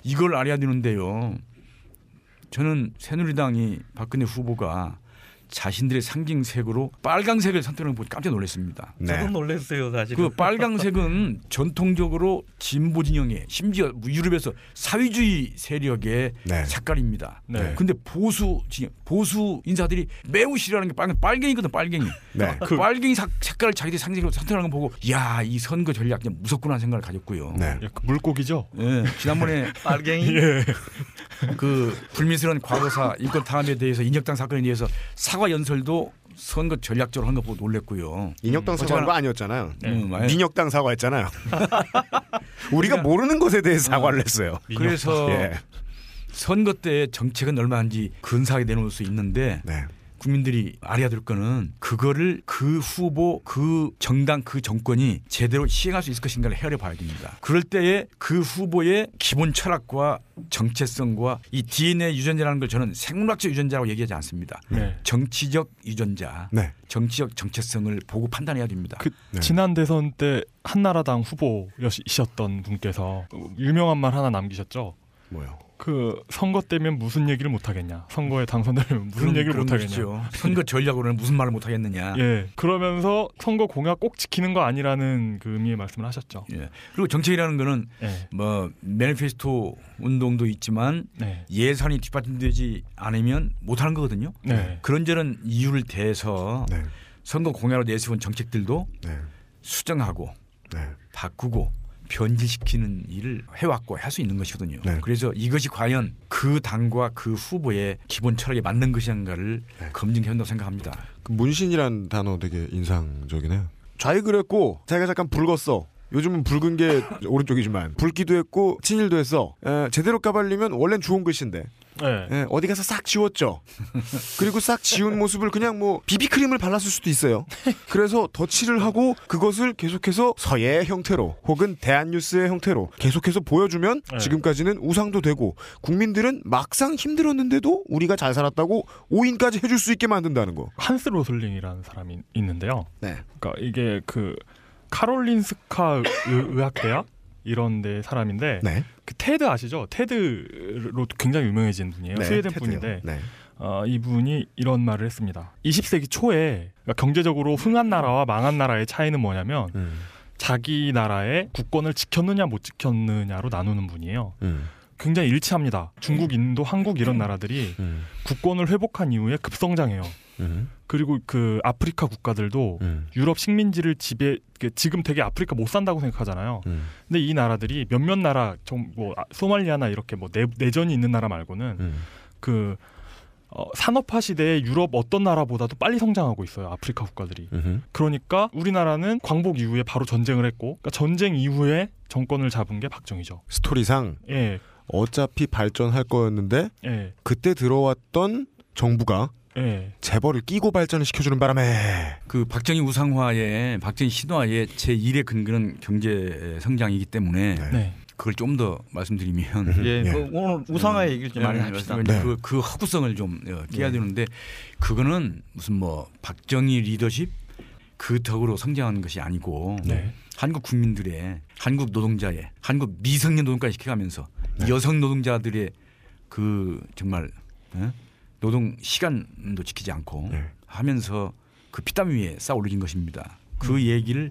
이걸 알아야 되는데요. 저는 새누리당이 박근혜 후보가 자신들의 상징색으로 빨강색을 선택한 걸 보고 깜짝 놀랐습니다. 네. 저도 놀랐어요 사실. 그 빨강색은 전통적으로 진보 진영의 심지어 유럽에서 사회주의 세력의 네. 색깔입니다. 네. 근데 보수 진영, 보수 인사들이 매우 싫어하는 게 빨갱 빨갱이거든 빨갱이. 네. 그 빨갱이 sắc- 색깔을 자기들 상징으로 선택하는 거 보고 야 이 선거 전략 그냥 무섭구나 하는 생각을 가졌고요. 네. 예, 그 물고기죠. 예, 지난번에 빨갱이. 예. 그 불미스러운 과거사 인권 탄압에 대해서 인혁당 사건에 대해서 사과 연설도 선거 전략적으로 한 거 보고 놀랬고요. 인혁당 사과한 어쨌거나- 거 아니었잖아요. 음, 아예. 민혁당 사과했잖아요. 우리가 모르는 것에 대해 사과를 했어요. 그래서 예. 선거 때 정책은 얼마인지 근사하게 내놓을 수 있는데 네. 국민들이 알아야 될 거는 그거를 그 후보, 그 정당, 그 정권이 제대로 시행할 수 있을 것인가를 헤아려 봐야 됩니다. 그럴 때에 그 후보의 기본 철학과 정체성과 이 DNA 유전자라는 걸 저는 생물학적 유전자라고 얘기하지 않습니다. 네. 정치적 유전자, 네. 정치적 정체성을 보고 판단해야 됩니다. 그 네. 지난 대선 때 한나라당 후보이셨던 분께서 유명한 말 하나 남기셨죠. 뭐요? 그 선거 때면 무슨 얘기를 못 하겠냐. 선거에 당선되면 무슨 그런- 얘기를 못 하겠냐. 선거 전략으로는 무슨 말을 못 하겠느냐. 예. 그러면서 선거 공약 꼭 지키는 거 아니라는 그 의미의 말씀을 하셨죠. 예. 그리고 정책이라는 거는 예. 뭐 매니페스토 운동도 있지만 네. 예산이 뒷받침되지 않으면 못 하는 거거든요. 네. 그런저런 이유를 대해서 네. 선거 공약으로 내세운 정책들도 네. 수정하고 네. 바꾸고 변질시키는 일을 해왔고 할 수 있는 것이거든요. 네. 그래서 이것이 과연 그 당과 그 후보의 기본 철학에 맞는 것인가를 네. 검증해야 한다고 생각합니다. 그 문신이란 단어 되게 인상적이네요. 좌익을 했고 자기가 잠깐 붉었어. 요즘은 붉은 게 오른쪽이지만 붉기도 했고 친일도 했어. 에, 제대로 까발리면 원래는 좋은 글씨인데 네. 에, 어디 가서 싹 지웠죠. 그리고 싹 지운 모습을 그냥 뭐 비비크림을 발랐을 수도 있어요. 그래서 덧칠을 하고 그것을 계속해서 서예의 형태로 혹은 대한뉴스의 형태로 계속해서 보여주면 네. 지금까지는 우상도 되고 국민들은 막상 힘들었는데도 우리가 잘 살았다고 오인까지 해줄 수 있게 만든다는 거. 한스 로슬링이라는 사람이 있는데요. 네. 그러니까 이게 그 카롤린스카 의- 의학대학 이런 데 사람인데 네. 그 테드 아시죠? TED로 굉장히 유명해진 분이에요. 스웨덴 TED요. 분인데 네. 어, 이분이 이런 말을 했습니다. 20세기 초에 그러니까 경제적으로 흥한 나라와 망한 나라의 차이는 뭐냐면 음. 자기 나라의 국권을 지켰느냐 못 지켰느냐로 나누는 분이에요. 음. 굉장히 일치합니다. 중국, 인도, 한국 이런 나라들이 음. 국권을 회복한 이후에 급성장해요. 음. 그리고 그 아프리카 국가들도 음. 유럽 식민지를 지배 그 지금 되게 아프리카 못 산다고 생각하잖아요. 음. 근데 이 나라들이 몇몇 나라 좀 뭐 소말리아나 이렇게 뭐 내, 내전이 있는 나라 말고는 음. 그 어, 산업화 시대에 유럽 어떤 나라보다도 빨리 성장하고 있어요. 아프리카 국가들이. 음. 그러니까 우리나라는 광복 이후에 바로 전쟁을 했고 그러니까 전쟁 이후에 정권을 잡은 게 박정희죠. 스토리상 예. 어차피 발전할 거였는데 예. 그때 들어왔던 정부가 예. 재벌을 끼고 발전을 시켜주는 바람에 그 박정희 우상화의 박정희 신화의 제 1의 근거는 경제 성장이기 때문에 네. 네. 그걸 좀 더 말씀드리면 예, 예. 그 오늘 우상화 얘기를 좀 많이 합시다. 네. 그, 그 허구성을 좀 어, 깨야 되는데 그거는 무슨 뭐 박정희 리더십 그 덕으로 성장한 것이 아니고 네. 한국 국민들의 한국 노동자의 한국 미성년 노동까지 시켜가면서 네. 여성 노동자들의 그 정말 어? 노동 시간도 지키지 않고 네. 하면서 그 피땀 위에 쌓아 올린 것입니다. 그 음. 얘기를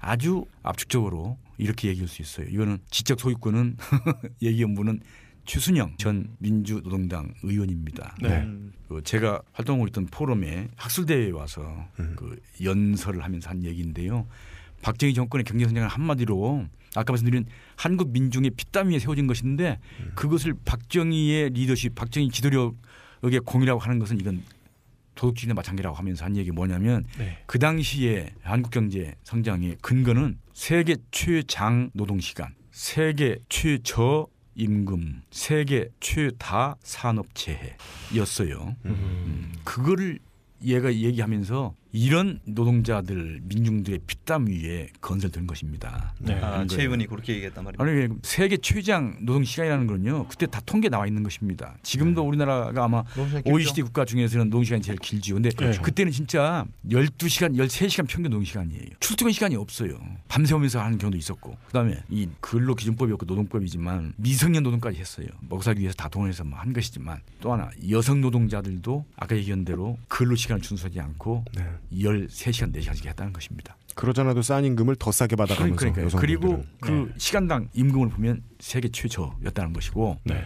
아주 압축적으로 이렇게 얘기할 수 있어요. 이거는 지적 소유권은 얘기연부는 최순영 전 민주노동당 의원입니다. 네. 음. 그 제가 활동하고 있던 포럼에 학술대회에 와서 음. 그 연설을 하면서 한 얘기인데요. 박정희 정권의 경제 성장을 한마디로 아까 말씀드린 한국 민중의 피땀 위에 세워진 것인데 음. 그것을 박정희의 리더십, 박정희 지도력 의 공이라고 하는 것은 이건 도덕주의나 마찬가지라고 하면서 한 얘기 뭐냐면 네. 그 당시에 한국 경제 성장의 근거는 세계 최장 노동 시간, 세계 최저 임금, 세계 최다 산업 재해였어요. 음. 그거를 얘가 얘기하면서 이런 노동자들 민중들의 피땀 위에 건설된 것입니다. 네. 아, 그런 최 거예요. 의원이 그렇게 얘기했단 말입니다. 아니 세계 최장 노동 시간이라는 거는요. 그때 다 통계 나와 있는 것입니다. 지금도 네. 우리나라가 아마 OECD 국가 중에서는 노동 시간이 제일 길지요. 근데 그렇죠. 그때는 진짜 12시간, 13시간 평균 노동 시간이에요. 출퇴근 시간이 없어요. 밤새우면서 하는 경우도 있었고. 그다음에 이 근로 기준법이었고 노동법이지만 미성년 노동까지 했어요. 먹사기 위해서 다 동원해서 뭐 한 것이지만 또 하나 여성 노동자들도 아까 얘기한 대로 근로 시간을 준수하지 않고 네. 13시간, 4시간씩 했다는 것입니다. 그러잖아도 싼 임금을 더 싸게 받아가면서 그러니까요. 그리고 그 네. 시간당 임금을 보면 세계 최저였다는 것이고 네.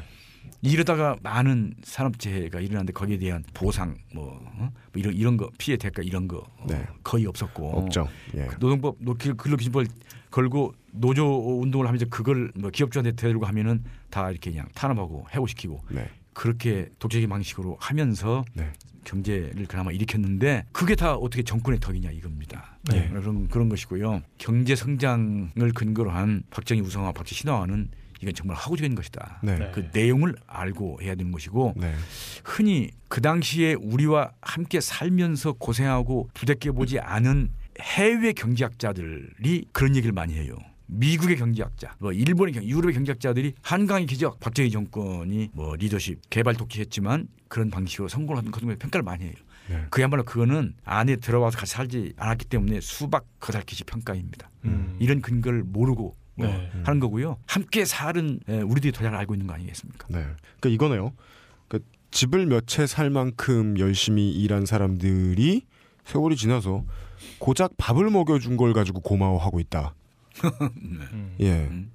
이러다가 많은 산업재해가 일어났는데 거기에 대한 보상 뭐, 어? 뭐 이런 이런 거 피해 대가 이런 거 어, 네. 거의 없었고 없죠. 예. 노동법 노- 근로기준법을 걸고 노조 운동을 하면서 그걸 뭐 기업주한테 대들고 하면은 다 이렇게 그냥 탄압하고 해고시키고 네. 그렇게 독재적인 방식으로 하면서 네. 경제를 그나마 일으켰는데 그게 다 어떻게 정권의 덕이냐 이겁니다. 네. 그런 그런 것이고요. 경제 성장을 근거로 한 박정희 우상화, 박정희 신화화는 이건 정말 하고적인 것이다. 네. 네. 그 내용을 알고 해야 되는 것이고 네. 흔히 그 당시에 우리와 함께 살면서 고생하고 부대껴 보지 않은 해외 경제학자들이 그런 얘기를 많이 해요. 미국의 경제학자, 뭐 일본의 경, 유럽의 경제학자들이 한강의 기적, 박정희 정권이 뭐 리더십, 개발 독재했지만 그런 방식으로 성공을 하는 그런 평가를 많이 해요. 네. 그야말로 그거는 안에 들어와서 같이 살지 않았기 때문에 수박 거달기시 평가입니다. 음. 이런 근거를 모르고 뭐 네. 하는 거고요. 함께 에, 우리들이 더 잘 알고 있는 거 아니겠습니까? 네. 그러니까 이거네요. 그 집을 몇 채 살 만큼 열심히 일한 사람들이 세월이 지나서 고작 밥을 먹여준 걸 가지고 고마워하고 있다. 음. 예. 음.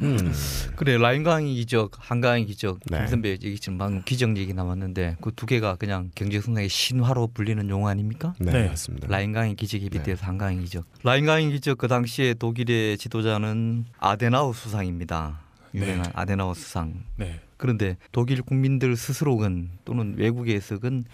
음. 그래 라인강의 기적, 한강의 기적, 네. 김 선배 얘기처럼 방금 기적 얘기 나왔는데 그 두 개가 그냥 경제 성장의 신화로 불리는 용어 아닙니까? 네, 네. 맞습니다. 라인강의 기적에 네. 빗대서 한강의 기적. 라인강의 기적 그 당시에 독일의 지도자는 아데나우 수상입니다. 유명한 아데나우 수상. 네. 그런데 독일 국민들 스스로건 또는 외국에서건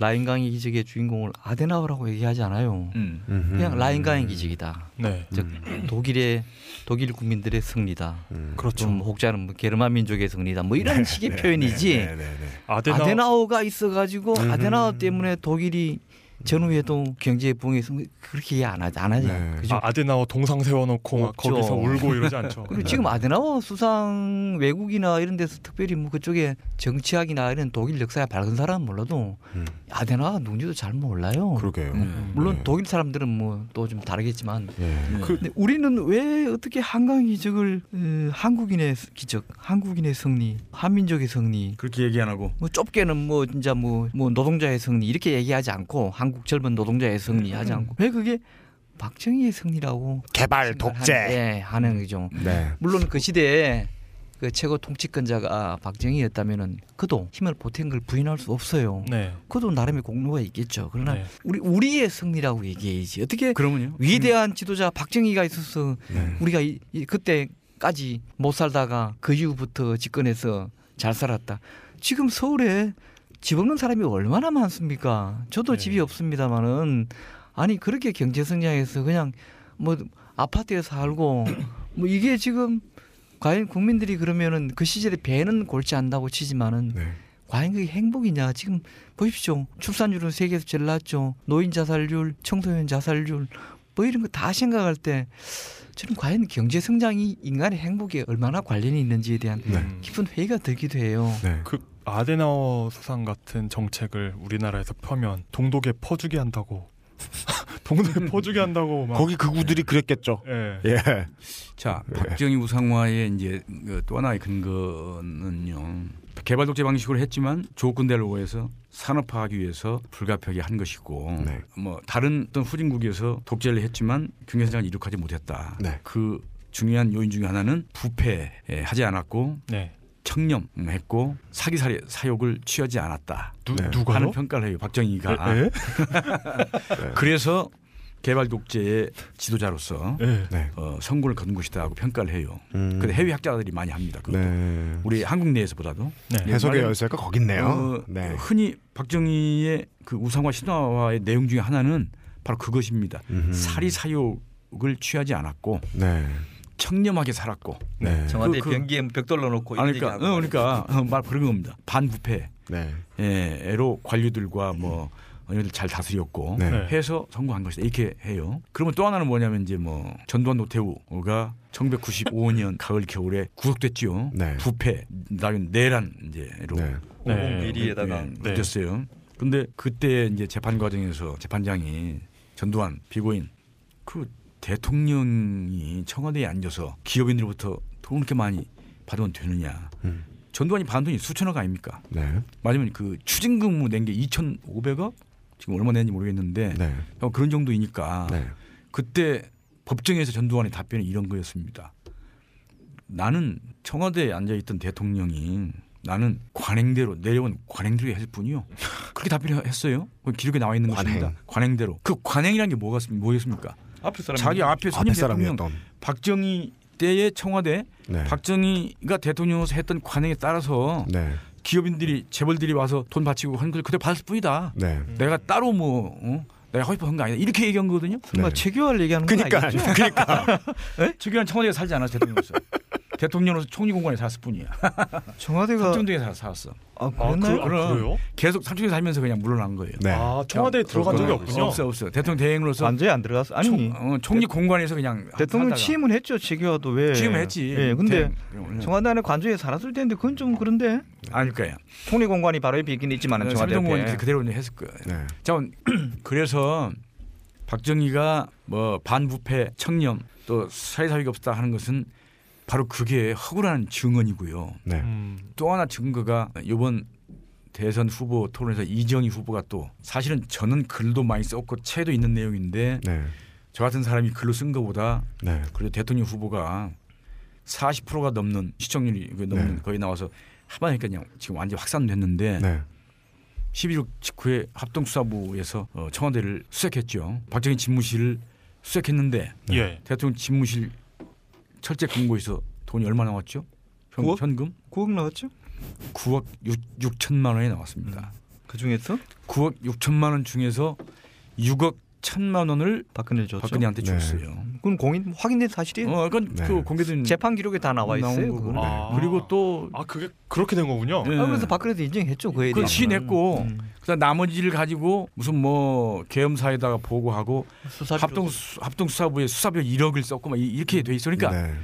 라인강의 기적의 주인공을 아데나우라고 얘기하지 않아요. 음. 그냥 라인강의 기적이다. 네. 즉 독일의 독일 국민들의 승리다. 음. 그렇죠. 좀 혹자는 뭐 게르만 민족의 승리다. 뭐 이런 식의 표현이지. 네, 네, 네. 아데나 아데나우 가 있어가지고. 아데나우 때문에 독일이 전후에도 경제 부흥에서 그렇게 얘기 안 하지 안 하죠. 네. 그죠? 아, 아데나워 동상 세워놓고 막 없죠. 거기서 울고 이러지 않죠. 그리고 지금 아데나워 수상 외국이나 이런 데서 특별히 뭐 그쪽에 정치학이나 이런 독일 역사에 밝은 사람은 몰라도 음. 아데나워가 누군지도 잘 몰라요. 그러게요. 음. 물론 네. 독일 사람들은 뭐 또 좀 다르겠지만 예. 그 근데 우리는 왜 어떻게 한강 기적을 어, 한국인의 기적, 한국인의 승리, 한민족의 승리, 그렇게 얘기 안 하고 뭐 좁게는 뭐 진짜 뭐, 뭐 노동자의 승리 이렇게 얘기하지 않고 한국 젊은 노동자의 승리 하지 않고 왜 그게 박정희의 승리라고 개발 독재. 하는, 예, 하는 거죠. 네. 물론 그 시대에 그 최고 통치권자가 박정희였다면은 그도 힘을 보탠 걸 부인할 수 없어요. 네. 그도 나름의 공로가 있겠죠. 그러나 네. 우리 우리의 승리라고 얘기해야지. 어떻게 그러면요. 위대한 지도자 박정희가 있어서 네. 우리가 이, 이- 그때까지 못 살다가 그 이후부터 집권해서 잘 살았다. 지금 서울에 집 없는 사람이 얼마나 많습니까? 저도 네. 집이 없습니다만은 아니 그렇게 경제 성장해서 그냥 뭐 아파트에 살고 뭐 이게 지금 과연 국민들이 그러면은 그 시절에 배는 골치 않다고 치지만은 네. 과연 그게 행복이냐? 지금 보십시오. 출산율은 세계에서 제일 낮죠. 노인 자살률, 청소년 자살률 뭐 이런 거 다 생각할 때 저는 과연 경제 성장이 인간의 행복에 얼마나 관련이 있는지에 대한 네. 음. 깊은 회의가 들기도 해요. 네. 그 아데나워 수상 같은 정책을 우리나라에서 펴면 동독에 퍼주게 한다고 동독에 퍼주게 한다고 막 거기 그구들이 그랬겠죠. 예. 예. 자, 박정희 우상화의 이제 그또 하나의 근거는요. 개발 독재 방식으로 했지만 조건대로 오해서 산업화하기 위해서 불가피하게 한 것이고 네. 뭐 다른 어떤 후진국에서 독재를 했지만 경제성장을 이룩하지 못했다. 네. 그 중요한 요인 중에 하나는 부패하지 않았고 네. 청렴했고 사기 사욕을 취하지 않았다. 누 네. 누가요? 하는 평가를 해요. 박정희가. 예? 그래서 개발 독재의 지도자로서 예. 네. 어, 성공을 거둔 것이다 하고 평가를 해요. 음. 근데 해외 학자들이 많이 합니다. 그것도. 네. 우리 한국 내에서보다도 네. 해석의 열쇠가 거기 있네요. 어, 네. 흔히 박정희의 그 우상화 신화화의 내용 중에 하나는 바로 그것입니다. 사리 사욕을 취하지 않았고 네. 청렴하게 살았고. 네. 청와대 그- 그- 변기에 벽 돌려놓고 아, 이런 그러니까, 얘기하고 어, 그러니까 어, 말 그런 겁니다. 반부패. 네. 예, 애로 관료들과 뭐 언니들 잘 다스렸고 네. 네. 해서 성공한 것이다 이렇게 해요. 그러면 또 하나는 뭐냐면 이제 뭐 전두환 노태우가 1995년 가을 겨울에 구속됐지요. 네. 부패, 나중 내란 이제로 네. 네. 비리에다가 네, 붙였어요. 근데 그때 이제 재판 과정에서 재판장이 전두환 피고인 그 대통령이 청와대에 앉아서 기업인들로부터 돈을 이렇게 많이 받으면 되느냐. 음. 전두환이 받은 돈이 수천억 아닙니까? 네. 맞으면 그 추징금으로 낸게 2,500억? 지금 얼마 냈는지 모르겠는데 네. 어, 그런 정도이니까 네. 그때 법정에서 전두환의 답변이 이런 거였습니다. 나는 청와대에 앉아 있던 대통령이 나는 관행대로 내려온 관행대로 했을 뿐이요. 그렇게 답변했어요. 그 기록에 나와 있는 관행. 것입니다. 관행대로. 그 관행이라는 게 뭐가 뭐였습니까? 앞에 사람 자기 앞에 선임 앞에 대통령. 박정희 때의 청와대 네. 박정희가 대통령으로서 했던 관행에 따라서 네. 기업인들이 재벌들이 와서 돈 바치고 하는 걸 그대로 받을 뿐이다. 네. 내가 따로 뭐 어? 내가 허위한 거 아니다. 이렇게 얘기한 거거든요. 정말 네. 체계화를 얘기하는 건 그러니까 아니죠? 그러니까 최규환 청와대에 살지 않았어 대통령으로서. 대통령으로서 총리공관에 살았을 뿐이야. 청와대가 삼청동에 살- 살았어. 아 아, 그랬나요? 그, 아, 그 래요? 계속 삼청에 살면서 그냥 물러난 거예요. 네. 아, 청와대에 들어간 적이 없군요. 없어 없어. 대통령 대행으로서 완전히 안 들어갔어. 아니 총, 어, 총리 공관에서 그냥 대통령 살다가 취임은 했죠. 체계화도 왜? 취임을 했지. 예, 근데 대행- 청와대 안에 관저에 살았을 텐데 그건 좀 그런데 아닐 거야. 총리 공관이 바로 옆에 있긴 있지만 청와대 삼청공관이 앞에 그대로 했을 거예요. 네. 자, 그래서 박정희가 뭐 반부패 청렴 또 사회사회가 없다 하는 것은 바로 그게 허구라는 증언이고요. 네. 음. 또 하나 증거가 이번 대선 후보 토론에서 이정희 후보가 또 사실은 저는 글도 많이 썼고 책도 있는 내용인데 네. 저 같은 사람이 글로 쓴 것보다 네. 그래도 대통령 후보가 40%가 넘는 시청률이 그 넘는 네. 거의 나와서 하반니까 그냥 지금 완전 히 확산됐는데 네. 11월 직후에 합동수사부에서 어, 청와대를 수색했죠. 박정희 집무실을 수색했는데 네. 예. 대통령 집무실 철제 금고에서 돈이 얼마 나왔죠? 현, 구억? 현금 9억 나왔죠? 9억 6, 천만 원이 나왔습니다. 그 중에서 9억 6천만 원 중에서 6억 1 천만 원을 박근혜 줬죠. 박근혜한테 네. 줬어요. 그건 공인 확인된 사실이에요. 어, 그건 네. 그 공개된 재판 기록에 다 나와 있어요. 그거는. 아. 그리고 또 아, 그게 그렇게 된 거군요. 네. 아, 그래서 박근혜도 인정했죠. 그에 그걸 대해서. 시인했고 그다음 나머지를 가지고 무슨 뭐 계엄사에다가 보고하고 합동 합동 수사부에 수사비를 1억을 썼고 막 이- 이렇게 돼 있으니까 네.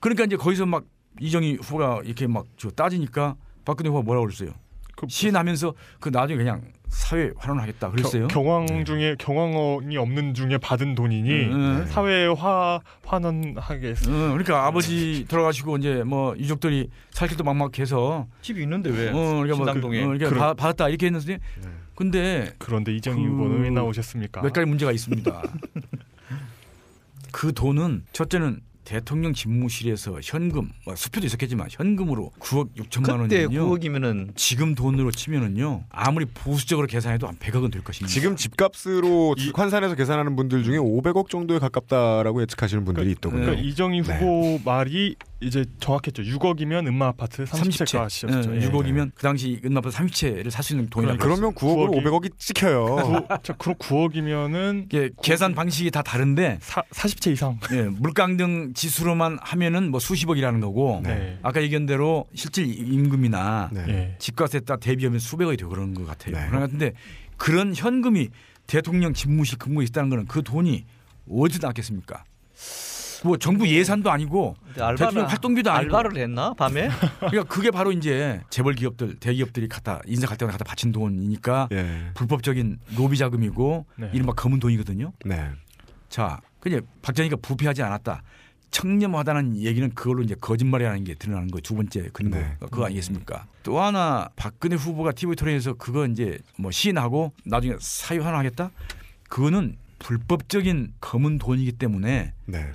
그러니까 이제 거기서 막 이정희 후보가 이렇게 막저 따지니까 박근혜 후보가 뭐라고 그랬어요? 그- 시인하면서 그 나중에 그냥 사회 환원하겠다 그랬어요. 겨, 경황 중에 경황이 없는 중에 받은 돈이니 음. 사회화 환원하겠습니다. 응, 그러니까 아버지 돌아가시고 이제 뭐 유족들이 살 길도 막막해서 집이 있는데 왜? 어, 그러니까 뭐 신당동에. 그, 어, 그러니까 그런- 받- 받았다 이렇게 했는데 근데 그런데 이정희 그- 후보는 왜 나오셨습니까? 몇 가지 문제가 있습니다. 그 돈은 첫째는 대통령 집무실에서 현금, 뭐 수표도 있었겠지만 현금으로 9억 6천만 그때 원이면요. 9억이면은 지금 돈으로 치면은요 아무리 보수적으로 계산해도 한 100억은 될 것입니다. 지금 집값으로 이- 환산해서 계산하는 분들 중에 500억 정도에 가깝다라고 예측하시는 분들이 있더군요. 그러니까 이정희 네. 후보 말이 이제 정확했죠. 6억이면 음마 아파트 30채가 시였죠. 예, 6억이면 그 당시 은마파 30채를 살 수 있는 돈이라고. 그러면 9억으로 9억이 500억이 찍혀요. 자, 그럼 9억이면은 이게 계산 방식이 다 다른데 사, 40채 이상. 예, 물강등 지수로만 하면은 뭐 수십억이라는 거고 네. 아까 얘기한 대로 실질 임금이나 네. 예. 집값에 따라 대비하면 수백억이 되고 그런 것 같아요. 네. 그런 것 같은데 그런 현금이 대통령 집무실 근무에 있다는 거는 그 돈이 어디서 나왔겠습니까? 뭐 정부 예산도 아니고 대통령 활동비도 아니고 알바를 했나 밤에? 그러니까 그게 바로 이제 재벌 기업들 대기업들이 갖다 인사 갈 때마다 갖다 바친 돈이니까 예. 불법적인 로비 자금이고 네. 이른바 검은 돈이거든요. 네. 자, 그냥 박정희가 부패하지 않았다. 청렴하다는 얘기는 그걸로 이제 거짓말이라는 게 드러나는 거예요. 두 번째 근거 네. 그거 아니겠습니까? 또 하나 박근혜 후보가 TV 토론에서 그거 이제 뭐 시인하고 나중에 사유 하나 하겠다. 그거는 불법적인 검은 돈이기 때문에 네.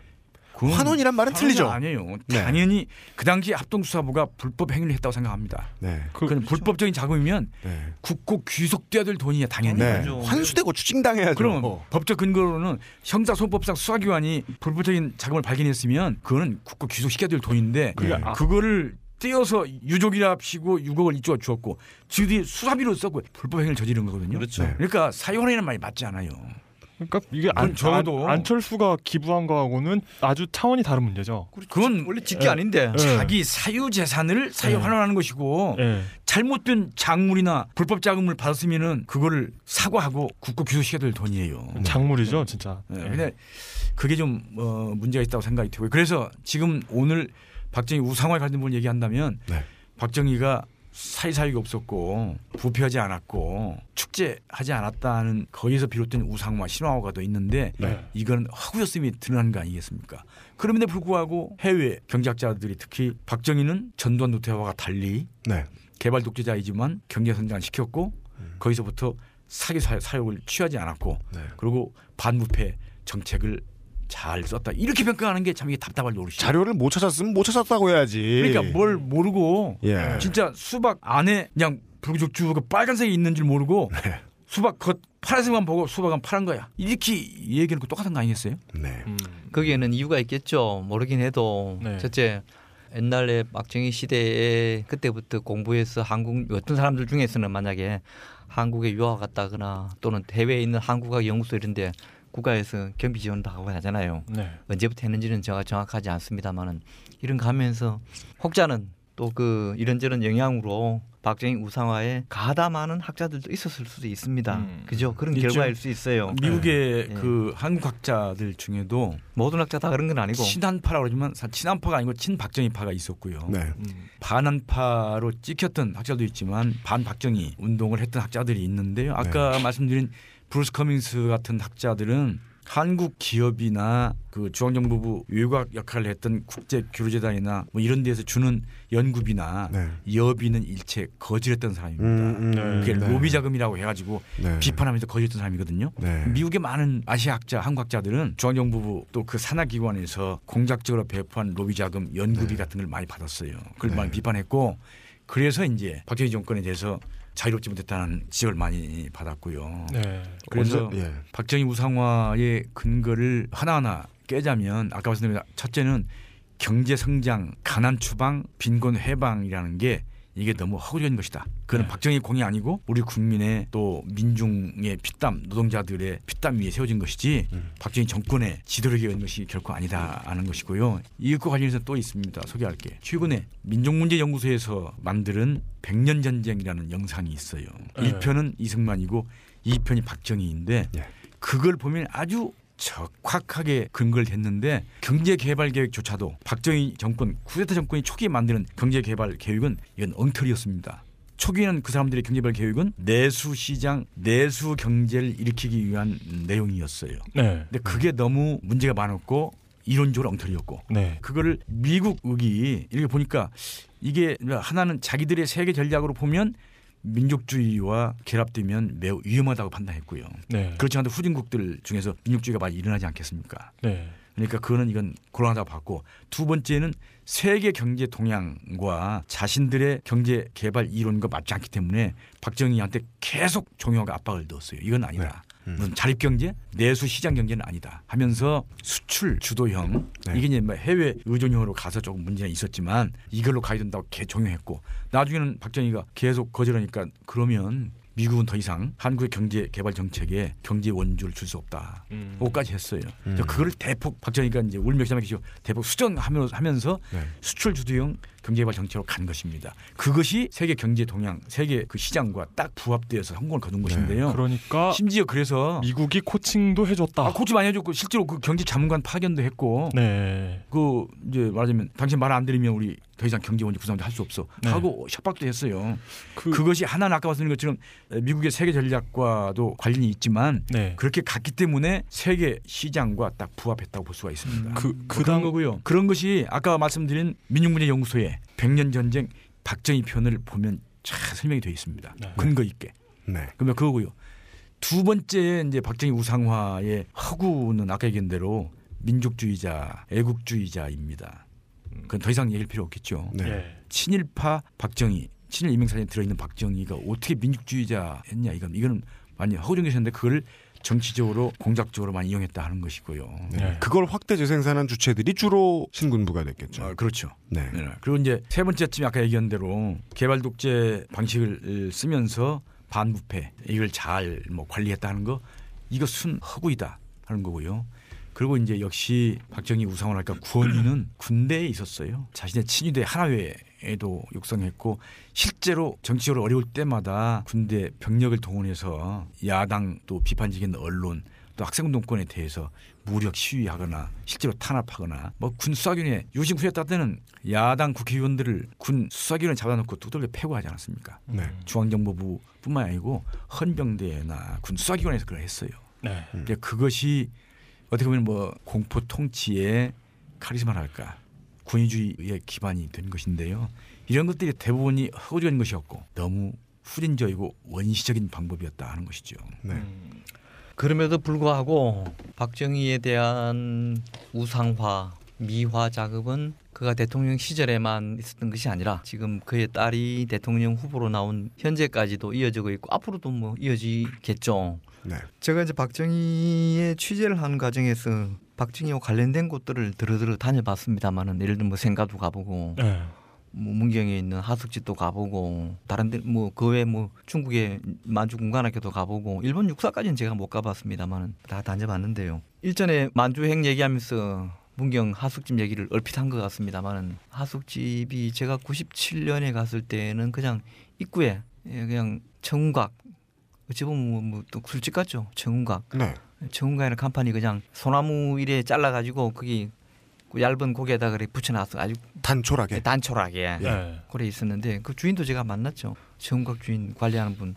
환원이란 말은 틀리죠. 아니에요. 네. 당연히 그 당시 합동수사부가 불법 행위를 했다고 생각합니다. 네. 그, 그건 불법적인 자금이면 네. 굳고 귀속돼야 될 돈이야 당연히. 네. 환수되고 추징당해야죠. 그럼 법적 근거로는 형사소법상 수사기관이 불법적인 자금을 발견했으면 그거는 굳고 귀속시켜야 될 돈인데 네. 아. 그거를 떼어서 유족이랍시고 6억을 이쪽에 주었고 지들이 수사비로 썼고 불법 행위를 저지른 거거든요. 그렇죠. 네. 그러니까 사유환이라는 말이 맞지 않아요. 그러니까 이게 안, 적어도- 안, 안철수가 기부한 거하고는 아주 차원이 다른 문제죠. 그건 원래 짓게 아닌데. 네. 자기 사유 재산을 사유 네. 환원하는 것이고 예. 잘못된 작물이나 불법 자금을 받았으면은 그거를 사과하고 국고 기소시켜야 될 돈이에요. 작물이죠, 진짜. 네, 예. 근데 그게 좀 어, 문제가 있다고 생각이 되고요. 그래서 지금 오늘 박정희 우상화에 관련 부분 얘기한다면 네. 박정희가 사이사이가 없었고 부패하지 않았고 축제하지 않았다는 거기에서 비롯된 우상화 신화화가 더 있는데 네. 이건 허구였음이 드러난 거 아니겠습니까? 그럼에도 불구하고 해외 경제학자들이 특히 박정희는 전두환 노태우와 달리 네. 개발 독재자이지만 경제 성장을 시켰고 거기서부터 사기 사- 사욕을 취하지 않았고 네. 그리고 반부패 정책을 잘 썼다 이렇게 평가하는 게 참 이게 답답할 노릇이죠. 자료를 못 찾았으면 못 찾았다고 해야지. 그러니까 뭘 모르고 예. 진짜 수박 안에 그냥 불죽주가 빨간색이 있는 줄 모르고 네. 수박 겉 파란색만 보고 수박은 파란 거야 이렇게 얘기해놓고 똑같은 거 아니겠어요? 네. 음. 거기에는 이유가 있겠죠. 모르긴 해도 네. 첫째 옛날에 박정희 시대에 그때부터 공부해서 한국 어떤 사람들 중에서는 만약에 한국에 유학 갔다거나 또는 해외에 있는 한국학 연구소 이런데 국가에서 경비 지원도 하고 하잖아요. 네. 언제부터 했는지는 제가 정확하지 않습니다만은 이런 거 하면서 혹자는 또 그 이런저런 영향으로 박정희 우상화에 가담하는 학자들도 있었을 수도 있습니다. 음. 그죠? 그런 있죠. 결과일 수 있어요. 미국의 네. 그 한국 학자들 중에도 모든 학자 다 그런 건 아니고 친한파라고 그러지만 사- 친한파가 아니고 친박정희파가 있었고요. 네. 음. 반한파로 찍혔던 학자도 있지만 반박정희 운동을 했던 학자들이 있는데요. 아까 말씀드린 브루스 커밍스 같은 학자들은 한국 기업이나 그 중앙정보부 외곽 역할을 했던 국제교류재단이나 뭐 이런 데서 주는 연구비나 네. 여비는 일체 거절했던 사람입니다. 음, 음, 그게 네. 로비 자금이라고 해가지고 네. 비판하면서 거절했던 사람이거든요. 네. 미국의 많은 아시아 학자, 한국 학자들은 중앙정보부 또 그 산하기관에서 공작적으로 배포한 로비 자금, 연구비 같은 걸 많이 받았어요. 그걸 네. 많이 비판했고 그래서 이제 박정희 정권에 대해서 자유롭지 못했다는 지적을 많이 받았고요. 네. 그래서 언제- 예. 박정희 우상화의 근거를 하나하나 깨자면 아까 말씀드린 첫째는 경제 성장, 가난 추방, 빈곤 해방이라는 게 이게 너무 허구적인 것이다. 그건 네. 박정희 공이 아니고 우리 국민의 또 민중의 피땀, 노동자들의 피땀 위에 세워진 것이지 박정희 정권의 지도력에 의한 것이 결코 아니다라는 것이고요. 이것과 관련해서 또 있습니다. 소개할게. 최근에 민족문제연구소에서 만드는 백년 전쟁이라는 영상이 있어요. 네. 1편은 이승만이고 2편이 박정희인데 예. 그걸 보면 아주 적확하게 근거를 댔는데 경제 개발 계획조차도 박정희 정권 쿠데타 정권이 초기에 만드는 경제 개발 계획은 이건 엉터리였습니다. 초기에는 그 사람들의 경제 개발 계획은 내수 시장, 내수 경제를 일으키기 위한 내용이었어요. 네. 근데 그게 너무 문제가 많았고 이론적으로 엉터리였고 네. 그거를 미국이 이렇게 보니까 이게 하나는 자기들의 세계 전략으로 보면 민족주의와 결합되면 매우 위험하다고 판단했고요. 네. 그렇지 않아도 후진국들 중에서 민족주의가 많이 일어나지 않겠습니까? 네. 그러니까 그거는 이건 곤란하다고 봤고 두 번째는 세계 경제 동향과 자신들의 경제 개발 이론과 맞지 않기 때문에 박정희한테 계속 종용하고 압박을 넣었어요. 이건 아니다. 음. 무슨 자립 경제, 내수 시장 경제는 아니다. 하면서 수출 주도형 네. 이게 이제 뭐 해외 의존형으로 가서 조금 문제가 있었지만 이걸로 가야 된다고 개 종용했고 나중에는 박정희가 계속 거절하니까 그러면 미국은 더 이상 한국의 경제 개발 정책에 경제 원조를 줄 수 없다. 음. 오까지 했어요. 음. 그거를 대폭 박정희가 이제 울맥상맥이죠. 대폭 수정하면서 하면서 네. 수출 주도형 경제개발 정책으로 간 것입니다. 그것이 세계 경제 동향, 세계 그 시장과 딱 부합되어서 성공을 거둔 것인데요. 그러니까 심지어 그래서 미국이 코칭도 해줬다. 아, 코치 많이 해줬고 실제로 그 경제 자문관 파견도 했고 네. 그 이제 말하자면 당신 말 안 들으면 우리 더 이상 경제 원조 구성도 할 수 없어 네. 하고 협박도 했어요. 그, 그, 것이 하나는 아까 말씀드린 것처럼 미국의 세계 전략과도 관련이 있지만 네. 그렇게 갔기 때문에 세계 시장과 딱 부합했다고 볼 수가 있습니다. 그, 뭐그 그런 당, 거고요. 그런 것이 아까 말씀드린 민중문제 연구소의 백년 전쟁 박정희 편을 보면 잘 설명이 되어 있습니다. 네. 근거 있게. 네. 그러면 그거고요. 두 번째 이제 박정희 우상화의 허구는 아까 얘기한 대로 민족주의자, 애국주의자입니다. 그건 더 이상 얘기할 필요 없겠죠. 네. 예. 친일파 박정희, 친일 이명사진에 들어있는 박정희가 어떻게 민족주의자 했냐 이건 이거는 많이 허구적인 것인데 그걸 정치적으로 공작적으로 많이 이용했다 하는 것이고요. 네. 네. 그걸 확대 재생산한 주체들이 주로 신군부가 됐겠죠. 아, 그렇죠. 네. 네. 그리고 이제 세 번째쯤 아까 얘기한 대로 개발 독재 방식을 쓰면서 반부패 이걸 잘 뭐 관리했다는 거 이것은 허구이다 하는 거고요. 그리고 이제 역시 박정희 우상을 할까 구원희는 군대에 있었어요. 자신의 친위대 하나회에도 육성했고 실제로 정치적으로 어려울 때마다 군대 병력을 동원해서 야당 또 비판적인 언론 또 학생운동권에 대해서 무력 시위하거나 실제로 탄압하거나 뭐 군 수사기관에 유신 후였다 때는 야당 국회의원들을 군 수사기관에 잡아놓고 두들겨 패고 하지 않았습니까? 네. 중앙정보부뿐만 아니고 헌병대나 군 수사기관에서 그걸 했어요. 네. 그러니까 그것이 어떻게 보면 뭐 공포 통치의 카리스마랄까 군의주의의 기반이 된 것인데요. 이런 것들이 대부분이 허구적인 것이었고 너무 후진적이고 원시적인 방법이었다 하는 것이죠. 네. 그럼에도 불구하고 박정희에 대한 우상화, 미화 작업은 그가 대통령 시절에만 있었던 것이 아니라 지금 그의 딸이 대통령 후보로 나온 현재까지도 이어지고 있고 앞으로도 뭐 이어지겠죠. 네. 제가 이제 박정희의 취재를 하는 과정에서 박정희와 관련된 곳들을 들어들어 다녀봤습니다만은 예를 들면 뭐 생가도 가보고 네. 뭐 문경에 있는 하숙집도 가보고 다른 데뭐그 외에 뭐 중국의 만주 군관학교도 가보고 일본 육사까지는 제가 못 가봤습니다만은 다 다녀봤는데요. 일전에 만주행 얘기하면서 문경 하숙집 얘기를 얼핏 한 것 같습니다만은 하숙집이 제가 97년에 갔을 때는 그냥 입구에 예, 그냥 청각 어찌 보면 뭐또 술집 같죠 청각 네. 청각에는 간판이 그냥 소나무 이래 잘라가지고 거기 그 얇은 고개에다 그래 붙여놨어 아주 단촐하게. 단촐하게 네. 고래 있었는데 그 주인도 제가 만났죠. 정각 주인 관리하는 분.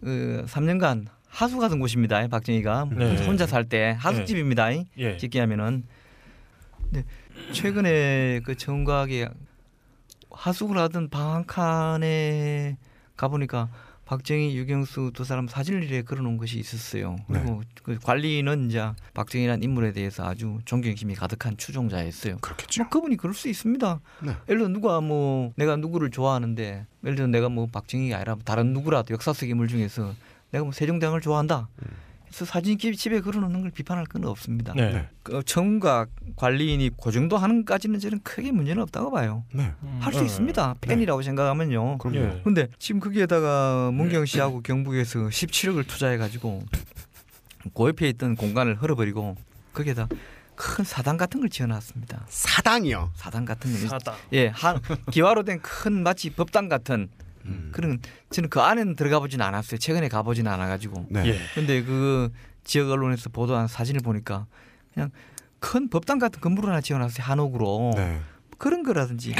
그 3년간 하수 가던 곳입니다. 박정희가 네. 혼자 살 때 하숙집입니다. 예. 짓게 하면은. 근데 최근에 그 정각에 하숙을 하던 방 한 칸에 가보니까 박정희, 유경수 두 사람 사진을 이래 걸어놓은 것이 있었어요. 그리고 그 관리는 이제 박정희라는 인물에 대해서 아주 존경심이 가득한 추종자였어요. 그렇겠죠. 뭐 그분이 그럴 수 있습니다. 네. 예를 들어 누가 뭐 내가 누구를 좋아하는데 예를 들어 내가 뭐 박정희가 아니라 다른 누구라도 역사 속 인물 중에서 내가 뭐 세종대왕을 좋아한다. 그래서 사진 집- 집에 걸어놓는 걸 비판할 건 없습니다. 네. 네. 그 청각 관리인이 그 정도 하는 까지는 저는 크게 문제는 없다고 봐요. 네. 할수 네. 있습니다. 팬이라고 생각하면요. 그럼요. 예. 지금 거기에다가 문경 씨하고 경북에서 17억을 투자해가지고 그 옆에 있던 공간을 헐어버리고 거기에다 큰 사당 같은 걸 지어놨습니다. 사당이요. 사당 같은 거. 사다. 예, 한 기와로 된 큰 마치 법당 같은 음. 그런 저는 그 안에는 들어가 보진 않았어요. 최근에 가보진 않아가지고. 네. 예. 근데 그 지역 언론에서 보도한 사진을 보니까 그냥 큰 법당 같은 건물 하나 지어놨어요. 한옥으로 네. 그런 거라든지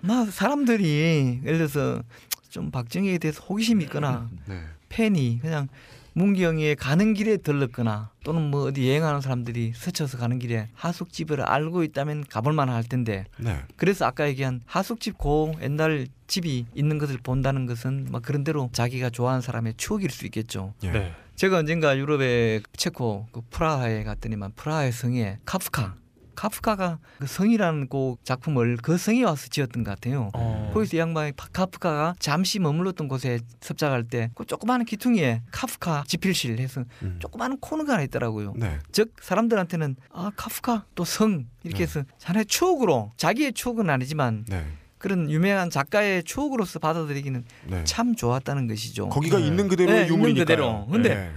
막 사람들이 예를 들어서 좀 박정희에 대해서 호기심이 있거나 네. 팬이 그냥 문경에 가는 길에 들렀거나 또는 뭐 어디 여행하는 사람들이 스쳐서 가는 길에 하숙집을 알고 있다면 가볼 만할 텐데 네. 그래서 아까 얘기한 하숙집 고 옛날 집이 있는 것을 본다는 것은 막 그런 대로 자기가 좋아하는 사람의 추억일 수 있겠죠. 예. 네. 제가 언젠가 유럽의 체코 그 프라하에 갔더니만 프라하의 성에 카프카 카프카가 그 성이라는 곡 작품을 그 성에 와서 지었던 것 같아요. 어. 거기서 이 양반이 파- 카프카가 잠시 머물렀던 곳에 섭작할 때 그 조그마한 기퉁이에 카프카 지필실 해서 음. 조그마한 코너가 하나 있더라고요. 네. 즉 사람들한테는 아 카프카 또 성 이렇게 네. 해서 하나의 추억으로 자기의 추억은 아니지만 네. 그런 유명한 작가의 추억으로서 받아들이기는 네. 참 좋았다는 것이죠. 거기가 네. 있는 그대로의 네, 있는 유물이니까요. 그대로. 근데 네.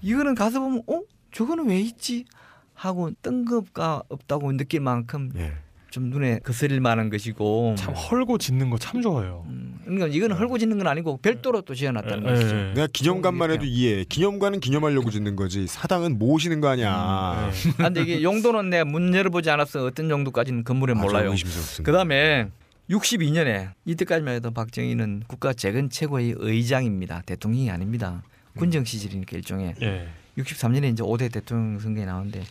이거는 가서 보면 어 저거는 왜 있지 하고 뜬금가 없다고 느낄 만큼 예. 좀 눈에 거슬릴 만한 것이고 참 헐고 짓는 거 참 좋아요. 음, 그러니까 이거는 헐고 짓는 건 아니고 별도로 또 지어놨다는 예, 것이죠. 예. 내가 기념관만 해도 이해해. 기념관은 기념하려고 짓는 거지. 사당은 모시는 거 아니야. 아, 근데 이게 용도는 내가 문 열어보지 않았어 어떤 정도까지는 건물에 몰라요. 그다음에 62년에 이때까지만 해도 박정희는 국가 재건 최고의 의장입니다. 대통령이 아닙니다. 군정 시절이니까 일종의 예. 63년에 이제 5대 대통령 선거에 나오는데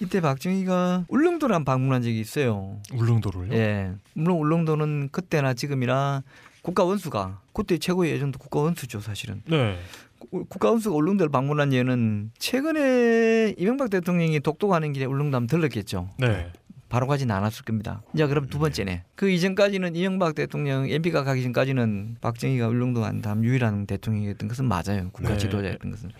이때 박정희가 울릉도를 방문한 적이 있어요. 울릉도를요? 예. 물론 울릉도는 그때나 지금이나 국가 원수가 그때 최고의 예정도 국가 원수죠 사실은. 네. 구- 국가 원수가 울릉도를 방문한 예는 최근에 이명박 대통령이 독도 가는 길에 울릉도 한번 들렀겠죠. 네. 바로 가진 않았을 겁니다. 자, 그럼 두 번째네. 그 이전까지는 이명박 대통령 MP가 가기 전까지는 박정희가 울릉도 간 다음 유일한 대통령이었던 것은 맞아요. 국가 네. 지도자였던 것은.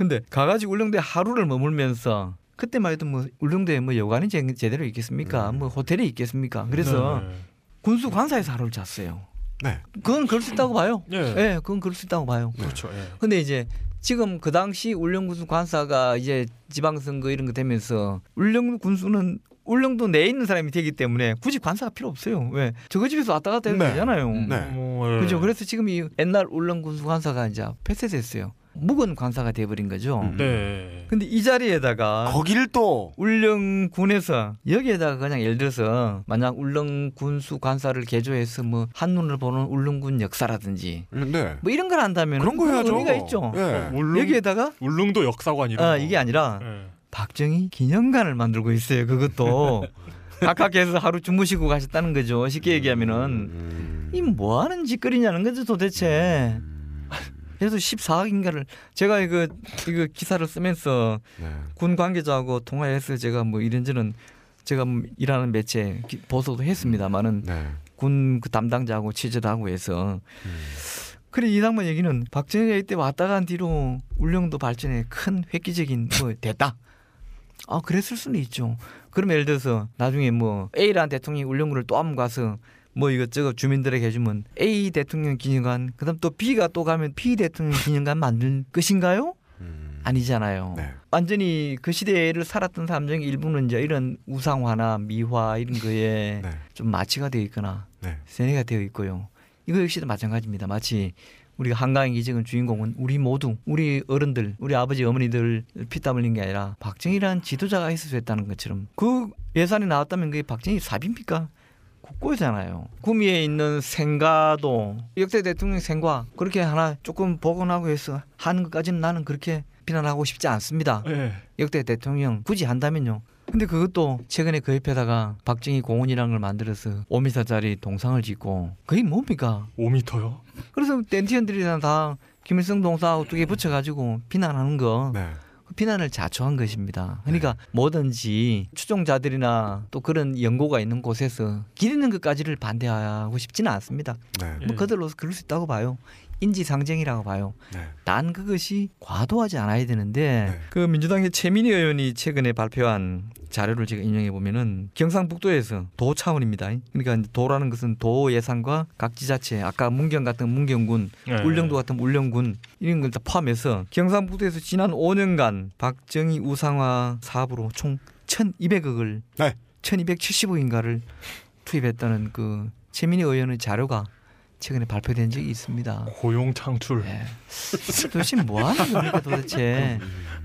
근데 가가지고 울릉도에 하루를 머물면서 그때만 해도 뭐 울릉도에 뭐 여관이 제, 제대로 있겠습니까? 뭐 호텔이 있겠습니까? 그래서 네. 군수 관사에서 하루를 잤어요. 네. 그건 그럴 수 있다고 봐요. 예. 예, 그건 그럴 수 있다고 봐요. 그렇죠. 예. 근데 이제 지금 그 당시 울릉군수 관사가 이제 지방선거 이런 거 되면서 울릉 군수는 울릉도 내에 있는 사람이 되기 때문에 굳이 관사가 필요 없어요. 왜? 저거 집에서 왔다 갔다 해도 네. 되잖아요. 네. 뭐, 예. 그죠. 그래서 지금 이 옛날 울릉 군수 관사가 이제 폐쇄됐어요. 묵은 관사가 돼버린 거죠. 음. 네. 근데 이 자리에다가 거기를 또 울릉군에서 여기에다가 그냥 예를 들어서 만약 울릉 군수 관사를 개조해서 뭐 한눈을 보는 울릉군 역사라든지 네. 뭐 이런 걸 한다면 그런 거 해야죠. 의미가 있죠. 예. 울릉 여기에다가 울릉도 역사관 이런 아, 거. 이게 아니라 예. 박정희 기념관을 만들고 있어요. 그것도 각각에서 하루 주무시고 가셨다는 거죠. 쉽게 얘기하면은 음. 이뭐 하는 짓거리냐는 거죠 도대체. 그래서 14억인가를 제가 이거 이거 기사를 쓰면서 네. 군 관계자하고 통화해서 제가 뭐 이런저런 제가 뭐 일하는 매체 기- 보도도 했습니다만은 네. 군그 담당자하고 취재도 하고 해서 그래 이상만 얘기는 박정희가 이때 왔다 간 뒤로 울릉도 발전에 큰 획기적인 뭐 됐다. 아 그랬을 수는 있죠. 그럼 예를 들어서 나중에 뭐 A라는 대통령이 울릉군을 또 한번 가서 뭐 이것저것 주민들에게 해주면 A 대통령 기념관 그다음 또 B가 또 가면 B 대통령 기념관 만들 것인가요? 음. 아니잖아요. 네. 완전히 그 시대를 살았던 사람 중에 일부는 이제 이런 우상화나 미화 이런 거에 네. 좀 마취가 되어 있거나 네. 세뇌가 되어 있고요. 이거 역시도 마찬가지입니다. 마치 우리가 한강의 기적은 주인공은 우리 모두 우리 어른들 우리 아버지 어머니들 피땀 흘린 게 아니라 박정희라는 지도자가 있어서 했다는 것처럼 그 예산이 나왔다면 그게 박정희 사비입니까? 국고잖아요. 구미에 있는 생가도 역대 대통령 생과 그렇게 하나 조금 복원하고 해서 하는 것까지는 나는 그렇게 비난하고 싶지 않습니다. 예. 역대 대통령 굳이 한다면요. 근데 그것도 최근에 그 옆에다가 박정희 공원이라는 걸 만들어서 5m짜리 동상을 짓고 그게 뭡니까? 5미터요? 그래서 댄티언들이랑 다 김일성 두개 붙여가지고 비난하는 거 네. 그 비난을 자초한 것입니다. 그러니까 뭐든지 추종자들이나 또 그런 연고가 있는 곳에서 기리는 것까지를 반대하고 싶지는 않습니다. 네. 예. 뭐 그들로서 그럴 수 있다고 봐요. 인지상정이라고 봐요. 네. 단 그것이 과도하지 않아야 되는데 네. 그 민주당의 최민희 의원이 최근에 발표한 자료를 제가 인용해 보면은 경상북도에서 도 차원입니다. 그러니까 도라는 것은 도 예산과 각 지자체 아까 문경 같은 문경군, 예. 울릉도 같은 울릉군 이런 걸 다 포함해서 경상북도에서 지난 5년간 박정희 우상화 사업으로 총 1,200억을 네. 1,270억인가를 투입했다는 그 최민희 의원의 자료가 최근에 발표된 적이 있습니다. 고용 창출. 예. 도대체 뭐 하는 겁니까 도대체?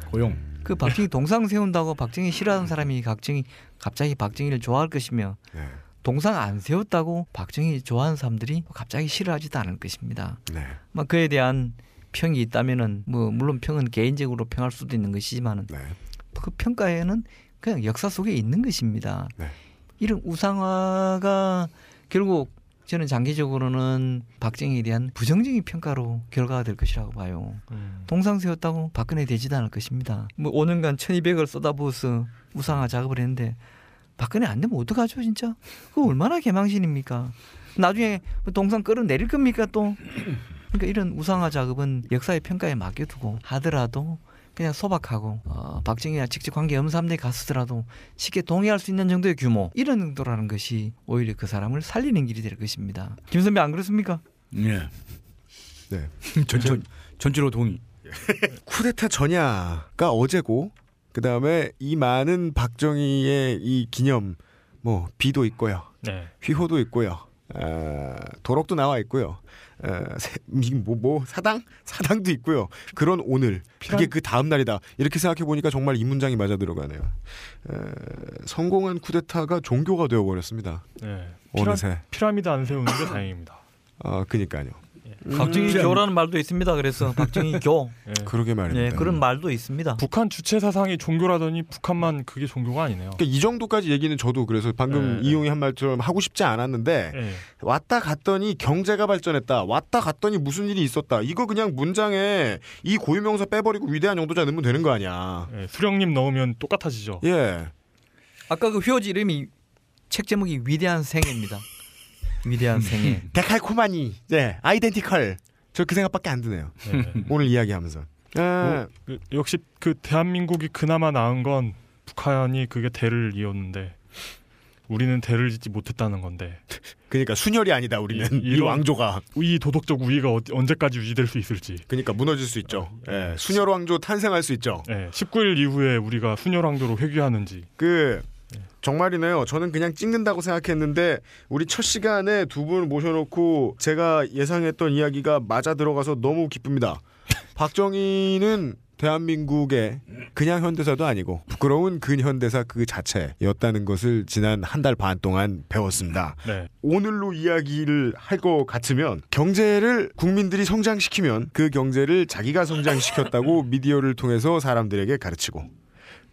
고용. 그 박정희 동상 세운다고 박정희 싫어하는 사람이 박정희 갑자기 박정희를 좋아할 것이며 네. 동상 안 세웠다고 박정희 좋아하는 사람들이 갑자기 싫어하지도 않을 것입니다. 네. 막 그에 대한 평이 있다면은 뭐 물론 평은 개인적으로 평할 수도 있는 것이지만은 네. 그 평가에는 그냥 역사 속에 있는 것입니다. 네. 이런 우상화가 결국 저는 장기적으로는 박정희에 대한 부정적인 평가로 결과가 될 것이라고 봐요. 음. 동상 세웠다고 박근혜 되지도 않을 것입니다. 뭐 5년간 1200을 쏟아부어서 우상화 작업을 했는데 박근혜 안 되면 어떡하죠 진짜? 그거 얼마나 개망신입니까? 나중에 뭐 동상 끌어내릴 겁니까 또? 그러니까 이런 우상화 작업은 역사의 평가에 맡겨두고 하더라도 그냥 소박하고 어, 박정희와 직접 관계 없는 사람들이 갔으더라도 쉽게 동의할 수 있는 정도의 규모 이런 정도라는 것이 오히려 그 사람을 살리는 길이 될 것입니다. 김 선배 안 그렇습니까? 예. 네. 전, 전, 전체로 동의. 쿠데타 전야가 어제고 그 다음에 이 많은 박정희의 이 기념 뭐 비도 있고요, 네. 휘호도 있고요, 아, 도록도 나와 있고요. 뭐, 뭐 사당 사당도 있고요. 그런 오늘 그게 그 다음 날이다. 이렇게 생각해 보니까 정말 이 문장이 맞아 들어가네요. 에, 성공한 쿠데타가 종교가 되어 버렸습니다. 네. 피라, 어느새. 피라미드 안 세우는 게 다행입니다. 아, 그니까요. 박정희 교라는 말도 있습니다. 그래서 박정희 교 예. 그러게 말입니다. 네, 그런 말도 있습니다. 북한 주체 사상이 종교라더니 북한만 그게 종교가 아니네요. 그러니까 이 정도까지 얘기는 저도 그래서 방금 네. 이용이 한 말처럼 하고 싶지 않았는데 예. 왔다 갔더니 경제가 발전했다. 왔다 갔더니 무슨 일이 있었다. 이거 그냥 문장에 이 고유명사 빼버리고 위대한 영도자 넣으면 되는 거 아니야. 예. 수령님 넣으면 똑같아지죠. 예. 아까 그 휴지 이름이 책 제목이 위대한 생애입니다. 위대한 생애. 데칼코마니. 예. 아이덴티컬. 저 그 생각밖에 안 드네요. 예. 오늘 이야기하면서. 예. 뭐, 그, 역시 그 대한민국이 그나마 나은 건 북한이 그게 대를 이었는데 우리는 대를 짓지 못했다는 건데 그러니까 순혈이 아니다 우리는 이- 이, 이런- 왕조가 이 도덕적 우위가 어- 언제까지 유지될 수 있을지. 그러니까 무너질 수 있죠. 예, 순혈 왕조 탄생할 수 있죠. 예, 19일 이후에 우리가 순혈 왕조로 회귀하는지. 그 정말이네요. 저는 그냥 찍는다고 생각했는데 우리 첫 시간에 두 분 모셔놓고 제가 예상했던 이야기가 맞아 들어가서 너무 기쁩니다. 박정희는 대한민국의 그냥 현대사도 아니고 부끄러운 근현대사 그 자체였다는 것을 지난 한 달 반 동안 배웠습니다. 네. 오늘로 이야기를 할 것 같으면 경제를 국민들이 성장시키면 그 경제를 자기가 성장시켰다고 미디어를 통해서 사람들에게 가르치고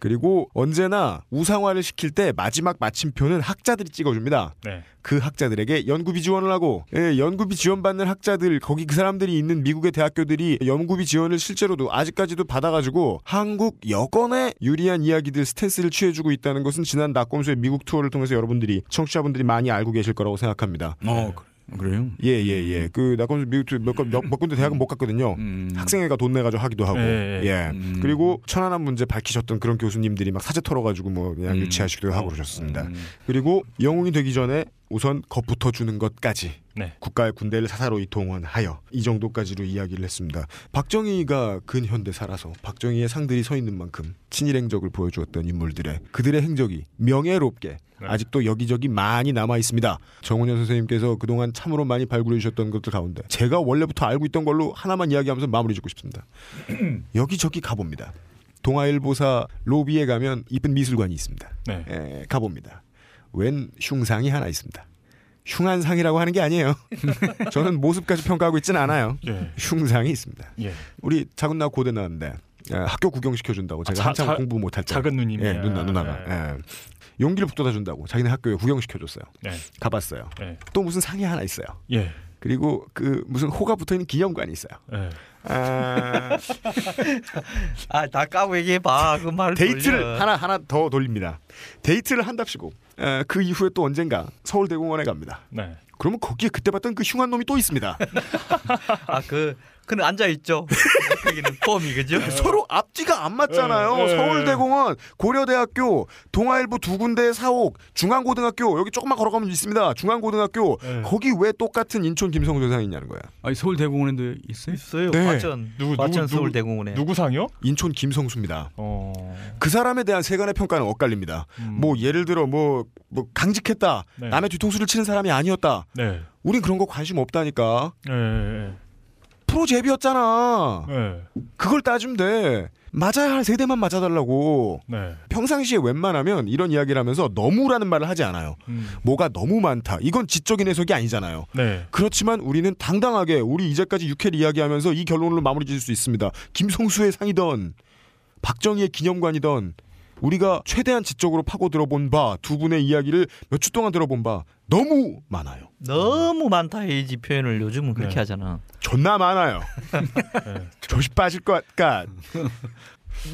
그리고 언제나 우상화를 시킬 때 마지막 마침표는 학자들이 찍어줍니다. 네. 그 학자들에게 연구비 지원을 하고 예, 연구비 지원받는 학자들 거기 그 사람들이 있는 미국의 대학교들이 연구비 지원을 실제로도 아직까지도 받아가지고 한국 여건에 유리한 이야기들 스탠스를 취해주고 있다는 것은 지난 낙검수의 미국 투어를 통해서 여러분들이 청취자분들이 많이 알고 계실 거라고 생각합니다. 어 그래 요? 예 예 예. 그 낙검수 미국 몇, 건- 몇, 몇 군데 대학은 못 갔거든요. 음. 학생회가 돈 내가지고 하기도 하고 예, 예. 예 음. 그리고 천안함 문제 밝히셨던 그런 교수님들이 막 사제 털어가지고 뭐 그냥 음. 유치하시기도 하고 그러셨습니다. 음. 그리고 영웅이 되기 전에 우선 겁부터 주는 것까지 네. 국가의 군대를 사사로이 동원하여 이 정도까지로 이야기를 했습니다. 박정희가 근현대사라서 박정희의 상들이 서 있는 만큼 친일 행적을 보여주었던 인물들의 그들의 행적이 명예롭게 네. 아직도 여기저기 많이 남아 있습니다. 정훈현 선생님께서 그동안 참으로 많이 발굴해 주셨던 것들 가운데 제가 원래부터 알고 있던 걸로 하나만 이야기하면서 마무리 짓고 싶습니다. 여기저기 가봅니다. 동아일보사 로비에 가면 이쁜 미술관이 있습니다. 네. 에, 가봅니다. 웬 흉상이 하나 있습니다. 흉한 상이라고 하는 게 아니에요. 저는 모습까지 평가하고 있지는 않아요. 예. 흉상이 있습니다. 예. 우리 작은 나 고대 나왔는데 에, 학교 구경 시켜 준다고 제가 자- 한참 자- 공부 못할 때 작은 누님이. 예, 누나 누나가 예. 용기를 북돋아 준다고 자기네 학교에 구경 시켜 줬어요. 네. 가봤어요. 예. 또 무슨 상이 하나 있어요. 예. 그리고 그 무슨 호가 붙어 있는 기념관이 있어요. 예. 아, 아다 까고 얘기해봐 그 말. 데이트를 하나 하나 더 돌립니다. 데이트를 한답시고 에, 그 이후에 또 언젠가 서울대공원에 갑니다. 네. 그러면 거기에 그때 봤던 그 흉한 놈이 또 있습니다. 아그 그는 앉아 있죠. 거기는 폼이 그죠? 서로 앞뒤가 안 맞잖아요. 네, 네, 서울대공원, 고려대학교, 동아일보 두 군데 사옥, 중앙고등학교 여기 조금만 걸어가면 있습니다. 중앙고등학교 네. 거기 왜 똑같은 인천 김성조 상이 있냐는 거야. 아니 서울대공원에도 있어요? 있어요. 네. 과천 누구- 과천 누구- 서울대공원에. 누구 상이요? 인천 김성수입니다. 어. 그 사람에 대한 세간의 평가는 엇갈립니다. 음. 뭐 예를 들어 뭐, 뭐 강직했다, 네. 남의 뒤통수를 치는 사람이 아니었다. 네. 우린 그런 거 관심 없다니까. 예. 예. 프로 제비였잖아. 예. 그걸 따주면 돼. 맞아야 할 세대만 맞아달라고. 네. 평상시에 웬만하면 이런 이야기를 하면서 너무라는 말을 하지 않아요. 음. 뭐가 너무 많다. 이건 지적인 해석이 아니잖아요. 네. 그렇지만 우리는 당당하게 우리 이제까지 6회를 이야기하면서 이 결론으로 마무리 지을 수 있습니다. 김성수의 상이던 박정희의 기념관이던 우리가 최대한 지적으로 파고 들어본 바 두 분의 이야기를 몇 주 동안 들어본 바 너무 많아요. 너무 많다 해야지 표현을 요즘은 그렇게 네. 하잖아. 존나 많아요. 네. 조시 빠질 것 같.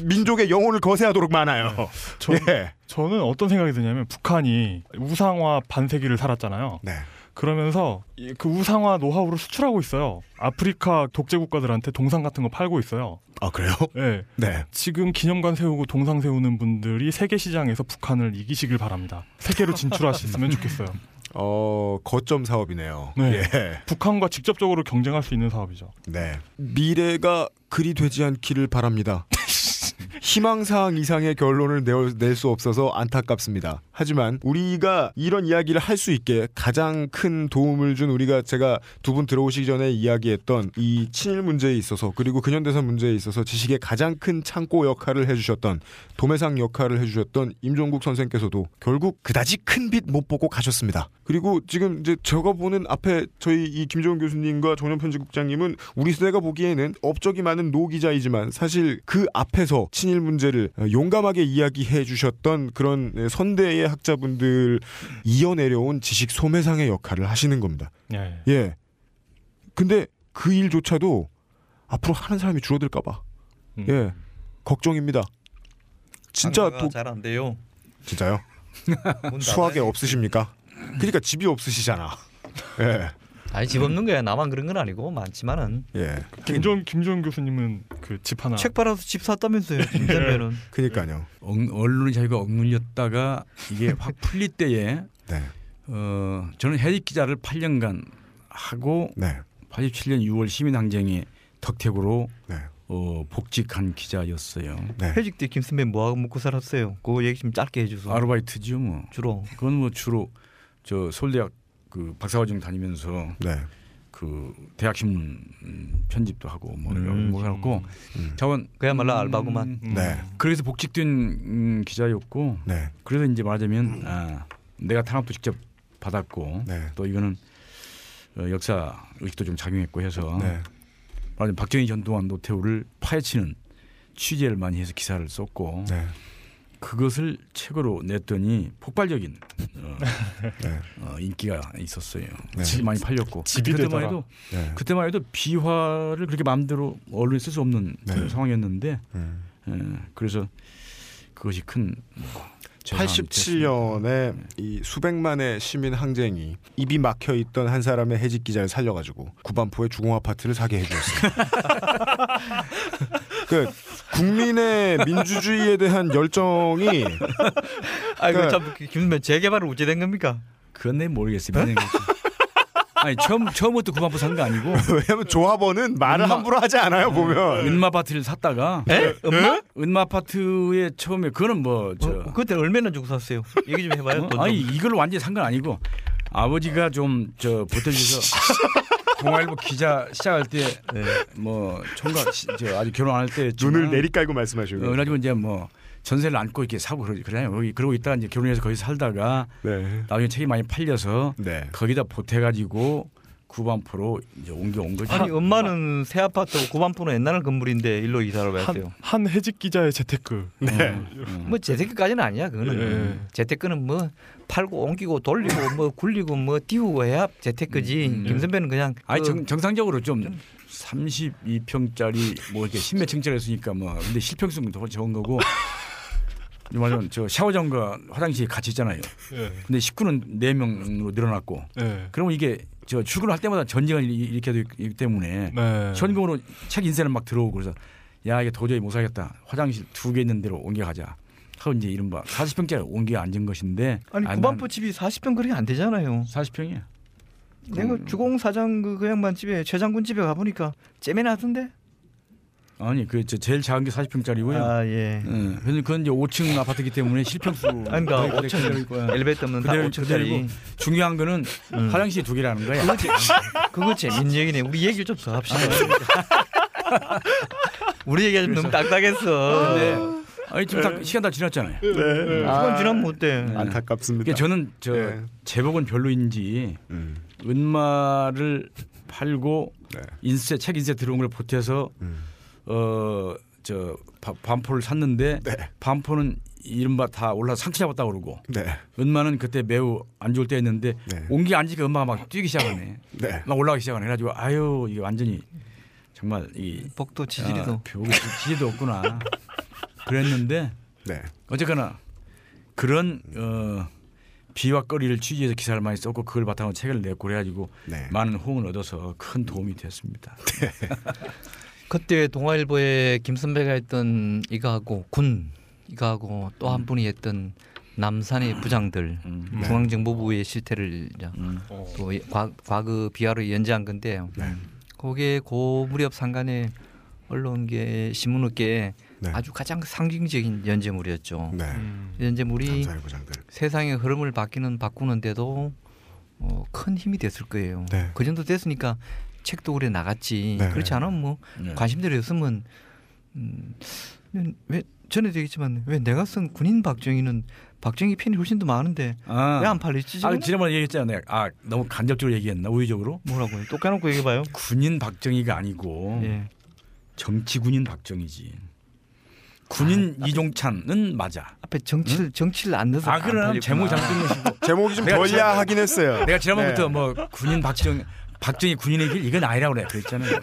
민족의 영혼을 거세하도록 많아요. 저, 예. 저는 어떤 생각이 드냐면 북한이 우상화 반세기를 살았잖아요. 네. 그러면서 이- 그 우상화 노하우를 수출하고 있어요. 아프리카 독재 국가들한테 동상 같은 거 팔고 있어요. 아 그래요? 예. 네. 지금 기념관 세우고 동상 세우는 분들이 세계 시장에서 북한을 이기시길 바랍니다. 세계로 진출하셨으면 좋겠어요. 어 거점 사업이네요. 네. 예. 북한과 직접적으로 경쟁할 수 있는 사업이죠. 네. 미래가 그리 되지 않기를 바랍니다. 희망사항 이상의 결론을 낼 수 없어서 안타깝습니다. 하지만 우리가 이런 이야기를 할 수 있게 가장 큰 도움을 준 우리가 제가 두 분 들어오시기 전에 이야기했던 이 친일 문제에 있어서 그리고 근현대사 문제에 있어서 지식의 가장 큰 창고 역할을 해주셨던 도매상 역할을 해주셨던 임종국 선생께서도 결국 그다지 큰 빛 못 보고 가셨습니다. 그리고 지금 이제 제가 보는 앞에 저희 이 김정은 교수님과 정현 편집국장님은 우리 세대가 보기에는 업적이 많은 노기자이지만 사실 그 앞에서 친일 문제를 용감하게 이야기해 주셨던 그런 선대의 학자분들 이어내려온 지식 소매상의 역할을 하시는 겁니다. 예. 예. 근데 그 일조차도 앞으로 하는 사람이 줄어들까봐 음. 예 걱정입니다. 진짜 도, 잘안 돼요. 진짜요? 문 수학에 없으십니까? 그러니까 집이 없으시잖아. 예. 아니 집 없는 거야. 나만 그런 건 아니고 많지만은 예. 김종 김종 교수님은 그 집 하나 책 팔아서 집 샀다면서요. 김선배는. 그니까요. 억- 언론의 자유가 억눌렸다가 이게 확 풀릴 때에 네. 어, 저는 해직 기자를 8년간 하고 네. 87년 6월 시민항쟁의 덕택으로 네. 어, 복직한 기자였어요. 네. 회직 때 김선배 뭐 하고 먹고 살았어요. 그거 얘기 좀 짧게 해주소. 아르바이트지요 뭐. 주로. 그건 뭐 주로 저 서울대학 그 박사과정 다니면서 네. 그 대학 신문 음, 편집도 하고 뭐 음. 이런 거 해갖고 음. 자원 그야말로 알바구만. 음. 네. 그래서 복직된 음, 기자였고 네. 그래서 이제 말하자면 아, 내가 탄압도 직접 받았고 네. 또 이거는 어, 역사 의식도 좀 작용했고 해서 네. 말하자면 박정희 전두환 노태우를 파헤치는 취재를 많이 해서 기사를 썼고 네. 그것을 책으로 냈더니 폭발적인 어, 네. 어, 인기가 있었어요. 네. 많이 팔렸고 그때만. 해도 네. 그때만 해도 비화를 그렇게 마음대로 언론에 쓸 수 없는 네. 그런 상황이었는데 음. 예, 그래서 그것이 큰 재상이 됐습니다. 87년에 이 수백만의 시민 항쟁이 입이 막혀 있던 한 사람의 해직 기자를 살려가지고 구반포의 주공 아파트를 사게 해주었습니다. 그 국민의 민주주의에 대한 열정이 아이고 그러니까- 참 김선배 재개발은 어찌 된 겁니까? 그건 내 년이지. 아니 처음 처음부터 구반포 산거 아니고 왜냐면 조합원은 말을 음마- 함부로 하지 않아요 보면 은마 아파트를 샀다가 에? 은마 아파트에 처음에 그거는 뭐저 어, 그때 얼마나 주고 샀어요? 얘기 좀 해봐요. 돈 좀. 아니 이걸 완전히 산 건 아니고 아버지가 좀 저 보태줘서 동아일보 기자 시작할 때뭐 총각 시- 저 아직 결혼 안 할 때 눈을 내리깔고 말씀하시고 어, 그래가지고 이제 뭐 전세를 안고 이렇게 사고 그러- 그러잖아요. 거기 그러고 있다가 이제 결혼해서 거기서 살다가 네. 나중에 책이 많이 팔려서 네. 거기다 보태가지고 구반포로 이제 옮겨온 거죠. 아니 엄마는 새 아파트 고반포는 옛날 건물인데 일로 이사를 한, 왔어요. 한 해직 기자의 재테크. 네. 음. 뭐 재테크까지는 아니야. 그거는 예. 재테크는 뭐 팔고 옮기고 돌리고 뭐 굴리고 뭐 띄우고 해야 재테크지. 음, 음. 김 선배는 그냥 아니 그 정, 정상적으로 좀 32평짜리 뭐 이렇게 10몇 층짜리 했으니까 뭐 근데 실평수는 더 적은 거고 말하면 저 샤워장과 화장실이 같이 있잖아요. 예. 근데 식구는 4명으로 늘어났고 예. 그러면 이게 저 출근할 때마다 전쟁을 일- 일으켜야 되기 때문에 네. 현금으로 책 인쇄는 막 들어오고 그래서 야 이게 도저히 못 살겠다 화장실 두 개 있는 데로 옮겨가자 하고 이제 이른바 40평짜리 옮겨 앉은 것인데 아니 고반포 집이 40평 그렇게 안 되잖아요. 40평이야 내가 주공 사장 그, 그 양반 집에 최 장군 집에 가 보니까 째매나던데. 아니 그저 제일 작은 게 40평짜리고요 아 예. 응. 그래서 그건 이제 5층 아파트이기 때문에 실평수 아니 그러니까 5층 엘리베이터 없는 다 그대로 5층짜리. 그대로고 중요한 거는 음. 화장실이 두 개라는 거야. 그거, 재, 그거 재밌는 얘기네. 우리 얘기를 좀 더 합시다. 우리 얘기가 좀 너무 딱딱했어. 근데 아니 지금 다 시간 다 지났잖아요. 시간 지나면 어때? 안타깝습니다. 그러니까 저는 저 네. 제복은 별로인지 음. 은마를 팔고 네. 인쇄 책 인쇄 들어온 걸 보태서 음. 어저 반포를 샀는데 네. 반포는 이른바 다 올라 상처 잡았다 고 그러고 네. 은마는 그때 매우 안 좋을 때였는데 네. 온기 앉으니까 은마가 막 뛰기 시작하네. 네. 막 올라가기 시작하네. 그래가지고 아유 이게 완전히 정말 이 복도 지지리도. 아, 벽에 지지도 없구나. 그랬는데 네. 어쨌거나 그런 어, 비와거리를 취재해서 기사를 많이 썼고 그걸 바탕으로 책을 냈고 그래가지고 네. 많은 호응을 얻어서 큰 도움이 됐습니다. 그때 동아일보에 김선배가 했던 이거하고 군 이거하고 또 한 분이 했던 남산의 부장들 음. 중앙정보부의 실태를 음. 어. 또 과, 과거 비하로 연재한 건데요. 네. 거기에 고 무렵 상간에 언론계 신문업계에 네. 아주 가장 상징적인 연재물이었죠. 네. 음. 연재물이. 세상의 흐름을 바뀌는 바꾸는데도 어, 큰 힘이 됐을 거예요. 네. 그 정도 됐으니까 책도 오래 나갔지. 네. 그렇지 않으면 뭐 네. 관심들이었으면 음, 왜 전에도 얘기했지만 왜 내가 쓴 군인 박정희는 박정희 팬이 훨씬 더 많은데 아, 왜안 팔리지 아? 지난번에 얘기했잖아요. 아 너무 간접적으로 얘기했나 우회적으로 뭐라고요? 또 까놓고 얘기해봐요. 군인 박정희가 아니고 예. 정치군인 박정희지. 군인 이종찬은 맞아. 앞에 정치를 정치를 안 넣어서 아안 그럼 팔렸구나. 제목이 잘못된 것이고 제목이 좀 지난- 야하긴 했어요. 내가 지난번부터 네. 뭐 군인 박정 박정희 군인의 길 이건 아니라고 그래 그랬잖아요.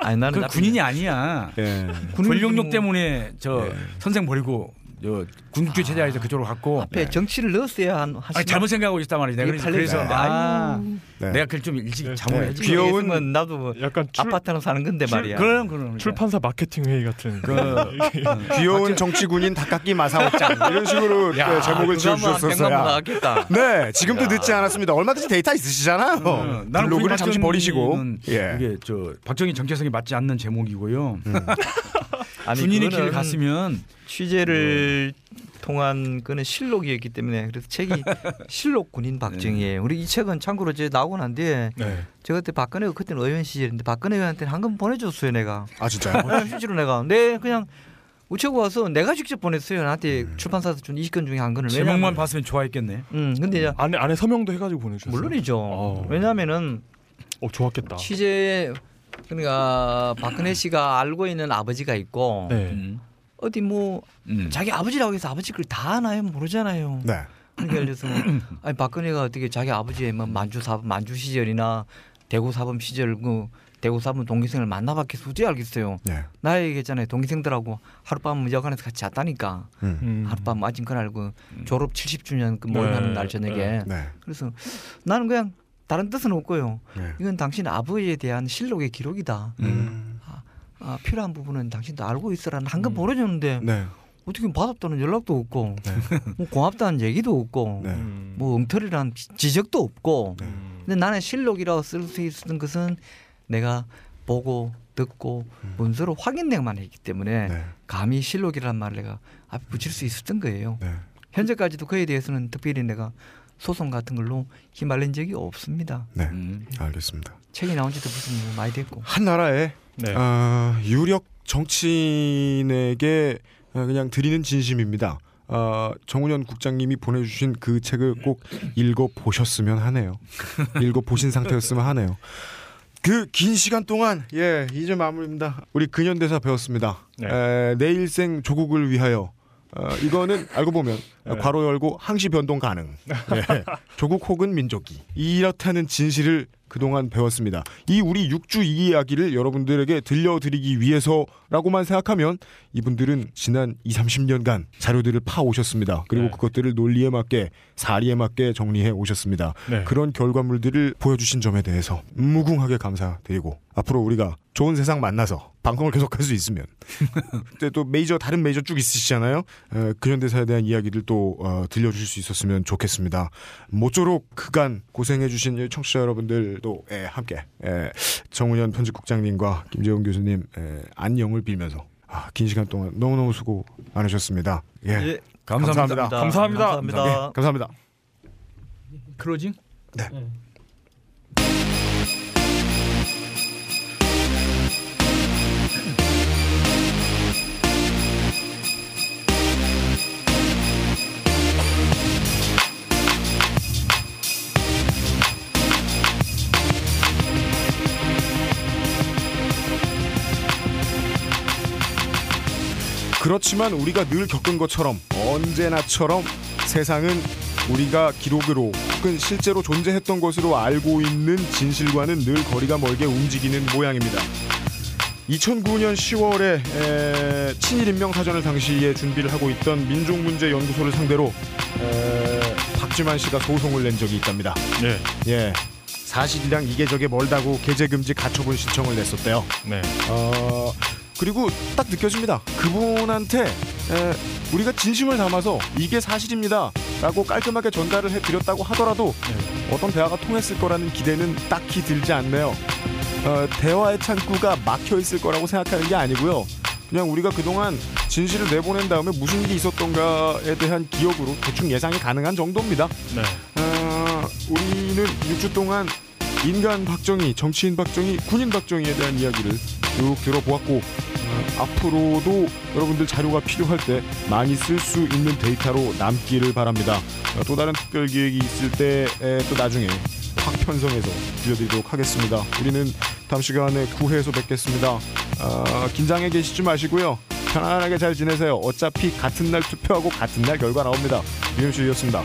아니 나는 그 군인이 아니야. 예. 권력욕 뭐. 때문에 저 예. 선생 버리고 저 군국주의 체제에서 그쪽으로 갔고 앞에 정치를 넣었어야 한 아니, 잘못 생각하고 있단 말이지. 내가 이게 그래서. 아. 네. 내가 그걸 좀 일찍 네. 자문을 네. 귀여운- 귀여운 나도 뭐 약간 출, 아파트는 사는 건데 말이야. 그럼 그럼 출판사 마케팅 회의 같은 그 귀여운 정치군인 닭깎기 마사오짱 이런 식으로 야, 네, 제목을 지어주셨어요. 나왔겠다. 네, 지금도 늦지 않았습니다. 얼마든지 데이터 있으시잖아요. 어, 나는 블로그를 잠시 버리시고. 예. 이게 저 박정희 정체성이 맞지 않는 제목이고요. 아니 군인의 길을 갔으면 취재를 통한 그는 실록이었기 때문에 그래서 책이 실록 군인 박정희예요. 우리 이 책은 참고로 이제 나오고 난 뒤에 네. 제가 그때 박근혜가 그때는 의원 시절인데 박근혜 의원한테 한금 보내줬어요 내가. 아 진짜요? 네, 실제로 내가. 네 그냥 우체국 와서 내가 직접 보냈어요. 나한테 출판사에서 준 20건 중에 한 건을. 제목만 왜냐하면- 봤으면 좋아했겠네. 음 근데 이제 안에 안에 서명도 해가지고 보내주셨어요. 물론이죠. 어. 왜냐하면은 어 좋았겠다. 취재 그러니까 박근혜 씨가 알고 있는 아버지가 있고 네. 음. 어디 뭐 음. 자기 아버지라고 해서 아버지 걸다 아나요 모르잖아요. 네. 그러니까 예를 들어서 아니 박근혜가 어떻게 자기 아버지의 뭐 만주 사범 만주 시절이나 대구 사범 시절 그 대구 사범 동기생을 만나봤겠어 어찌 알겠어요. 네. 나 얘기했잖아요. 동기생들하고 하룻밤 여관에서 같이 잤다니까. 음. 음. 하룻밤 맞은 그날 그 졸업 70주년 그 모임하는 네, 날 저녁에. 네. 네. 그래서 나는 그냥 다른 뜻은 없고요. 네. 이건 당신 아버지에 대한 실록의 기록이다. 음. 아, 필요한 부분은 당신도 알고 있어라는 한건 보내줬는데 네. 어떻게 받았다는 연락도 없고 네. 뭐 고맙다는 얘기도 없고 네. 음. 뭐 엉터리라는 지- 지적도 없고 음. 근데 나는 실록이라고 쓸 수 있는 것은 내가 보고 듣고 문서로 확인되만 했기 때문에 음. 네. 감히 실록이라는 말을 내가 앞에 붙일 수 있었던 거예요. 네. 현재까지도 그에 대해서는 특별히 내가 소송 같은 걸로 휘말린 적이 없습니다. 네. 음. 알겠습니다. 책이 나온 지도 무슨 뭐 많이 됐고. 한 나라의 네. 아, 유력 정치인에게 아, 그냥 드리는 진심입니다. 아, 정운현 국장님이 보내주신 그 책을 꼭 읽어 보셨으면 하네요. 읽어 보신 상태였으면 하네요. 그 긴 시간 동안 예 이제 마무리입니다. 우리 근현대사 배웠습니다. 네. 에, 내 일생 조국을 위하여 어, 이거는 알고 보면 네. 괄호 열고 항시 변동 가능. 예. 조국 혹은 민족이 이렇다는 진실을 그동안 배웠습니다. 이 우리 육주 이야기를 여러분들에게 들려드리기 위해서라고만 생각하면 이분들은 지난 2, 30년간 자료들을 파 오셨습니다. 그리고 네. 그것들을 논리에 맞게 사리에 맞게 정리해 오셨습니다. 네. 그런 결과물들을 보여주신 점에 대해서 무궁하게 감사드리고 앞으로 우리가 좋은 세상 만나서 방송을 계속할 수 있으면 근데 또 메이저 다른 메이저 쭉 있으시잖아요. 에, 근현대사에 대한 이야기를 또 어, 들려주실 수 있었으면 좋겠습니다. 모쪼록 그간 고생해주신 청취자 여러분들도 에, 함께 에, 정운현 편집국장님과 김재훈 교수님 에, 안녕을 빌면서 아, 긴 시간 동안 너무너무 수고 많으셨습니다. 예, 예, 감사합니다. 감사합니다. 감사합니다. 예, 감사합니다. 클로징? 그렇지만 우리가 늘 겪은 것처럼 언제나처럼 세상은 우리가 기록으로 혹은 실제로 존재했던 것으로 알고 있는 진실과는 늘 거리가 멀게 움직이는 모양입니다. 2009년 10월에 친일 임명 사전을 당시에 준비를 하고 있던 민족문제연구소를 상대로 에, 박지만 씨가 소송을 낸 적이 있답니다. 네. 예, 사실이랑 이게 저게 멀다고 게재 금지 가처분 신청을 냈었대요. 네. 어, 그리고 딱 느껴집니다. 그분한테 에, 우리가 진심을 담아서 이게 사실입니다. 라고 깔끔하게 전달을 해드렸다고 하더라도 어떤 대화가 통했을 거라는 기대는 딱히 들지 않네요. 어, 대화의 창구가 막혀 있을 거라고 생각하는 게 아니고요. 그냥 우리가 그동안 진실을 내보낸 다음에 무슨 일이 있었던가에 대한 기억으로 대충 예상이 가능한 정도입니다. 네. 어, 우리는 6주 동안 인간 박정희, 정치인 박정희, 군인 박정희에 대한 이야기를 쭉 들어보았고 어, 앞으로도 여러분들 자료가 필요할 때 많이 쓸 수 있는 데이터로 남기를 바랍니다. 어, 또 다른 특별 기획이 있을 때 또 나중에 확 편성해서 들려드리도록 하겠습니다. 우리는 다음 시간에 9회에서 뵙겠습니다. 어, 긴장해 계시지 마시고요. 편안하게 잘 지내세요. 어차피 같은 날 투표하고 같은 날 결과 나옵니다. 유엠씨였습니다.